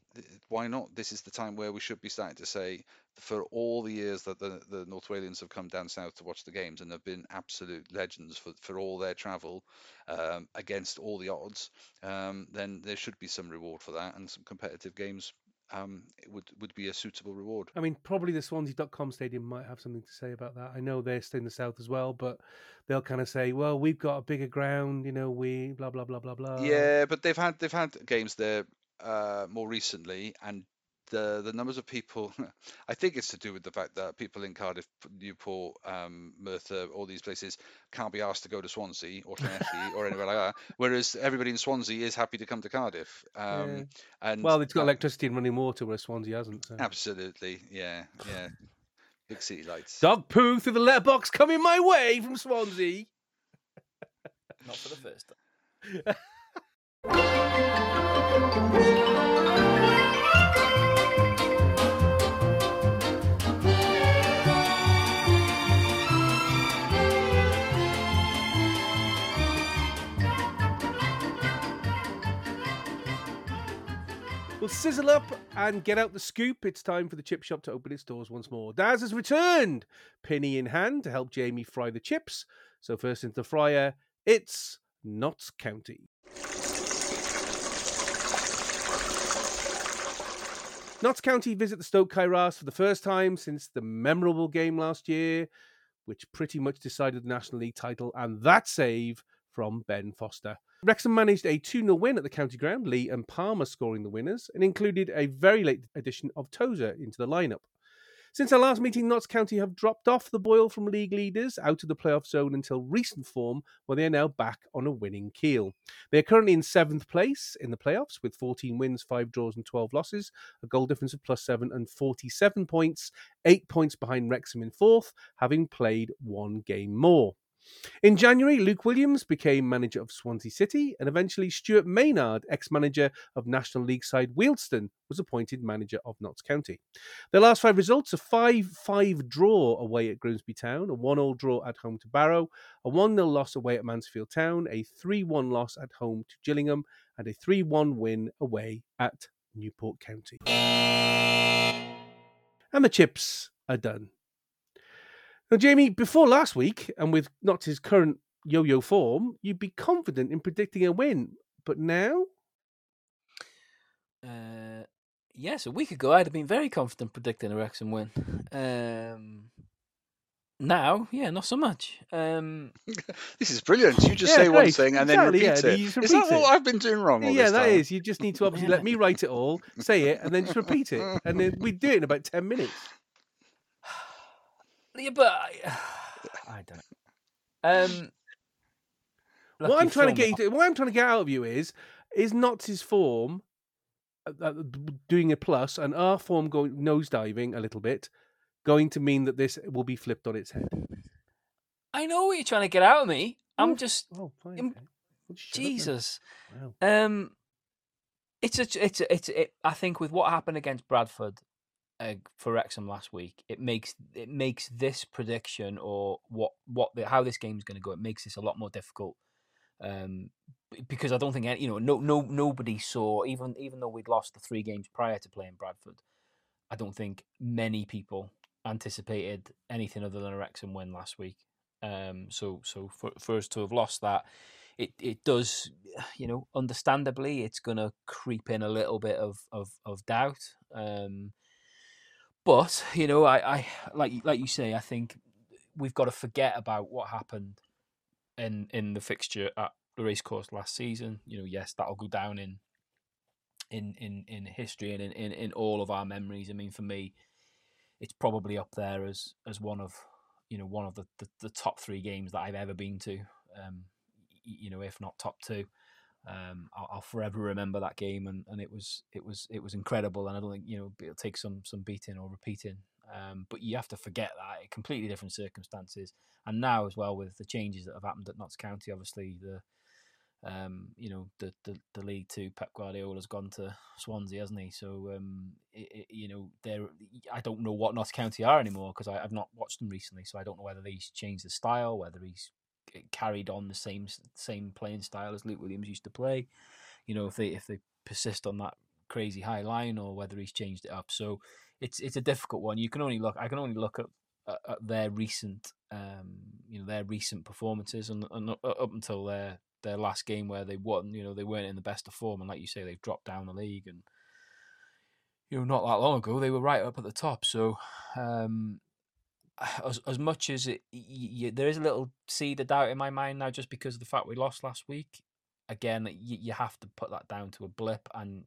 why not? This is the time where we should be starting to say, for all the years that the, the North Walians have come down south to watch the games and have been absolute legends for, for all their travel um, against all the odds, um, then there should be some reward for that and some competitive games um, it would would be a suitable reward. I mean, probably the Swansea.com stadium might have something to say about that. I know they're still in the south as well, but they'll kind of say, "Well, we've got a bigger ground, you know, we blah blah blah blah blah." Yeah, but they've had they've had games there uh, more recently, and the the numbers of people <laughs> i think it's to do with the fact that people in cardiff newport um, merthyr all these places can't be asked to go to swansea or <laughs> Llanelli or anywhere like that whereas everybody in swansea is happy to come to cardiff um, yeah. and well it's got electricity and running water where swansea hasn't so. absolutely yeah yeah big city lights dog poo through the letterbox coming my way from swansea not for the first <laughs> Sizzle up and get out the scoop. It's time for the chip shop to open its doors once more. Daz has returned, penny in hand, to help Jamie fry the chips. So, first into the fryer, it's Notts County. Notts County visit the Stok Cae Ras for the first time since the memorable game last year, which pretty much decided the National League title, and that save from Ben Foster. Wrexham managed a 2 0 win at the county ground, Lee and Palmer scoring the winners, and included a very late addition of Tozer into the lineup. Since our last meeting, Notts County have dropped off the boil from league leaders out of the playoff zone until recent form, where they are now back on a winning keel. They are currently in seventh place in the playoffs with 14 wins, 5 draws, and 12 losses, a goal difference of plus 7 and 47 points, 8 points behind Wrexham in fourth, having played one game more. In January, Luke Williams became manager of Swansea City, and eventually Stuart Maynard, ex manager of National League side Wealdstone, was appointed manager of Notts County. Their last five results a 5 5 draw away at Grimsby Town, a 1 0 draw at home to Barrow, a 1 0 loss away at Mansfield Town, a 3 1 loss at home to Gillingham, and a 3 1 win away at Newport County. And the chips are done. Now, Jamie, before last week, and with not his current yo yo form, you'd be confident in predicting a win. But now? Uh, yes, a week ago I'd have been very confident predicting a Wrexham win. Um, now, yeah, not so much. Um, <laughs> This is brilliant. You just Yeah, say one thing and then repeat yeah, it. you that repeat what. I've been doing wrong all yeah, this that time? is. You just need to obviously let me write it all, say it, and then just repeat it. And then we do it in about 10 minutes. But <sighs> I, I don't know. Um, what I'm trying to get you to, what I'm trying to get out of you is is not his form uh, uh, doing a plus and our form going nosediving a little bit going to mean that this will be flipped on its head. I know what you're trying to get out of me. I'm Oh, just Oh, fine. Okay. Well, shut up then. Jesus. Wow. Um, it's a, it's a, it's a, it, I think with what happened against Bradford uh, for Wrexham last week, it makes it makes this prediction or what what the, how this game's going to go. It makes this a lot more difficult. Um, because I don't think any, you know no no nobody saw even even though we'd lost the three games prior to playing Bradford, I don't think many people anticipated anything other than a Wrexham win last week. Um, so so for, for us to have lost that, it it does, you know, understandably, it's going to creep in a little bit of of, of doubt. Um, but you know, I, I like like you say, I think we've got to forget about what happened in in the fixture at the racecourse last season. You know, yes, that'll go down in in in in history and in, in in all of our memories. I mean, for me, it's probably up there as as one of you know one of the the, the top three games that I've ever been to. Um, you know, if not top two. Um, I'll, I'll forever remember that game, and, and it was it was it was incredible. And I don't think you know it'll take some some beating or repeating. Um, but you have to forget that completely different circumstances. And now as well with the changes that have happened at Notts County, obviously the um, you know the, the the League Two Pep Guardiola's gone to Swansea, hasn't he? So um, it, it, you know they're I don't know what Notts County are anymore because I've not watched them recently, so I don't know whether he's changed the style, whether he's carried on the same same playing style as Luke Williams used to play. You know if they if they persist on that crazy high line or whether he's changed it up. So it's it's a difficult one. You can only look I can only look at at, their recent um, you know their recent performances and, and up up until their their last game where they won. You know they weren't in the best of form, and like you say, they've dropped down the league and. You know, not that long ago, they were right up at the top. So, um, <sighs> as as much as it, y- y- there is a little seed of doubt in my mind now, just because of the fact we lost last week. Again, you, you have to put that down to a blip, and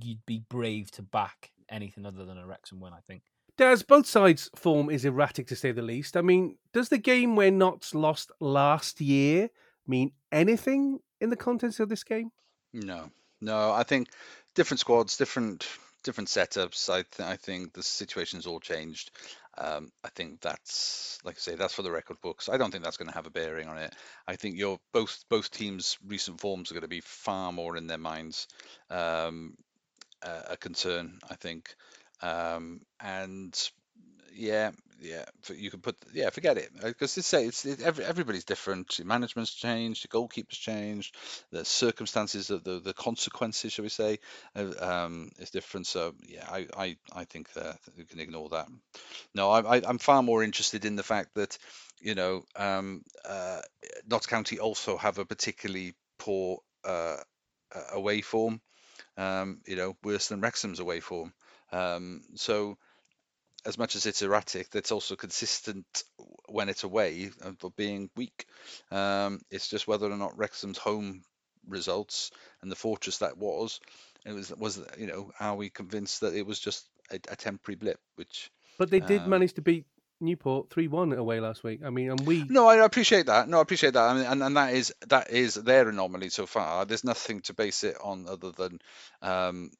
you'd be brave to back anything other than a Wrexham win. I think. Daz, both sides' form is erratic to say the least. I mean, does the game where Notts lost last year mean anything in the contents of this game? No, no. I think different squads, different different setups. I th- I think the situation's all changed. Um, I think that's like I say, that's for the record books. I don't think that's going to have a bearing on it. I think your both both teams' recent forms are going to be far more in their minds um, a, a concern. I think, um, and yeah, yeah, you can put yeah, forget it because this say it's it, every, everybody's different. The management's changed, the goalkeeper's changed, the circumstances of the the consequences, shall we say, um, is different. So yeah, I I, I think that you can ignore that. No, I, I I'm far more interested in the fact that you know um, uh, Notts County also have a particularly poor uh, away form. Um, you know, worse than Wrexham's away form. Um, so as much as it's erratic, that's also consistent when it's away for being weak. Um, it's just whether or not Wrexham's home results and the fortress that was, it was was you know are we convinced that it was just a, a temporary blip? Which but they did um, manage to beat Newport three one away last week. I mean, and we no, I appreciate that. No, I appreciate that. I mean, and, and that is that is their anomaly so far. There's nothing to base it on other than um,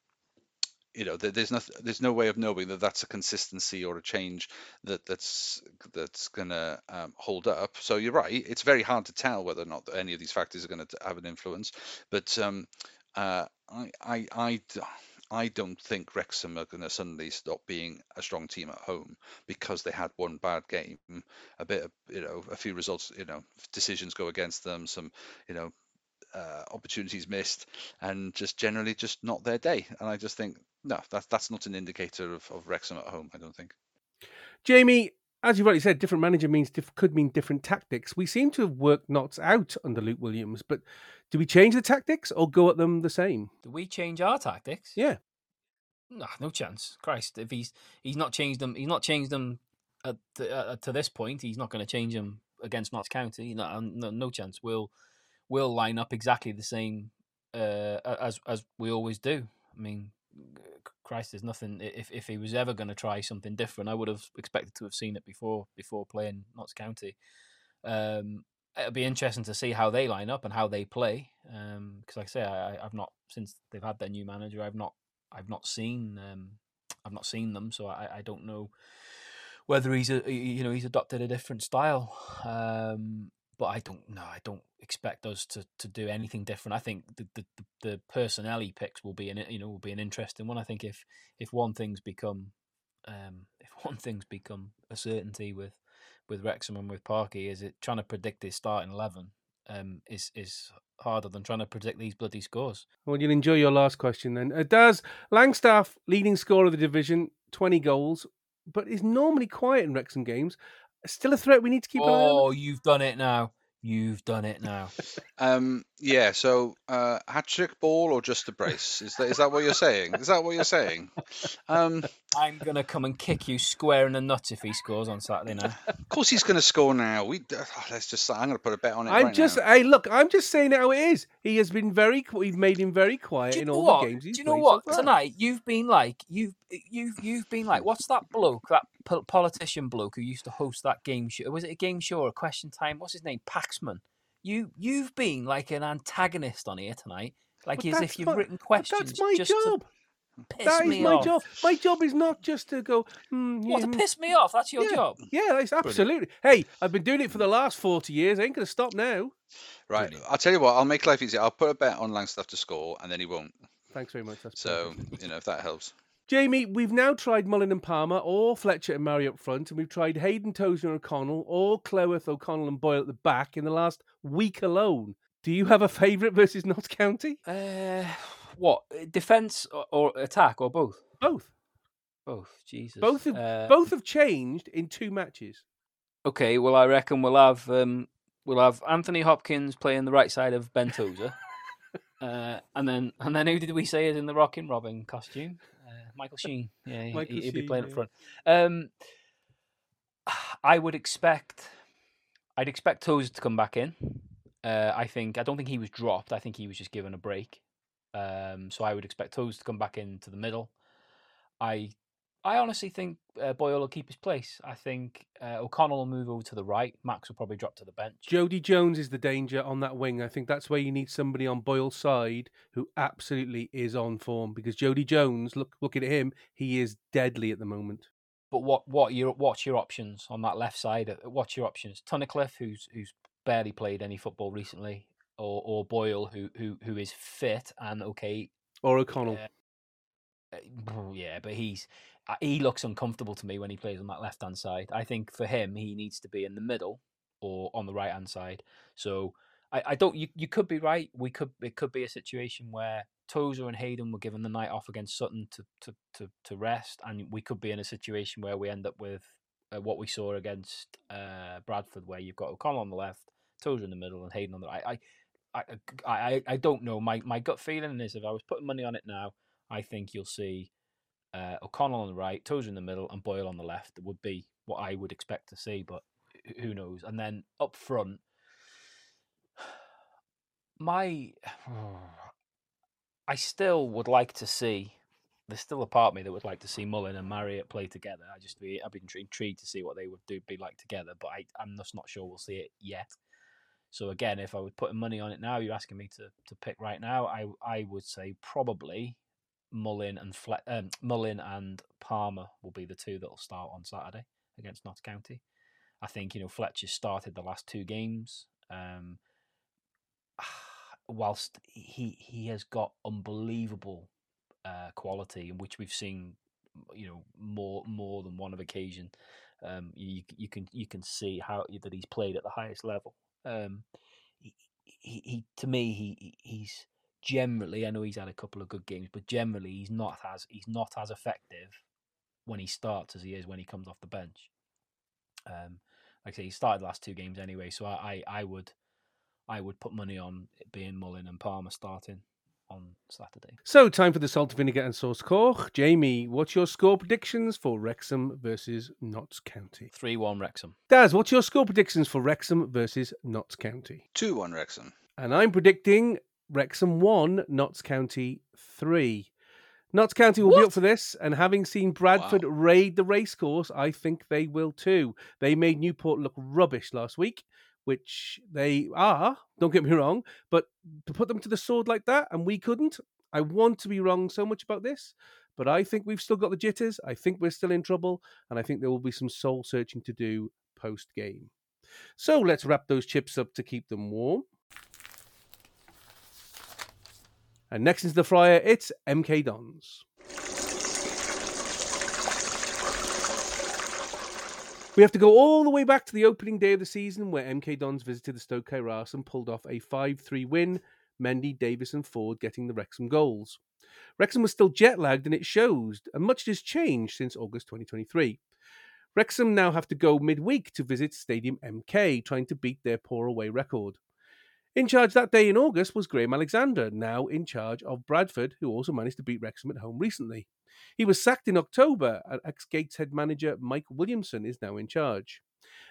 you know there's no there's no way of knowing that that's a consistency or a change that that's that's going to um, hold up. So you're right it's very hard to tell whether or not any of these factors are going to have an influence. But um, uh, I, I i I don't think Wrexham are going to suddenly stop being a strong team at home because they had one bad game, a bit of, you know, a few results, you know, decisions go against them, some, you know, uh, opportunities missed, and just generally just not their day. And I just think no, that's that's not an indicator of, of Wrexham at home. I don't think. Jamie, as you rightly said, different manager means diff- could mean different tactics. We seem to have worked Notts out under Luke Williams, but do we change the tactics or go at them the same? Do we change our tactics? Yeah. No, no chance. Christ, if he's he's not changed them, he's not changed them at, uh, to this point. He's not going to change them against Notts County. No, no, no chance. We'll we'll line up exactly the same uh, as as we always do. I mean, Christ, there's nothing. If if he was ever going to try something different, I would have expected to have seen it before before playing Notts County. Um, it'll be interesting to see how they line up and how they play. Because, um, like I say, I, have not since they've had their new manager. I've not I've not seen um, I've not seen them, so I, I don't know whether he's a you know he's adopted a different style. Um, but I don't know. I don't expect us to, to do anything different. I think the, the, the personnel he picks will be an you know will be an interesting one. I think if if one thing's become um, <laughs> if one thing's become a certainty with with Wrexham and with Parky, is it trying to predict his starting eleven um, is is harder than trying to predict these bloody scores. Well, you'll enjoy your last question then. Uh, does Langstaff, leading scorer of the division, twenty goals, but is normally quiet in Wrexham games still a threat we need to keep oh, an eye on? Oh, you've done it now. You've done it now. <laughs> um, yeah. So, uh, hat trick ball or just a brace? Is that is that what you're saying? Is that what you're saying? <laughs> Um, I'm gonna come and kick you square in the nuts if he scores on Saturday night. <laughs> Of course, he's gonna score now. We uh, let's just. I'm gonna put a bet on it. I'm right just. Now. Hey, look. I'm just saying how it is. He has been very. We've made him very quiet in all what? the games. Do you know what? So Tonight, you've been like you've you've you've been like what's that bloke that politician bloke who used to host that game show? Was it a game show or a question time? What's his name? Paxman you you've been like an antagonist on here tonight, like as if you've my, written questions. That's my job. That is my off. job. My job is not just to go. Mm, what to piss me off? That's your yeah, job. Yeah, it's absolutely. Brilliant. Hey, I've been doing it for the last forty years. I ain't going to stop now. Right. Brilliant. I'll tell you what. I'll make life easy. I'll put a bet on Langstaff to score, and then he won't. Thanks very much. That's so you know if that helps. Jamie, we've now tried Mullin and Palmer or Fletcher and Marriott up front, and we've tried Hayden Tozer and O'Connell or Cleworth, O'Connell and Boyle at the back in the last week alone. Do you have a favourite versus Notts County? Uh, what defence or, or, attack or both? Both. Both. Jesus. Both have uh, both have changed in two matches. Okay, well I reckon we'll have um, we'll have Anthony Hopkins playing the right side of Ben Tozer. <laughs> uh, and then and then who did we say is in the Rockin' Robin costume? Michael Sheen. Yeah, Michael he, would be playing yeah. up front. Um, <sighs> I would expect, I'd expect Tozer to come back in. Uh, I think I don't think he was dropped. I think he was just given a break. Um, so I would expect Tozer to come back into the middle. I I honestly think uh, Boyle will keep his place. I think uh, O'Connell will move over to the right. Max will probably drop to the bench. Jodi Jones is the danger on that wing. I think that's where you need somebody on Boyle's side who absolutely is on form because Jodi Jones, look looking at him, he is deadly at the moment. But what what your what's your options on that left side? What's your options? Tunnicliffe, who's who's barely played any football recently, or or Boyle, who who who is fit and okay, or O'Connell. Uh, Uh, yeah, but he's uh, he looks uncomfortable to me when he plays on that left hand side. I think for him, he needs to be in the middle or on the right hand side. So I, I don't. You, you could be right. We could. It could be a situation where Tozer and Hayden were given the night off against Sutton to to to, to rest, and we could be in a situation where we end up with uh, what we saw against uh, Bradford, where you've got O'Connell on the left, Tozer in the middle, and Hayden on the right. I, I, I, I don't know. My my gut feeling is if I was putting money on it now, I think you'll see uh, O'Connell on the right, Tozer in the middle, and Boyle on the left. Would be what I would expect to see, but who knows? And then up front, my <sighs> I still would like to see. There's still a part of me that would like to see Mullin and Marriott play together. I just be I've been intrigued to see what they would do be like together, but I, I'm just not sure we'll see it yet. So again, if I was putting money on it now, you're asking me to, to pick right now. I I would say probably Mullin and Fle- um, Mullin and Palmer will be the two that will start on Saturday against Notts County. I think you know Fletcher started the last two games. Um, <sighs> whilst he he has got unbelievable uh, quality, in which we've seen, you know, more more than one of occasion. Um, you you can you can see how that he's played at the highest level. Um, he, he, he to me he he's generally I know he's had a couple of good games, but generally he's not as he's not as effective when he starts as he is when he comes off the bench. Um, like I say, he started last two games anyway, so I, I, I would I would put money on it being Mullin and Palmer starting on Saturday. So, time for the salt, vinegar, and sauce Koch. Jamie, what's your score predictions for Wrexham versus Notts County? 3 1 Wrexham. Daz, what's your score predictions for Wrexham versus Notts County? 2 1 Wrexham. And I'm predicting Wrexham 1, Notts County 3. Notts County will what? be up for this, and having seen Bradford wow. raid the racecourse, I think they will too. They made Newport look rubbish last week, which they are, don't get me wrong, but to put them to the sword like that, and we couldn't, I want to be wrong so much about this, but I think we've still got the jitters. I think we're still in trouble, and I think there will be some soul searching to do post game. So let's wrap those chips up to keep them warm. And next into the fryer, it's MK Dons. We have to go all the way back to the opening day of the season where MK Dons visited the Stok Cae Ras and pulled off a 5 3 win, Mendy, Davies, and Forde getting the Wrexham goals. Wrexham was still jet lagged and it shows, and much has changed since August 2023. Wrexham now have to go midweek to visit Stadium MK, trying to beat their poor away record. In charge that day in August was Graham Alexander, now in charge of Bradford, who also managed to beat Wrexham at home recently. He was sacked in October, and ex Gateshead manager Mike Williamson is now in charge.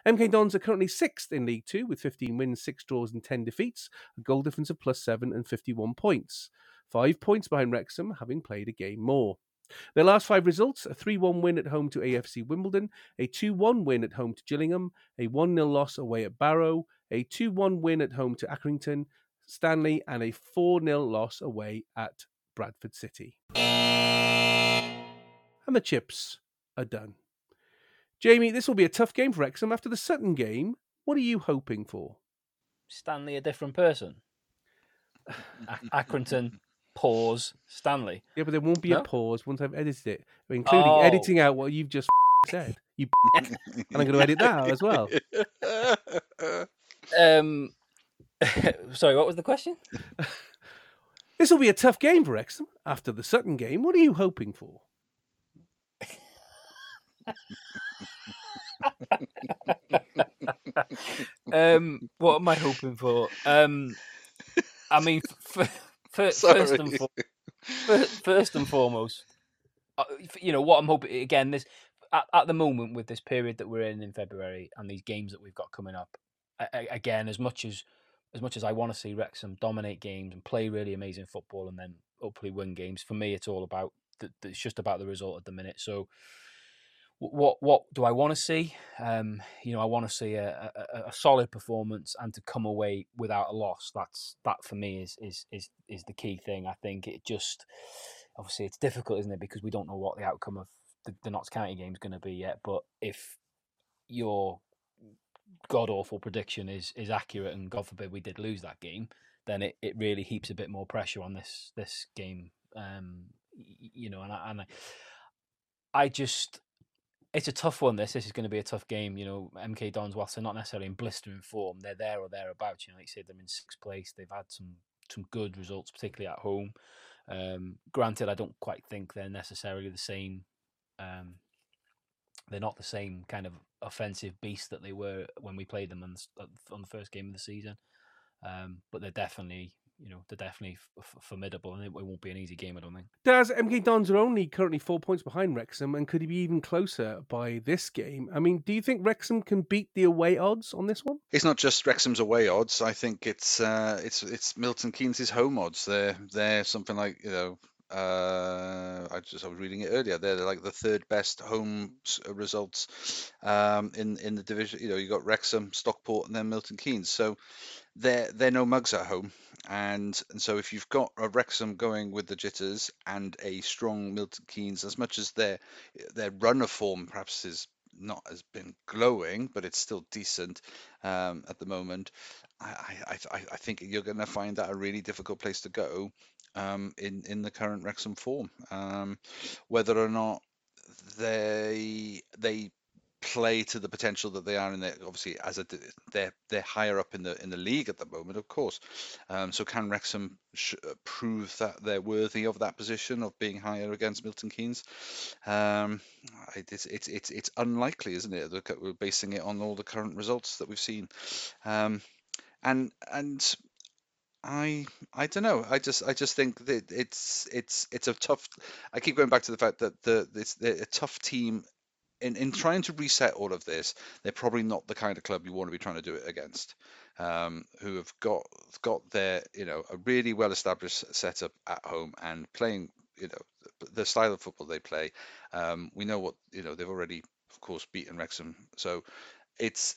MK Dons are currently sixth in League Two with 15 wins, 6 draws, and 10 defeats, a goal difference of plus 7 and 51 points. Five points behind Wrexham, having played a game more. Their last five results a 3 1 win at home to AFC Wimbledon, a 2 1 win at home to Gillingham, a 1 0 loss away at Barrow, a 2 1 win at home to Accrington, Stanley, and a 4 0 loss away at Bradford City and the chips are done. Jamie, this will be a tough game for Wrexham. After the Sutton game, what are you hoping for? Stanley, a different person. Accrington, pause, Stanley. Yeah, but there won't be no? a pause once I've edited it, including oh. editing out what you've just <laughs> said. You <laughs> and I'm going to edit that out as well. <laughs> Um, <laughs> sorry, what was the question? <laughs> this will be a tough game for Wrexham after the Sutton game. What are you hoping for? um, what am I hoping for? Um, I mean, <laughs> first, and for- first and foremost, uh, you know what I'm hoping. Again, this at, at, the moment with this period that we're in in February and these games that we've got coming up. Again, as much as as much as I want to see Wrexham dominate games and play really amazing football and then hopefully win games, for me, it's all about the, it's just about the result at the minute. So what what do I want to see? Um, you know, I want to see a, a, a, solid performance and to come away without a loss. That's that for me is is is is the key thing. I think it just obviously it's difficult, isn't it? Because we don't know what the outcome of the, the Notts County game is going to be yet. But if your god awful prediction is is accurate, and God forbid we did lose that game, then it, it really heaps a bit more pressure on this this game. Um, you know, and I, and I, I just it's a tough one. This this is going to be a tough game. You know, MK Dons, whilst they're not necessarily in blistering form, they're there or thereabouts. You know, like you said, they're in sixth place. They've had some some good results, particularly at home. Um, granted, I don't quite think they're necessarily the same. Um, they're not the same kind of offensive beast that they were when we played them on the, on the first game of the season. Um, but they're definitely you know, they're definitely f- formidable, and it, it, won't be an easy game, I don't think. Daz, MK Dons are only currently four points behind Wrexham, and could he be even closer by this game? I mean, do you think Wrexham can beat the away odds on this one? It's not just Wrexham's away odds. I think it's uh, it's it's Milton Keynes' home odds. They're they're something like you know uh, I just I was reading it earlier. They're like the third best home results um, in in the division. You know, you got Wrexham, Stockport, and then Milton Keynes. So they're they're no mugs at home. And, and so if you've got a Wrexham going with the jitters and a strong Milton Keynes, as much as their their run of form perhaps is not has been glowing, but it's still decent um, at the moment. I, I, I think you're going to find that a really difficult place to go um, in in the current Wrexham form. Um, whether or not they they play to the potential that they are in there. Obviously, as a they're they're higher up in the in the league at the moment, of course. Um, so can Wrexham sh- uh, prove that they're worthy of that position of being higher against Milton Keynes? Um, it's it's it's it's unlikely, isn't it? We're basing it on all the current results that we've seen, um, and and I I don't know. I just I just think that it's it's it's a tough. I keep going back to the fact that the it's a tough team in, in trying to reset all of this, they're probably not the kind of club you want to be trying to do it against. Um, who have got got their you know a really well established setup at home and playing you know the style of football they play. Um, we know what you know they've already of course beaten Wrexham, so it's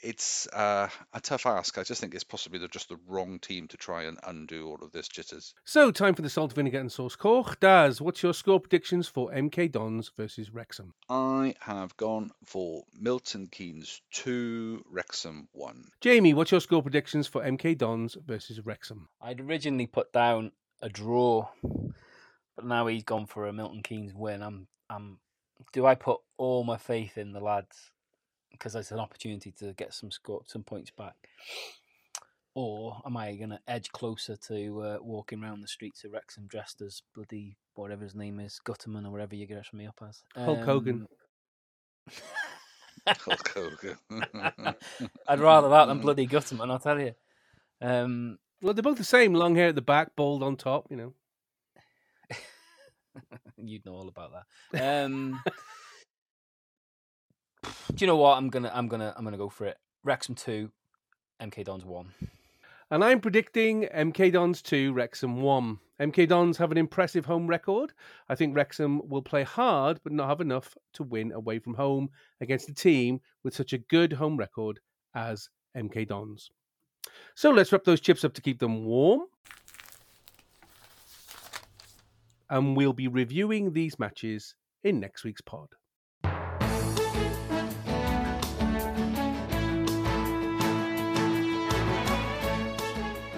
it's uh, a tough ask. I just think it's possibly the, just the wrong team to try and undo all of this jitters. So, time for the salt, vinegar, and sauce Koch. Daz, what's your score predictions for MK Dons versus Wrexham? I have gone for Milton Keynes 2, Wrexham 1. Jamie, what's your score predictions for MK Dons versus Wrexham? I'd originally put down a draw, but now he's gone for a Milton Keynes win. I'm, I'm, do I put all my faith in the lads? Because it's an opportunity to get some score, some points back. Or am I going to edge closer to uh, walking around the streets of Wrexham dressed as bloody whatever his name is, Gutterman or whatever you get me up as? Hulk um, <laughs> Hogan. Hulk <laughs> Hogan. I'd rather that than <laughs> bloody Gutterman, I'll tell you. Um, well, they're both the same long hair at the back, bald on top, you know. You'd know all about that. Um, do you know what? I'm gonna I'm gonna I'm gonna go for it. Wrexham two, MK Dons one. And I'm predicting MK Dons 2, Wrexham 1. MK Dons have an impressive home record. I think Wrexham will play hard, but not have enough to win away from home against a team with such a good home record as MK Dons. So let's wrap those chips up to keep them warm. And we'll be reviewing these matches in next week's pod.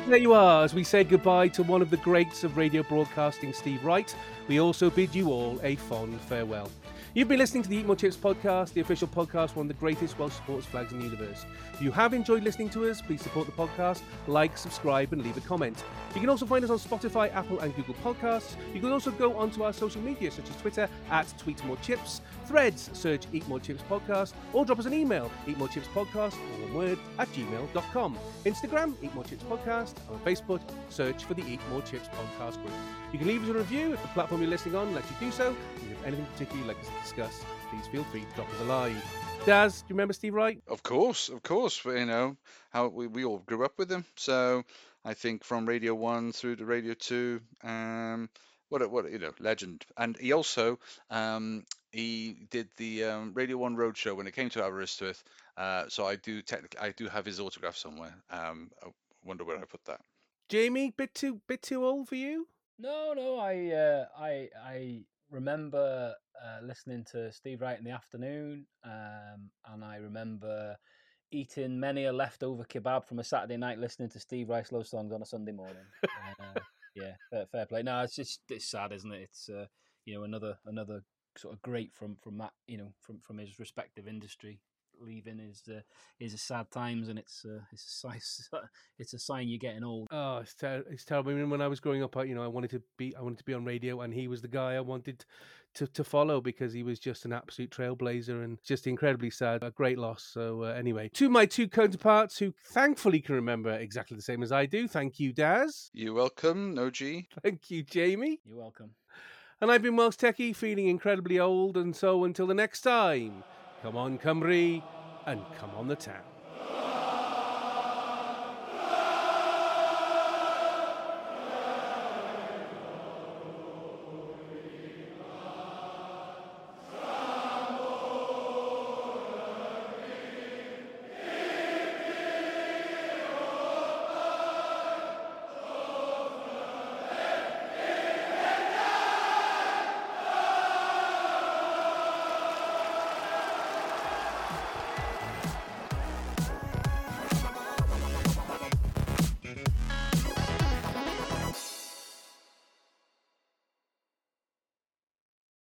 There you are. As we say goodbye to one of the greats of radio broadcasting, Steve Wright, we also bid you all a fond farewell. You've been listening to the Eat More Chips podcast, the official podcast, one of the greatest Welsh sports flags in the universe. If you have enjoyed listening to us, please support the podcast, like, subscribe, and leave a comment. You can also find us on Spotify, Apple, and Google Podcasts. You can also go onto our social media, such as Twitter at Tweet More Chips, Threads, search Eat More Chips Podcast, or drop us an email, Eat More Chips Podcast, or one word, at gmail.com. Instagram, Eat More Chips Podcast, and on Facebook, search for the Eat More Chips Podcast group. You can leave us a review if the platform you're listening on lets you do so. If anything particularly like discuss, please feel free to drop us a line. Daz, do you remember Steve Wright? Of course, of course. You know how we, we all grew up with him. So I think from Radio One through to Radio Two, um, what a, what a, you know legend. And he also um, he did the um, Radio One Roadshow when it came to Aberystwyth. Uh, so I do technically I do have his autograph somewhere. Um, I wonder where I put that. Jamie, bit too bit too old for you? No, no. I uh, I I remember uh, listening to Steve Wright in the afternoon, um, and I remember eating many a leftover kebab from a Saturday night listening to Steve Wright slow songs on a Sunday morning. Uh, <laughs> yeah, fair, fair play. No, it's just it's sad, isn't it? It's uh, you know another another sort of great from from that you know from from his respective industry leaving is uh, is a sad times, and it's uh, it's a sign <laughs> it's a sign you're getting old. Oh, it's, ter- it's terrible. I mean, when I was growing up, I, you know, I wanted to be I wanted to be on radio, and he was the guy I wanted to, to follow because he was just an absolute trailblazer and just incredibly sad. A great loss. So uh, anyway, to my two counterparts who thankfully can remember exactly the same as I do. Thank you, Daz. You're welcome, No G. Thank you, Jamie. You're welcome. And I've been Welsh Techie, feeling incredibly old. And so until the next time, come on, Cymru, and come on the town.